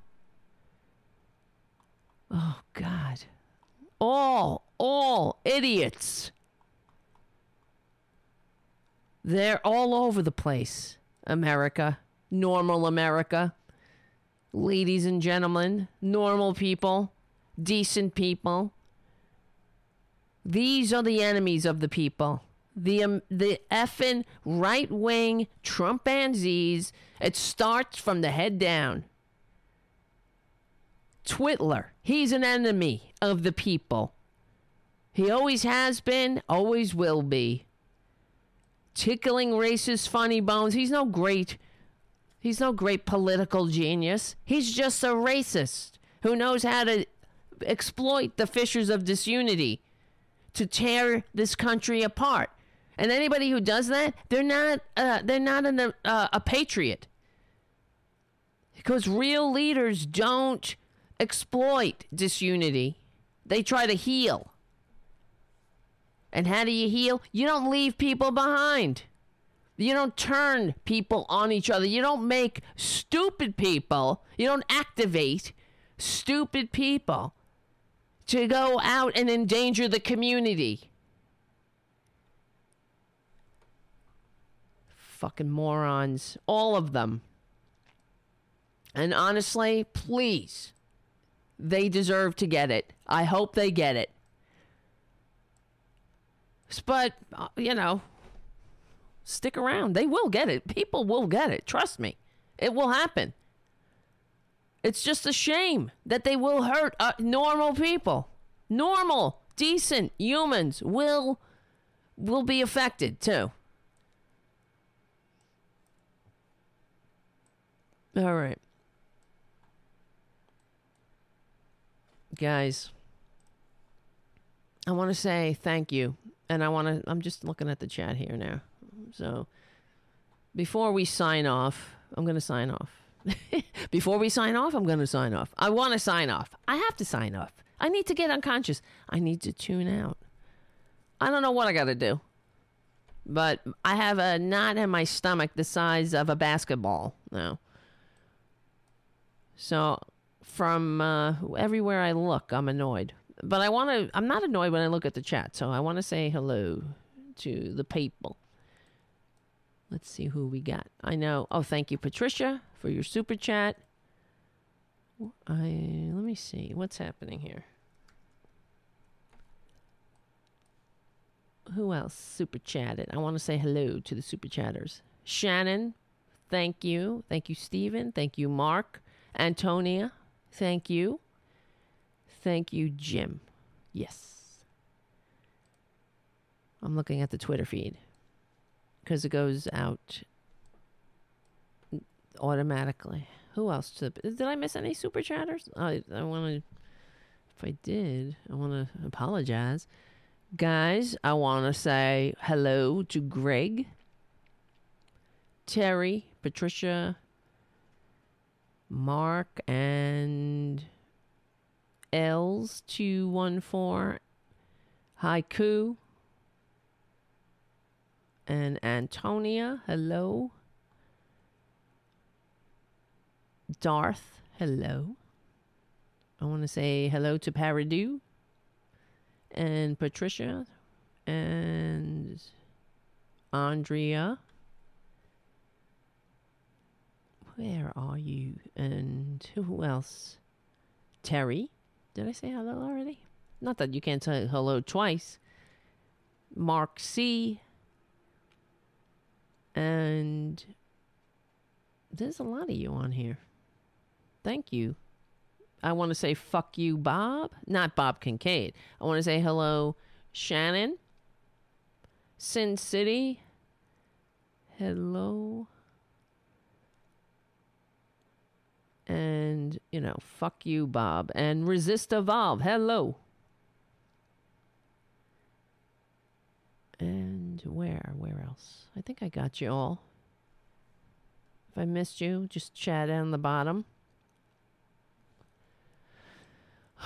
Oh, God all, all idiots. They're all over the place. America, normal America. Ladies and gentlemen, normal people, decent people. These are the enemies of the people. The um, the effing right wing Trumpanzees. It starts from the head down. Twitler, he's an enemy of the people. He always has been, always will be. Tickling racist funny bones. He's no great he's no great political genius. He's just a racist who knows how to exploit the fissures of disunity to tear this country apart. And anybody who does that, they're not uh, they're not an, uh, a patriot. Because real leaders don't exploit disunity. They try to heal. And how do you heal? You don't leave people behind. You don't turn people on each other. You don't make stupid people, you don't activate stupid people to go out and endanger the community. Fucking morons. All of them. And honestly, please, they deserve to get it. I hope they get it. But, uh, you know, stick around. They will get it. People will get it. Trust me. It will happen. It's just a shame that they will hurt uh, normal people. Normal, decent humans will will be affected too. All right. Guys, I want to say thank you. And I want to, I'm just looking at the chat here now. So before we sign off, I'm going to sign off. <laughs> before we sign off, I'm going to sign off. I want to sign off. I have to sign off. I need to get unconscious. I need to tune out. I don't know what I got to do. But I have a knot in my stomach the size of a basketball now. So from uh, everywhere I look, I'm annoyed. But I want to, I'm not annoyed when I look at the chat. So I want to say hello to the people. Let's see who we got. I know. Oh, thank you, Patricia, for your super chat. I let me see what's happening here. Who else super chatted? I want to say hello to the super chatters. Shannon, thank you. Thank you, Stephen. Thank you, Mark. Antonia, thank you. Thank you, Jim. Yes. I'm looking at the Twitter feed because it goes out automatically. Who else? Did I miss any super chatters? I I want to. If I did, I want to apologize, guys. I want to say hello to Greg, Terry, Patricia, Mark, and Els two one four, Haiku, and Antonia. Hello. Darth, hello. I want to say hello to Paradu and Patricia and Andrea. Where are you? And who else? Terry. Did I say hello already? Not that you can't say hello twice. Mark C. And there's a lot of you on here. Thank you. I want to say fuck you, Bob. Not Bob Kincaid. I want to say hello, Shannon. Sin City. Hello. And, you know, fuck you, Bob. And Resist Evolve. Hello. And where? Where else? I think I got you all. If I missed you, just chat on the bottom. <sighs>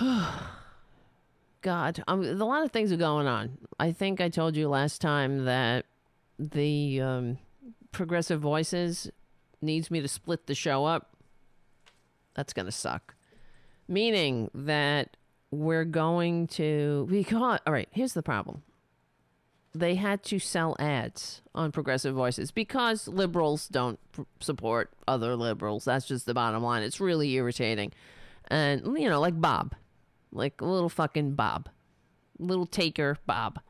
God, um, a lot of things are going on. I think I told you last time that the um, Progressive Voices needs me to split the show up. That's going to suck. Meaning that we're going to because all right, here's the problem. They had to sell ads on Progressive Voices because liberals don't pr- support other liberals. That's just the bottom line. It's really irritating. And you know, like Bob like little fucking Bob, little taker Bob.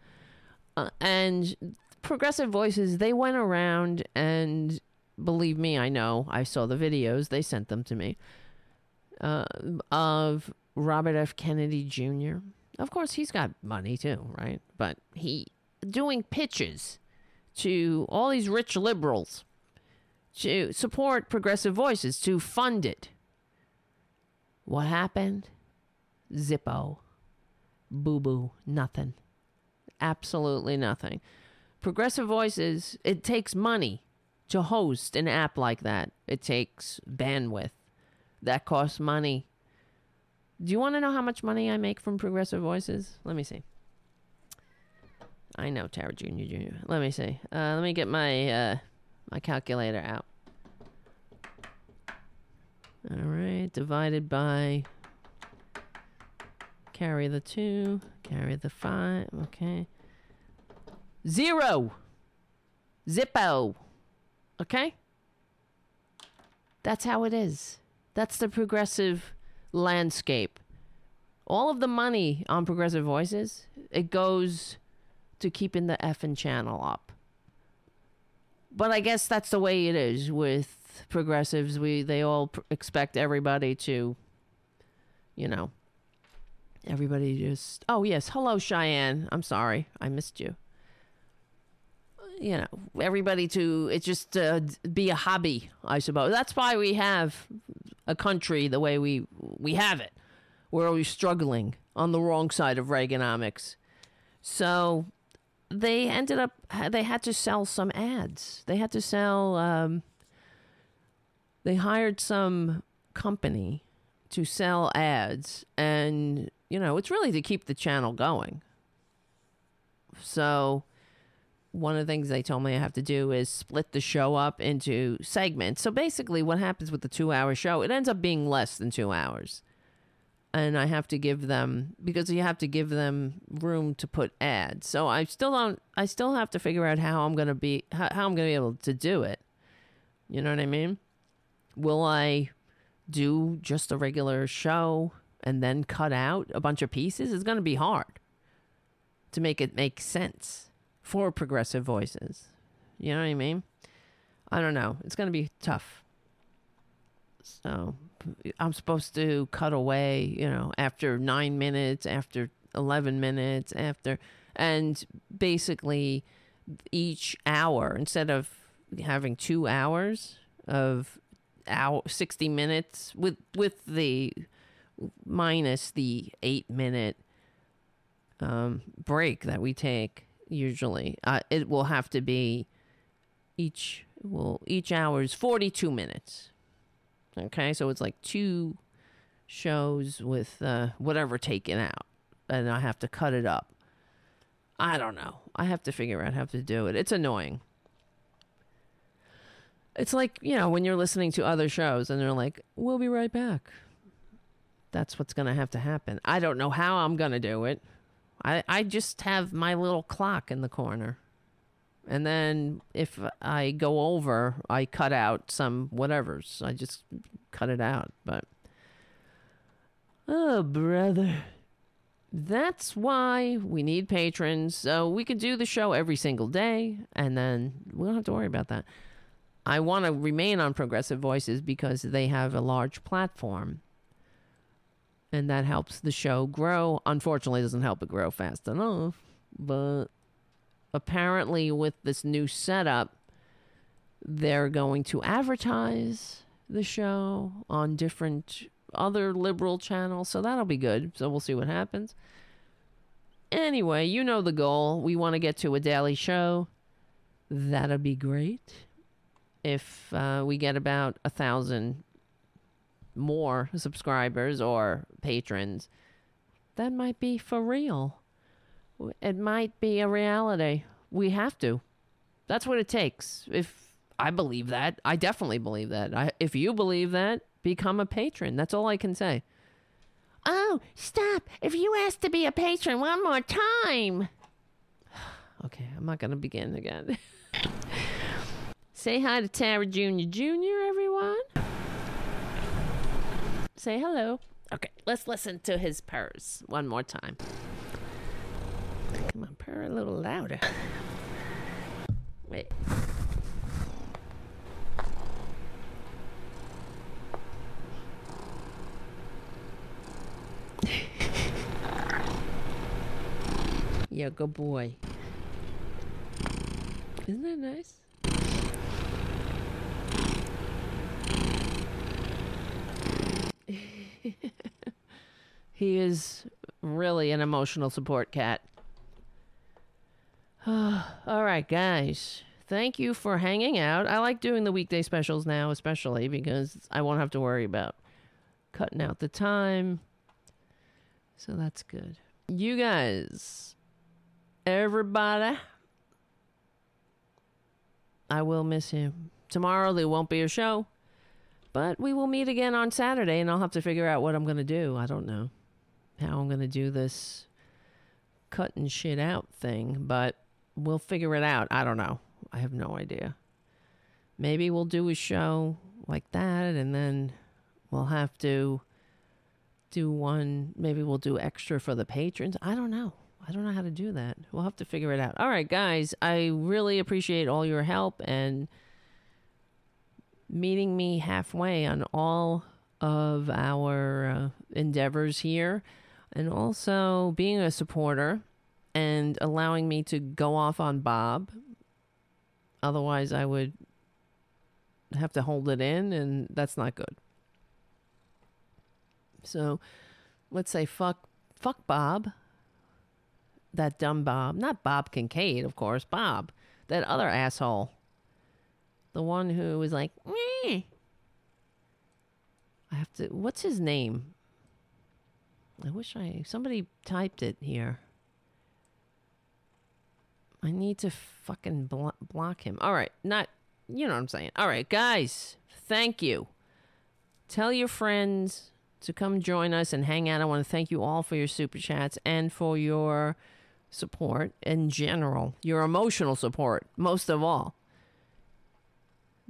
Uh, and Progressive Voices, they went around and believe me, I know. I saw the videos. They sent them to me. Uh, of Robert F. Kennedy Jr. Of course, he's got money too, right? But he doing pitches to all these rich liberals to support progressive voices, to fund it. What happened? Zippo. Boo boo. Nothing. Absolutely nothing. Progressive voices, it takes money to host an app like that. It takes bandwidth. That costs money. Do you want to know how much money I make from Progressive Voices? Let me see. I know Tara Jr. Jr. Let me see. Uh, let me get my uh, my calculator out. All right, divided by carry the two, carry the five. Okay, zero. Zippo. Okay? That's how it is. That's the progressive landscape. All of the money on Progressive Voices, it goes to keeping the effing channel up. But I guess that's the way it is with progressives. We they all pr- expect everybody to, you know, everybody just. Oh yes, hello Cheyenne. I'm sorry, I missed you you know everybody to it just uh, be a hobby i suppose. That's why we have a country the way we we have it. We're always struggling on the wrong side of reaganomics. So they ended up they had to sell some ads. They had to sell um, they hired some company to sell ads and you know it's really to keep the channel going. So one of the things they told me I have to do is split the show up into segments. So basically, what happens with the two hour show, it ends up being less than two hours. And I have to give them, because you have to give them room to put ads. So I still don't, I still have to figure out how I'm going to be, how, how I'm going to be able to do it. You know what I mean? Will I do just a regular show and then cut out a bunch of pieces? It's going to be hard to make it make sense for progressive voices. You know what I mean? I don't know. It's going to be tough. So I'm supposed to cut away, you know, after nine minutes, after 11 minutes, after, and basically each hour, instead of having two hours of hour, 60 minutes with, with the minus the eight minute um, break that we take usually. Uh, it will have to be each well each hour is 42 minutes. Okay, so it's like two shows with uh, whatever taken out, and I have to cut it up. I don't know. I have to figure out how to do it. It's annoying. It's like, you know, when you're listening to other shows and they're like, we'll be right back. That's what's going to have to happen. I don't know how I'm going to do it. I, I just have my little clock in the corner. And then if I go over, I cut out some whatevers. I just cut it out. But, oh, brother. That's why we need patrons. So we can do the show every single day, and then we don't have to worry about that. I want to remain on Progressive Voices because they have a large platform and that helps the show grow. Unfortunately, doesn't help it grow fast enough. But apparently, with this new setup, they're going to advertise the show on different other liberal channels. So that'll be good. So we'll see what happens. Anyway, you know the goal. We want to get to a daily show. That'd be great. If uh, we get about a thousand more subscribers or patrons, that might be for real. It might be a reality. We have to. That's what it takes. If I believe that, I definitely believe that. I, if you believe that, become a patron. That's all I can say. Oh, stop. If you ask to be a patron one more time. <sighs> okay, I'm not going to begin again. <laughs> Say hi to Tara Jr. Jr., everyone. Say hello. Okay, let's listen to his purrs one more time. Come on, purr a little louder. Wait. <laughs> yeah, good boy. Isn't that nice? <laughs> he is really an emotional support cat. <sighs> All right, guys. Thank you for hanging out. I like doing the weekday specials now, especially because I won't have to worry about cutting out the time. So that's good. You guys, everybody, I will miss you. Tomorrow there won't be a show, but we will meet again on Saturday and I'll have to figure out what I'm going to do. I don't know how I'm going to do this cutting shit out thing, but we'll figure it out. I don't know. I have no idea. Maybe we'll do a show like that and then we'll have to do one. Maybe we'll do extra for the patrons. I don't know. I don't know how to do that. We'll have to figure it out. All right, guys. I really appreciate all your help and meeting me halfway on all of our uh, endeavors here and also being a supporter and allowing me to go off on Bob. Otherwise, I would have to hold it in, and that's not good. So, let's say fuck, fuck Bob. That dumb Bob, not Bob Kincaid, of course. Bob, that other asshole, the one who was like, Meh. I have to. What's his name? I wish I somebody typed it here. I need to fucking blo- block him. All right, not you know what I'm saying. All right, guys, thank you. Tell your friends to come join us and hang out. I want to thank you all for your super chats and for your support in general, your emotional support, most of all.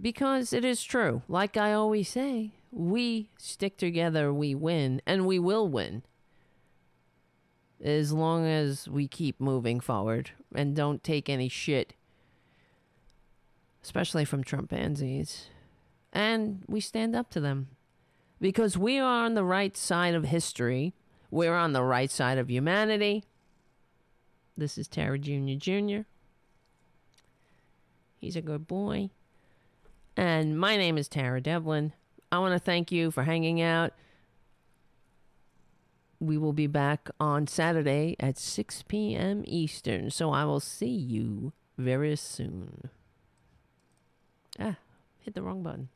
Because it is true. Like I always say, we stick together, we win, and we will win as long as we keep moving forward and don't take any shit, especially from Trumpanzees. And we stand up to them because we are on the right side of history. We're on the right side of humanity. This is Tara Jr. Jr. He's a good boy. And my name is Tara Devlin. I want to thank you for hanging out we will be back on Saturday at 6 p.m. Eastern. So I will see you very soon. Ah, hit the wrong button.